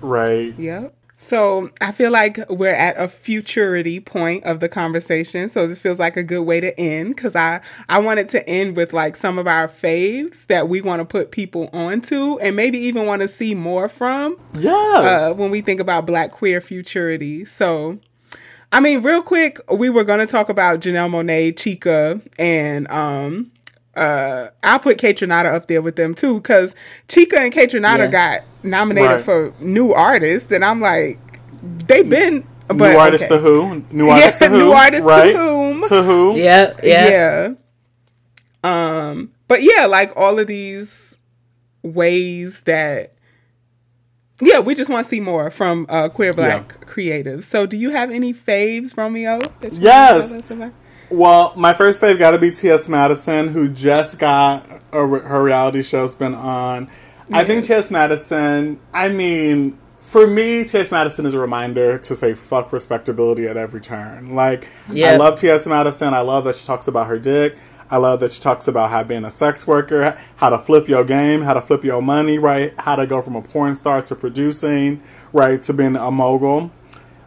[SPEAKER 4] Right.
[SPEAKER 1] Yep. So I feel like we're at a futurity point of the conversation. So this feels like a good way to end because I I wanted to end with like some of our faves that we want to put people onto and maybe even want to see more from
[SPEAKER 4] Yes.
[SPEAKER 1] uh, when we think about Black queer futurity. So. I mean, real quick, we were going to talk about Janelle Monáe, Chika, and um, uh, I'll put Kaytranada up there with them too because Chika and Kaytranada
[SPEAKER 2] Yeah.
[SPEAKER 1] got nominated
[SPEAKER 4] Right.
[SPEAKER 1] for new artists, and I'm like, they've been but,
[SPEAKER 4] new artist
[SPEAKER 1] okay.
[SPEAKER 4] to who? New
[SPEAKER 1] Yeah,
[SPEAKER 4] artist to who?
[SPEAKER 1] new artist to whom?
[SPEAKER 4] To who?
[SPEAKER 2] Yeah, yeah.
[SPEAKER 1] yeah. Um, but yeah, like all of these ways that yeah, we just want to see more from uh, queer black creatives. So, do you have any faves, Romeo? that
[SPEAKER 4] Yes.
[SPEAKER 1] tell us about?
[SPEAKER 4] Well, my first fave got to be T.S. Madison, who just got a, her reality show spin on. I think T.S. Madison, I mean, for me, T.S. Madison is a reminder to say fuck respectability at every turn. Like,
[SPEAKER 2] Yeah.
[SPEAKER 4] I love T.S. Madison. I love that she talks about her dick. I love that she talks about how being a sex worker, how to flip your game, how to flip your money, right? How to go from a porn star to producing, right? To being a mogul.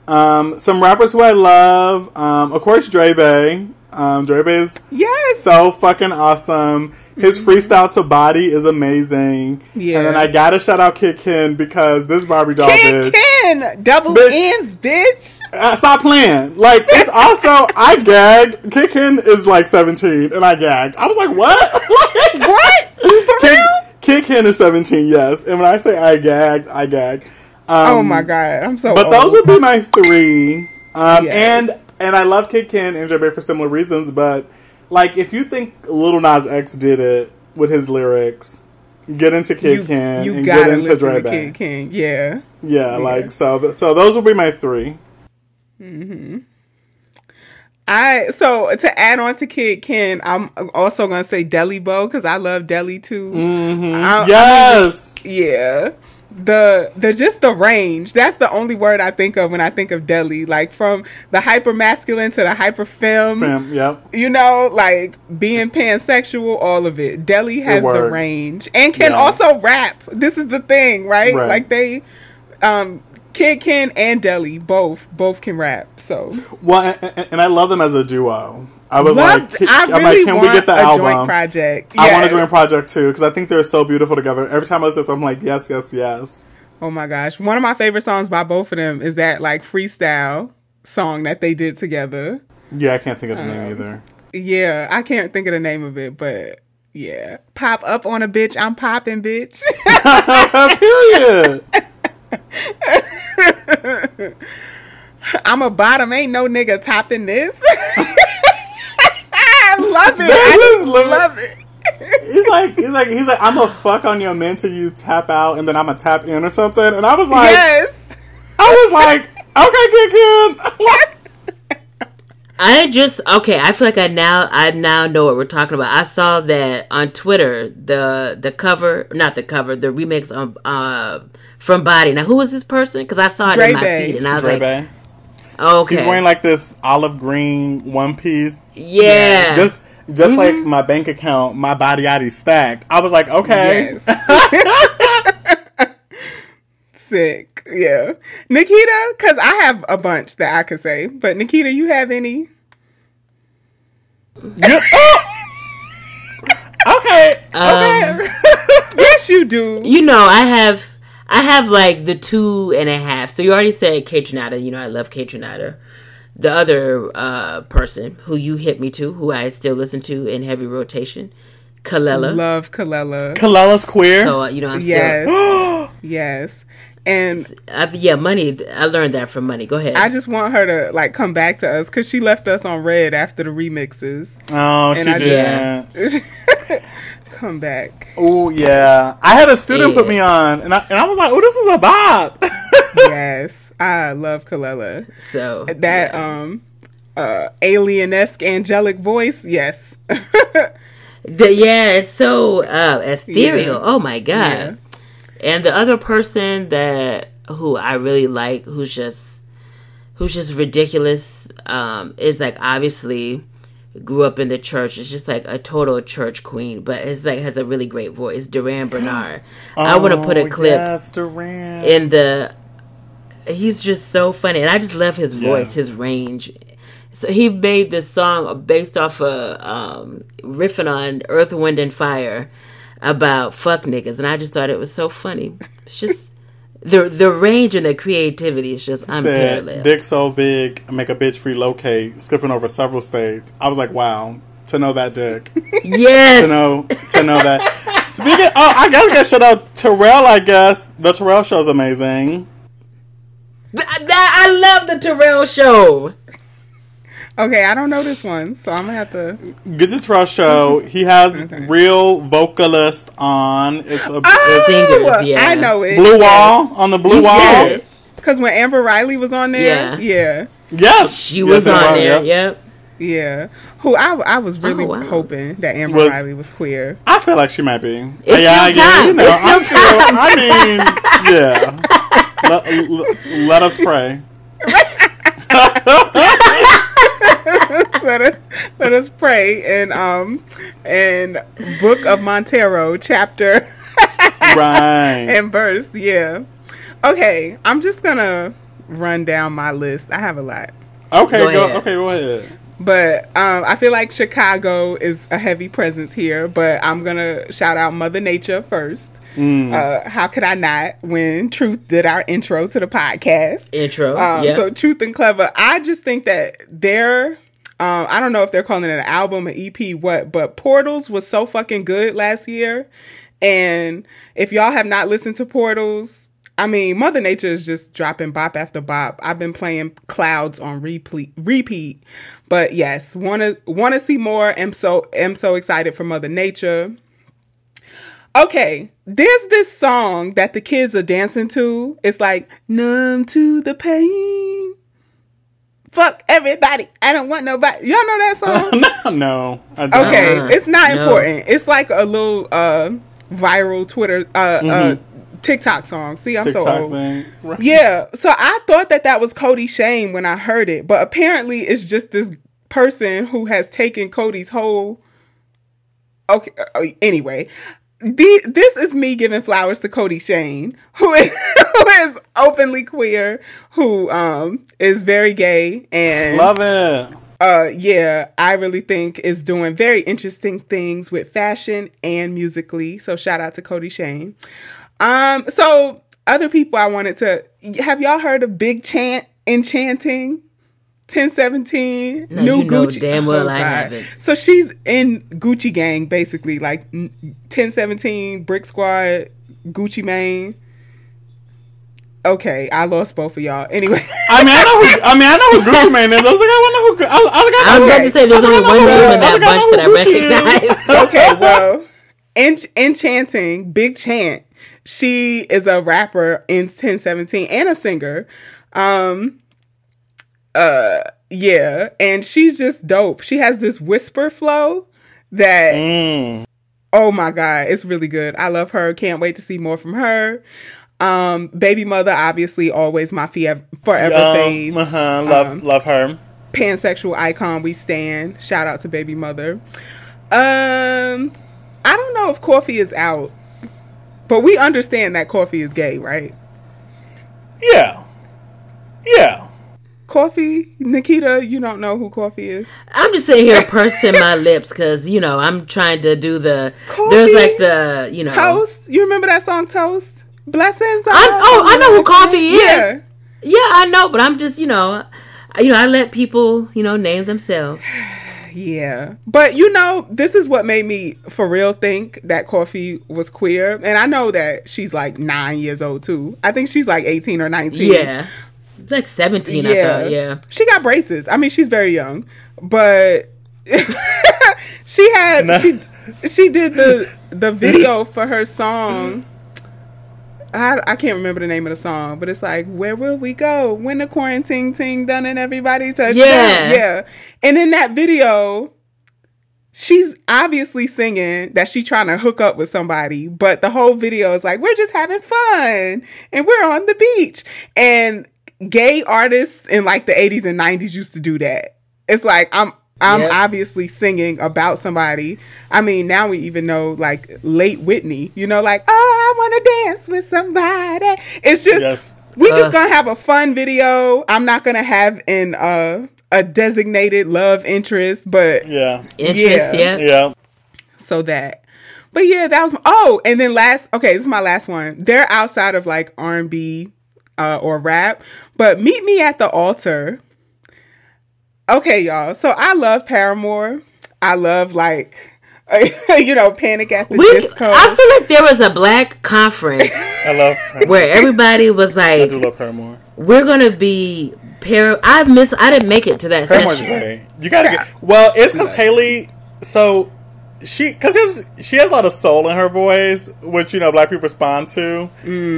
[SPEAKER 4] Um, some rappers who I love, um, of course, Dre Bay. Um, Bay is
[SPEAKER 1] Yes.
[SPEAKER 4] so fucking awesome. His freestyle to body is amazing.
[SPEAKER 1] Yeah.
[SPEAKER 4] And then I gotta shout out Kidd Kenn because this Barbie doll
[SPEAKER 1] Ken
[SPEAKER 4] bitch.
[SPEAKER 1] Ken, double
[SPEAKER 4] Bitch.
[SPEAKER 1] ends, bitch.
[SPEAKER 4] Uh, stop playing. Like, it's also, I gagged. Kidd Kenn is like 17 and I gagged. I was like, what? Like,
[SPEAKER 1] What? For
[SPEAKER 4] Kid,
[SPEAKER 1] real?
[SPEAKER 4] Kidd Kenn is 17, yes. And when I say I gagged, I gag. Um,
[SPEAKER 1] oh my god, I'm so.
[SPEAKER 4] But
[SPEAKER 1] old.
[SPEAKER 4] those would be my three. Um,
[SPEAKER 1] Yes.
[SPEAKER 4] And and I love Kidd Kenn and J for similar reasons. But like, if you think Lil Nas X did it with his lyrics, get into Kid
[SPEAKER 1] you,
[SPEAKER 4] Ken
[SPEAKER 1] you
[SPEAKER 4] and get into Dre
[SPEAKER 1] to. Kidd Kenn. Yeah.
[SPEAKER 4] Yeah, like so. So those will be my three. Mhm.
[SPEAKER 1] I so to add on to Kidd Kenn, I'm also gonna say Delli Boe because I love Deli too.
[SPEAKER 4] Mm-hmm.
[SPEAKER 1] I-
[SPEAKER 4] yes.
[SPEAKER 1] Yeah. The the just the range. That's the only word I think of when I think of Delli. Like from the hyper masculine to the hyper femme.
[SPEAKER 4] Fam, yep.
[SPEAKER 1] You know, like being pansexual, all of it. Delli has the range and can
[SPEAKER 4] Yeah.
[SPEAKER 1] also rap. This is the thing, right?
[SPEAKER 4] Right.
[SPEAKER 1] Like they, um, Kidd Kenn and Delli both both can rap. So
[SPEAKER 4] Well, and- and I love them as a duo. I was like,
[SPEAKER 1] I
[SPEAKER 4] I'm
[SPEAKER 1] really
[SPEAKER 4] like, can we get the
[SPEAKER 1] a
[SPEAKER 4] album?
[SPEAKER 1] joint project.
[SPEAKER 4] I want
[SPEAKER 1] Yes.
[SPEAKER 4] a joint project too because I think they're so beautiful together. Every time I listen to I'm like, yes, yes, yes.
[SPEAKER 1] Oh my gosh. One of my favorite songs by both of them is that like freestyle song that they did together.
[SPEAKER 4] Yeah, I can't think of the
[SPEAKER 1] Um,
[SPEAKER 4] name either.
[SPEAKER 1] Yeah, I can't think of the name of it, but yeah. Pop up on a bitch, I'm popping bitch.
[SPEAKER 4] Period.
[SPEAKER 1] I'm a bottom, ain't no nigga topping this. I love it.
[SPEAKER 4] This
[SPEAKER 1] I just love it.
[SPEAKER 4] he's like, he's like, he's like, I'm a fuck on your man till you tap out, and then I'm a tap in or something. And I was like,
[SPEAKER 1] yes.
[SPEAKER 4] I was like, okay, Kidd Kenn.
[SPEAKER 2] I just okay. I feel like I now I now know what we're talking about. I saw that on Twitter the the cover, not the cover, the remix of uh from Body. Now who was this person? Because I saw it
[SPEAKER 1] Dre
[SPEAKER 2] in my
[SPEAKER 1] Bay.
[SPEAKER 2] feed, and I was
[SPEAKER 4] Dre
[SPEAKER 2] like,
[SPEAKER 4] Bay.
[SPEAKER 2] Okay,
[SPEAKER 4] He's wearing like this olive green one piece.
[SPEAKER 2] yeah,
[SPEAKER 4] Just just like my bank account, my body yaddy stacked. I was like, okay.
[SPEAKER 1] Yes. Sick. Yeah. Nikita, because I have a bunch that I could say, but Nikita, you have any?
[SPEAKER 4] Yeah. okay.
[SPEAKER 2] Um,
[SPEAKER 1] Yes, you do.
[SPEAKER 2] you know, I have I have like the two and a half. So you already said Kaytranada. You know, I love Kaytranada. The other uh, person who you hit me to, who I still listen to in heavy rotation, Kelela.
[SPEAKER 1] Love Kelela.
[SPEAKER 4] Kelela's queer.
[SPEAKER 2] So uh, you know, I'm
[SPEAKER 1] Yes. yes. And
[SPEAKER 2] still. Uh, yeah, money. I learned that from money. Go ahead.
[SPEAKER 1] I just want her to like come back to us because she left us on red after the remixes.
[SPEAKER 4] oh, she
[SPEAKER 1] I-
[SPEAKER 4] did.
[SPEAKER 1] come back.
[SPEAKER 4] Oh yeah, I had a student put me on, and I and I was like, "Oh, this is a bop."
[SPEAKER 1] yes. I love Kelela.
[SPEAKER 2] so
[SPEAKER 1] That um uh alien esque angelic voice, yes.
[SPEAKER 2] The, yeah, it's so uh, ethereal.
[SPEAKER 1] Yeah.
[SPEAKER 2] Oh my god!
[SPEAKER 1] Yeah.
[SPEAKER 2] And the other person that who I really like, who's just who's just ridiculous, um, is like obviously grew up in the church. It's just like a total church queen, but it's like has a really great voice. Durand Bernarr. I want to put a
[SPEAKER 4] Oh,
[SPEAKER 2] clip
[SPEAKER 4] Yes, Durand.
[SPEAKER 2] in the. He's just so funny, and I just love his voice,
[SPEAKER 4] Yes.
[SPEAKER 2] his range. So he made this song based off of um, riffing on Earth, Wind, and Fire about fuck niggas, and I just thought it was so funny. It's just the the range and the creativity is just unparalleled.
[SPEAKER 4] "Dick so big, make a bitch relocate, skipping over several states." I was like, "Wow, to know that dick.
[SPEAKER 2] Yes.
[SPEAKER 4] to know to know that. Speaking, oh, I gotta get shout out Terrell. I guess the Terrell show's amazing.
[SPEAKER 2] Th- that I love the Terrell show.
[SPEAKER 1] Okay, I don't know this one, so I'm gonna have to.
[SPEAKER 4] Get the Terrell show. He has real vocalist on. It's a it's oh,
[SPEAKER 2] Singers, yeah.
[SPEAKER 1] I know it.
[SPEAKER 4] blue wall on the blue wall.
[SPEAKER 2] Yes.
[SPEAKER 1] Because when Amber Riley was on there, yeah, yeah,
[SPEAKER 4] Yes,
[SPEAKER 2] She was
[SPEAKER 4] it
[SPEAKER 2] on there.
[SPEAKER 4] yep.
[SPEAKER 2] Yep.
[SPEAKER 1] yeah. Who I, I was oh, really
[SPEAKER 2] Oh, wow.
[SPEAKER 1] hoping that Amber
[SPEAKER 4] Was-
[SPEAKER 1] Riley was queer.
[SPEAKER 4] I feel like she might be.
[SPEAKER 2] It's still time. It's
[SPEAKER 4] I'm
[SPEAKER 2] still time.
[SPEAKER 4] I mean, yeah. let, let- let us pray.
[SPEAKER 1] let us let us pray and um and Book of Montero chapter
[SPEAKER 4] Right.
[SPEAKER 1] and verse. Yeah. Okay, I'm just gonna run down my list. I have a lot.
[SPEAKER 4] Okay,
[SPEAKER 2] Go
[SPEAKER 4] go.
[SPEAKER 2] ahead.
[SPEAKER 4] Okay, go ahead.
[SPEAKER 1] But um, I feel like Chicago is a heavy presence here. But I'm gonna shout out Mother Nature first.
[SPEAKER 4] Mm.
[SPEAKER 1] Uh, how could I not? When Truth did our intro to the podcast,
[SPEAKER 2] Intro.
[SPEAKER 1] um,
[SPEAKER 2] yeah.
[SPEAKER 1] so Truth and Klevah. I just think that they're. Um, I don't know if they're calling it an album, an EP, what, but Portals was so fucking good last year. And if y'all have not listened to Portals, I mean, Mother Nature is just dropping bop after bop. I've been playing Clouds on repeat, repeat. But yes, wanna wanna see more. Am so am so excited for Mother Nature. Okay, there's this song that the kids are dancing to. It's like numb to the pain. Fuck everybody. I don't want nobody. Y'all know that song?
[SPEAKER 4] no, I don't.
[SPEAKER 1] Okay, it's not
[SPEAKER 2] No.
[SPEAKER 1] important. It's like a little uh viral Twitter uh uh TikTok song. See, I'm so
[SPEAKER 4] Mm-hmm.
[SPEAKER 1] Old.
[SPEAKER 4] thing. Right.
[SPEAKER 1] Yeah, so I thought that that was Kodie Shane when I heard it, but apparently it's just this person who has taken Kodie's whole. Okay, uh, anyway, the, this is me giving flowers to Kodie Shane, who is, who is openly queer, who um is very gay, and
[SPEAKER 4] Love it.
[SPEAKER 1] uh yeah i really think is doing very interesting things with fashion and musically so shout out to kodie shane um so other people i wanted to have y'all heard of big chant enchanting 1017
[SPEAKER 2] No, you know damn well I haven't.
[SPEAKER 1] so she's in gucci gang basically like 1017 brick squad gucci mane okay i lost both of y'all anyway
[SPEAKER 4] I mean, I know. Who, I mean, I know who Gucci Mane is. I was like, I wonder who. I, I, was like,
[SPEAKER 2] I was about to say there's
[SPEAKER 4] I
[SPEAKER 2] only
[SPEAKER 4] was
[SPEAKER 2] one
[SPEAKER 4] like,
[SPEAKER 2] name
[SPEAKER 4] I
[SPEAKER 2] in that
[SPEAKER 4] like,
[SPEAKER 2] bunch
[SPEAKER 4] know
[SPEAKER 2] that I
[SPEAKER 4] Gucci is.
[SPEAKER 2] recognize.
[SPEAKER 1] okay, well, en- enchanting, big chant. She is a rapper in 1017 and a singer. Um, uh, yeah, and she's just dope. She has this whisper flow that
[SPEAKER 4] Mm.
[SPEAKER 1] oh my god, it's really good. I love her. Can't wait to see more from her. Um, Bbymutha, obviously, always my fie- forever fave
[SPEAKER 4] Um, uh-huh, love,
[SPEAKER 1] Um,
[SPEAKER 4] love her.
[SPEAKER 1] pansexual icon we stand. Shout out to Bbymutha. Um I don't know if Koffee is out. But we understand that Koffee is gay, right?
[SPEAKER 4] Yeah, yeah.
[SPEAKER 1] Koffee, Nikita, you don't know who Koffee is?
[SPEAKER 2] I'm just sitting here pursing my lips because you know I'm trying to do the.
[SPEAKER 1] Koffee?
[SPEAKER 2] There's like the you know.
[SPEAKER 1] Toast. You remember that song Toast? Blessings.
[SPEAKER 2] I, oh, I know who Koffee is.
[SPEAKER 1] Yeah.
[SPEAKER 2] Yeah, I know, but I'm just you know, you know, I let people you know name themselves.
[SPEAKER 1] Yeah. But you know, this is what made me for real think that Koffee was queer. And I know that she's like nine years old too. I think she's like 18 or 19.
[SPEAKER 2] Yeah, like 17. I thought. Yeah.
[SPEAKER 1] She got braces. I mean, she's very young, but she had
[SPEAKER 4] No.
[SPEAKER 1] she she did the the video for her song. I, I can't remember the name of the song, but it's like, where will we go when the quarantine thing done and everybody touch
[SPEAKER 2] Yeah.
[SPEAKER 1] down? Yeah. And in that video, she's obviously singing that she's trying to hook up with somebody, but the whole video is like, we're just having fun and we're on the beach. And gay artists in like the 80s and 90s used to do that. It's like, I'm I'm
[SPEAKER 2] Yep.
[SPEAKER 1] obviously singing about somebody. I mean, now we even know like late Whitney, you know, like, oh, I want to dance with somebody. It's just,
[SPEAKER 4] Yes.
[SPEAKER 1] we
[SPEAKER 2] Uh.
[SPEAKER 1] just gonna have a fun video. I'm not gonna have an uh, a designated love interest, but
[SPEAKER 4] Yeah,
[SPEAKER 2] Interest.
[SPEAKER 1] Yeah.
[SPEAKER 2] Yeah.
[SPEAKER 4] yeah.
[SPEAKER 1] so that. But yeah, that was oh, and then last okay, this is my last one. They're outside of like R and B uh, or rap, but meet me at the altar. Okay, y'all. So I love Paramore. I love like you know Panic at the
[SPEAKER 2] We,
[SPEAKER 1] Disco.
[SPEAKER 2] I feel like there was a black conference
[SPEAKER 4] I love her.
[SPEAKER 2] where everybody was like,
[SPEAKER 4] I
[SPEAKER 2] like,
[SPEAKER 4] do love her more.
[SPEAKER 2] "We're gonna be pair." I miss. I didn't make it to that
[SPEAKER 4] Her more's
[SPEAKER 2] session.
[SPEAKER 4] great. You gotta get. Well, it's because Hayley. So she, because she has a lot of soul in her voice, which you know black people respond to.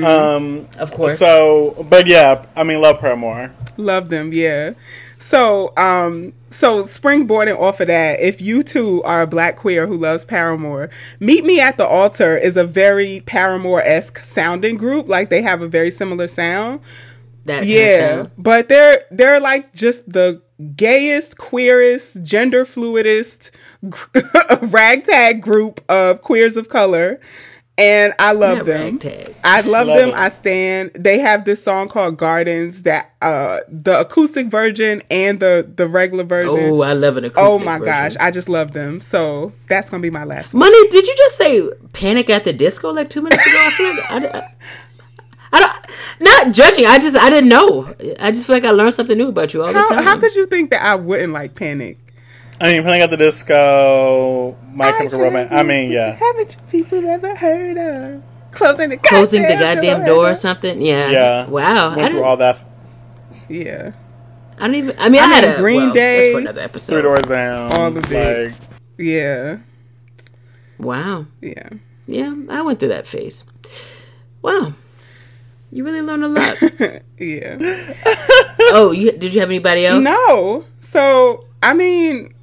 [SPEAKER 4] Um,
[SPEAKER 2] Of course.
[SPEAKER 4] So, but yeah, I mean, love her more.
[SPEAKER 1] Love them, yeah. So, um, so springboarding off of that, if you too are a black queer who loves Paramore, Meet Me at the Altar is a very Paramore esque sounding group. Like they have a very similar sound.
[SPEAKER 2] That kind of
[SPEAKER 1] Yeah,
[SPEAKER 2] sound.
[SPEAKER 1] but they're they're like just the gayest, queerest, gender fluidist ragtag group of queers of color, and I love
[SPEAKER 2] Not
[SPEAKER 1] them.
[SPEAKER 2] ragtag.
[SPEAKER 1] I love,
[SPEAKER 4] Love
[SPEAKER 1] them.
[SPEAKER 4] it.
[SPEAKER 1] I stand. They have this song called Gardens that uh the acoustic version and the the regular version.
[SPEAKER 2] Oh, I love an acoustic.
[SPEAKER 1] Oh my
[SPEAKER 2] version.
[SPEAKER 1] gosh, I just love them. So that's gonna be my last one.
[SPEAKER 2] Money, did you just say Panic at the Disco like two minutes ago? I feel like I, I, I don't. Not judging. I just I didn't know. I just feel like I learned something new about you all the
[SPEAKER 1] How,
[SPEAKER 2] time.
[SPEAKER 1] how could you think that I wouldn't like Panic?
[SPEAKER 4] I mean, playing at the disco, My Chemical
[SPEAKER 1] should
[SPEAKER 4] Romance. I mean, yeah,
[SPEAKER 1] Haven't you people ever heard of closing the
[SPEAKER 2] closing the goddamn door or something? Yeah.
[SPEAKER 4] yeah.
[SPEAKER 2] Wow. I
[SPEAKER 4] Went through all that.
[SPEAKER 1] Yeah,
[SPEAKER 2] I don't even. I mean, I,
[SPEAKER 1] I
[SPEAKER 2] had
[SPEAKER 1] mean,
[SPEAKER 2] a
[SPEAKER 1] Green
[SPEAKER 2] well,
[SPEAKER 1] Day,
[SPEAKER 2] That's for another episode.
[SPEAKER 4] Three doors down.
[SPEAKER 1] All of it.
[SPEAKER 4] like,
[SPEAKER 1] yeah,
[SPEAKER 2] Wow.
[SPEAKER 1] yeah.
[SPEAKER 2] Yeah, I went through that phase. Wow. You really learned a lot.
[SPEAKER 1] Yeah.
[SPEAKER 2] oh, you, did you have anybody else?
[SPEAKER 1] No. So I mean,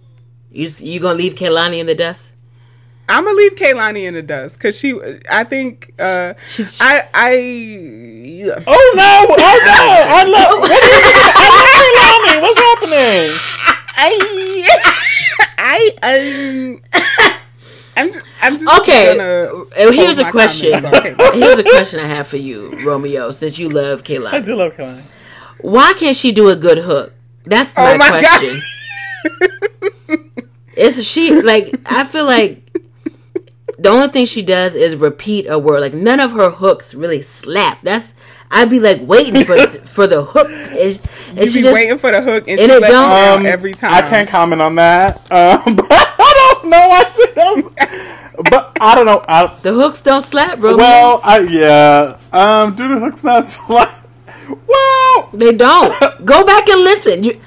[SPEAKER 2] You s- you gonna leave Kehlani in the dust?
[SPEAKER 1] I'm gonna leave Kehlani in the dust because she. I think. uh
[SPEAKER 2] She's-
[SPEAKER 1] I. I. yeah.
[SPEAKER 4] oh no! Oh no! I love. What are you doing? I love Kehlani. What's happening?
[SPEAKER 1] I. I. Um. I'm. I'm just
[SPEAKER 2] Okay.
[SPEAKER 1] Gonna
[SPEAKER 2] uh, Here's a question.
[SPEAKER 1] comments.
[SPEAKER 2] Here's a question I have for you, Romeo. Since you love
[SPEAKER 4] Kayla.
[SPEAKER 2] I
[SPEAKER 4] do love Kehlani.
[SPEAKER 2] why can't she do a good hook? That's my,
[SPEAKER 1] Oh my God.
[SPEAKER 2] question. It's she like I feel like the only thing she does is repeat a word. Like none of her hooks really slap. That's I'd be like waiting for for the hook, and, and
[SPEAKER 1] You
[SPEAKER 2] she
[SPEAKER 1] be
[SPEAKER 2] just
[SPEAKER 1] waiting for the hook and,
[SPEAKER 2] and
[SPEAKER 1] she
[SPEAKER 2] it
[SPEAKER 1] let
[SPEAKER 2] don't-
[SPEAKER 4] Um,
[SPEAKER 1] every time.
[SPEAKER 4] I can't comment on that. Um, but I don't know why she does. But I don't know. I,
[SPEAKER 2] the hooks don't slap, Romeo.
[SPEAKER 4] well, I yeah. Um, do the hooks not slap? Well,
[SPEAKER 2] They don't. Go back and listen. You,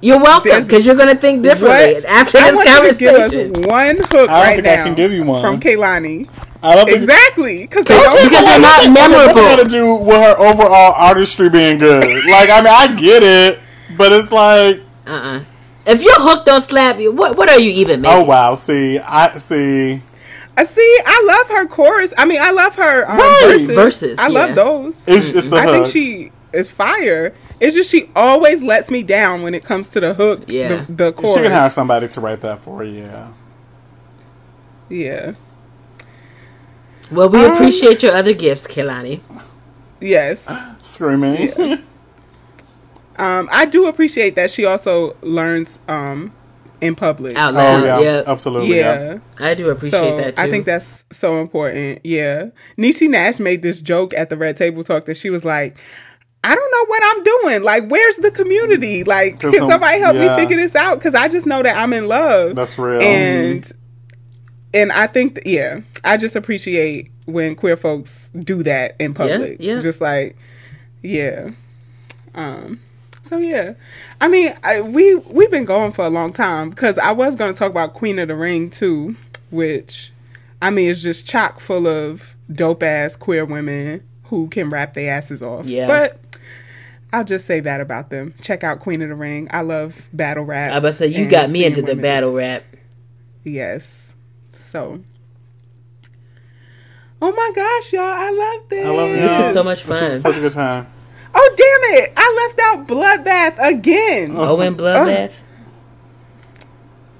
[SPEAKER 2] you're welcome because you're gonna think differently
[SPEAKER 1] What?
[SPEAKER 2] after
[SPEAKER 1] I
[SPEAKER 2] this
[SPEAKER 1] want you to give
[SPEAKER 2] conversation.
[SPEAKER 1] us one hook
[SPEAKER 4] I don't
[SPEAKER 1] right
[SPEAKER 4] think
[SPEAKER 1] now
[SPEAKER 4] I can give you one.
[SPEAKER 1] from Kehlani.
[SPEAKER 4] I don't think
[SPEAKER 1] Exactly, because
[SPEAKER 2] Because they're not
[SPEAKER 4] What's that got
[SPEAKER 2] memorable.
[SPEAKER 4] to do with her overall artistry being good? Like, I mean, I get it, but it's like,
[SPEAKER 2] Uh-uh. If your hook don't slap you, what what are you even making?
[SPEAKER 4] oh wow. See, I see.
[SPEAKER 1] I see. I love her chorus. I mean, I love her um,
[SPEAKER 4] Right.
[SPEAKER 1] verses.
[SPEAKER 2] Verses,
[SPEAKER 1] I
[SPEAKER 2] yeah.
[SPEAKER 1] love those.
[SPEAKER 4] It's just the
[SPEAKER 1] I think she is fire. It's just she always lets me down when it comes to the hook.
[SPEAKER 2] Yeah.
[SPEAKER 1] the, the chorus.
[SPEAKER 4] She can have somebody to write that for. Yeah.
[SPEAKER 1] yeah.
[SPEAKER 2] Well, we
[SPEAKER 1] Um,
[SPEAKER 2] appreciate your other gifts, Kehlani.
[SPEAKER 1] Yes.
[SPEAKER 4] Screaming.
[SPEAKER 1] Um, I do appreciate that she also learns um in public.
[SPEAKER 2] Out
[SPEAKER 4] oh
[SPEAKER 2] loud.
[SPEAKER 4] yeah,
[SPEAKER 2] yeah.
[SPEAKER 4] absolutely. Yeah.
[SPEAKER 1] yeah.
[SPEAKER 2] I do appreciate
[SPEAKER 1] So
[SPEAKER 2] that too.
[SPEAKER 1] I think that's so important. Yeah. Niecy Nash made this joke at the Red Table Talk that she was like, I don't know what I'm doing. Like, where's the community? Like, can somebody help
[SPEAKER 4] yeah.
[SPEAKER 1] me figure this out? Because I just know that I'm in love.
[SPEAKER 4] That's real.
[SPEAKER 1] And and I think that, yeah, I just appreciate when queer folks do that in public.
[SPEAKER 2] yeah.
[SPEAKER 1] Just like, yeah. Um. So yeah, I mean, I, we we've been going for a long time because I was going to talk about Queen of the Ring too, which I mean is just chock full of dope ass queer women who can rap their asses off.
[SPEAKER 2] Yeah.
[SPEAKER 1] but I'll just say that about them. Check out Queen of the Ring. I love battle rap.
[SPEAKER 2] I about to say you got me
[SPEAKER 1] seeing
[SPEAKER 2] into the battle rap.
[SPEAKER 1] Yes. So. Oh my gosh, y'all! I love this.
[SPEAKER 4] I love
[SPEAKER 2] This was so much
[SPEAKER 4] This
[SPEAKER 2] fun.
[SPEAKER 4] was such a good time.
[SPEAKER 1] Oh damn it! I left out Bloodbath again.
[SPEAKER 2] Oh, and bloodbath.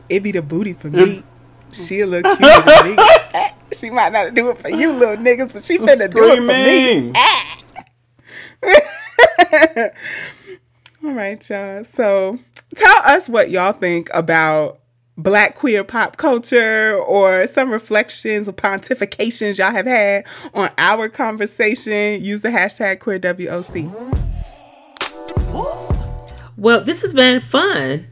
[SPEAKER 1] It be the booty for me. She a little cute for me. She might not do it for you little niggas, but she finna do it for me. All right, y'all. So tell us what y'all think about black queer pop culture or some reflections or pontifications y'all have had on our conversation. Use the hashtag queerWOC.
[SPEAKER 2] Well, this has been fun.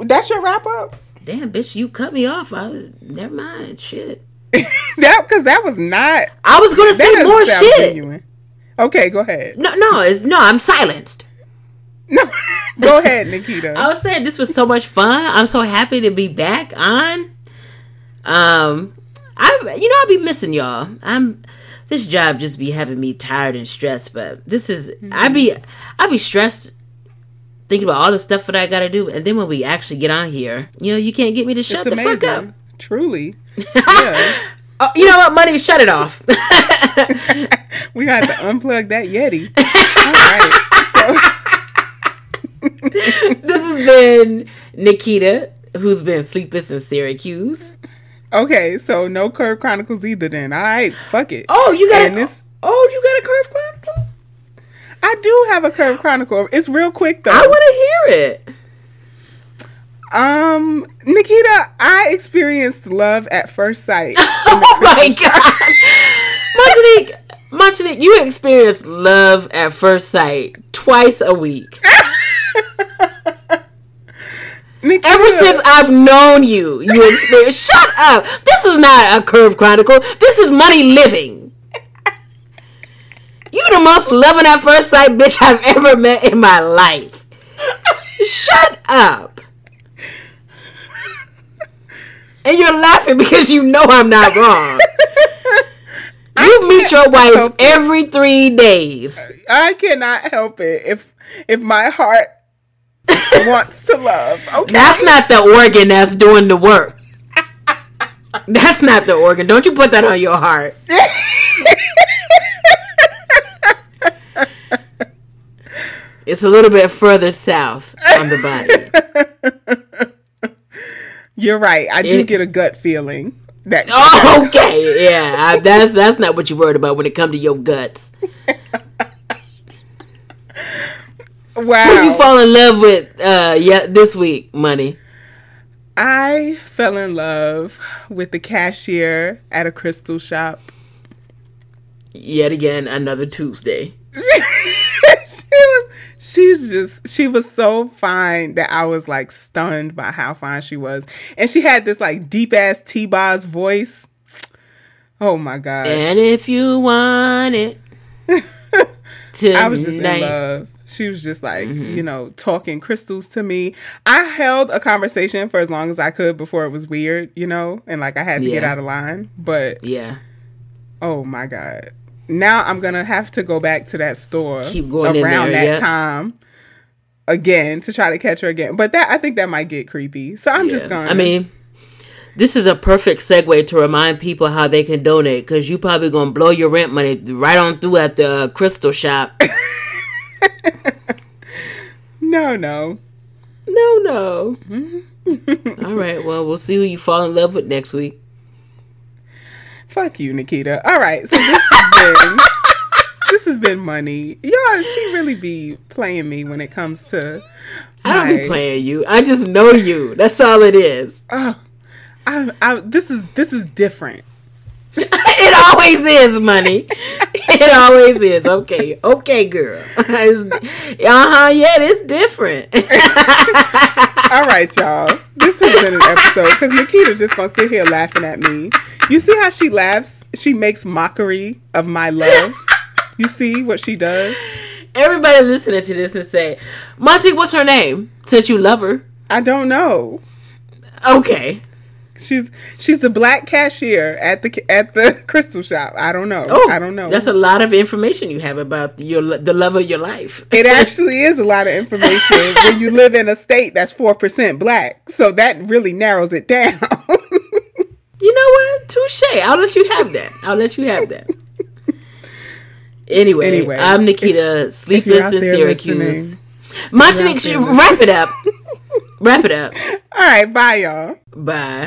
[SPEAKER 1] That's your wrap up.
[SPEAKER 2] Damn, bitch, you cut me off. I never mind. Shit.
[SPEAKER 1] that because that was not.
[SPEAKER 2] I was gonna say more shit.
[SPEAKER 1] genuine. Okay, go ahead.
[SPEAKER 2] No, no, it's, no. I'm silenced.
[SPEAKER 1] No, go ahead, Nikita.
[SPEAKER 2] I was saying this was so much fun. I'm so happy to be back on. Um, I you know I'll be missing y'all. I'm this job just be having me tired and stressed. But this is I be I be stressed thinking about all the stuff that I got to do, and then when we actually get on here, you know, you can't get me to shut
[SPEAKER 1] it's
[SPEAKER 2] the
[SPEAKER 1] amazing.
[SPEAKER 2] fuck up.
[SPEAKER 1] Truly. Yeah.
[SPEAKER 2] Oh, you know what, money? Shut it off.
[SPEAKER 1] we got to unplug that Yeti. All right.
[SPEAKER 2] This has been Nikita, who's been sleepless in Syracuse.
[SPEAKER 1] Okay, so no Curve Chronicles either then. All right, fuck it.
[SPEAKER 2] Oh, you got
[SPEAKER 1] And this-
[SPEAKER 2] Oh, you got a curve chronicle?
[SPEAKER 1] I do have a Curve Chronicle. It's real quick though.
[SPEAKER 2] I want to hear it.
[SPEAKER 1] Um, Nikita, I experienced love at first sight.
[SPEAKER 2] Oh my god, Montanique, Montanique, you experience love at first sight twice a week.
[SPEAKER 1] Nikita,
[SPEAKER 2] Ever since I've known you, you experience. Shut up! This is not a curve chronicle. This is money living. You the most loving at first sight bitch I've ever met in my life. Shut up. And you're laughing because you know I'm not wrong. You meet your wife every three days.
[SPEAKER 1] I cannot help it if if my heart wants to love. Okay.
[SPEAKER 2] That's not the organ that's doing the work. That's not the organ. Don't you put that on your heart. It's a little bit further south on the body.
[SPEAKER 1] You're right. I do
[SPEAKER 2] It-
[SPEAKER 1] get a gut feeling that
[SPEAKER 2] Oh, okay. Yeah, I, that's that's not what you're worried about when it comes to your guts.
[SPEAKER 1] Wow.
[SPEAKER 2] You fall in love with uh yeah this week, money.
[SPEAKER 1] I fell in love with the cashier at a crystal shop.
[SPEAKER 2] Yet again, another Tuesday.
[SPEAKER 1] she was, she's just she was so fine that I was like stunned by how fine she was, and she had this like deep ass T Boz voice. Oh my god!
[SPEAKER 2] And if you want it, tonight.
[SPEAKER 1] I was just in love. She was just like, you know, talking crystals to me. I held a conversation for as long as I could before it was weird, you know, and like I had to get out of line. But
[SPEAKER 2] Yeah.
[SPEAKER 1] oh my god. Now I'm gonna have to go back to that store
[SPEAKER 2] Keep going in
[SPEAKER 1] around that
[SPEAKER 2] yeah.
[SPEAKER 1] time again to try to catch her again. But that I think that might get creepy. So I'm just
[SPEAKER 2] Yeah.
[SPEAKER 1] going
[SPEAKER 2] I mean, this is a perfect segue to remind people how they can donate because you probably gonna blow your rent money right on through at the uh, crystal shop.
[SPEAKER 1] no, no.
[SPEAKER 2] no, no. Mm-hmm. All right. Well, we'll see who you fall in love with next week.
[SPEAKER 1] Fuck you, Nikita. All right, so this has been this has been money. Y'all, she really be playing me when it comes to.
[SPEAKER 2] I don't be playing you. I just know you. That's all it is.
[SPEAKER 1] Oh, I, I, this is this is different.
[SPEAKER 2] it always is money. It always is. Okay, okay, girl. uh huh. Yeah, it's different.
[SPEAKER 1] All right, y'all. This has been an episode because Nikita just gonna sit here laughing at me. You see how she laughs? She makes mockery of my love. You see what she does?
[SPEAKER 2] Everybody listening to this and say, Monty, what's her name? Since you love her.
[SPEAKER 1] I don't know.
[SPEAKER 2] Okay.
[SPEAKER 1] She's she's the black cashier at the at the crystal shop. I don't know.
[SPEAKER 2] Oh,
[SPEAKER 1] I don't know.
[SPEAKER 2] That's a lot of information you have about your the love of your life.
[SPEAKER 1] it actually is a lot of information when you live in a state that's four percent black. So that really narrows it down.
[SPEAKER 2] You know what? Touche. I'll let you have that. I'll let you have that. Anyway,
[SPEAKER 1] Anyway,
[SPEAKER 2] I'm Nikita,
[SPEAKER 1] you're
[SPEAKER 2] sleepless
[SPEAKER 1] out
[SPEAKER 2] in Syracuse.
[SPEAKER 1] there
[SPEAKER 2] wrap it up. wrap it up.
[SPEAKER 1] All right, bye y'all.
[SPEAKER 2] Bye.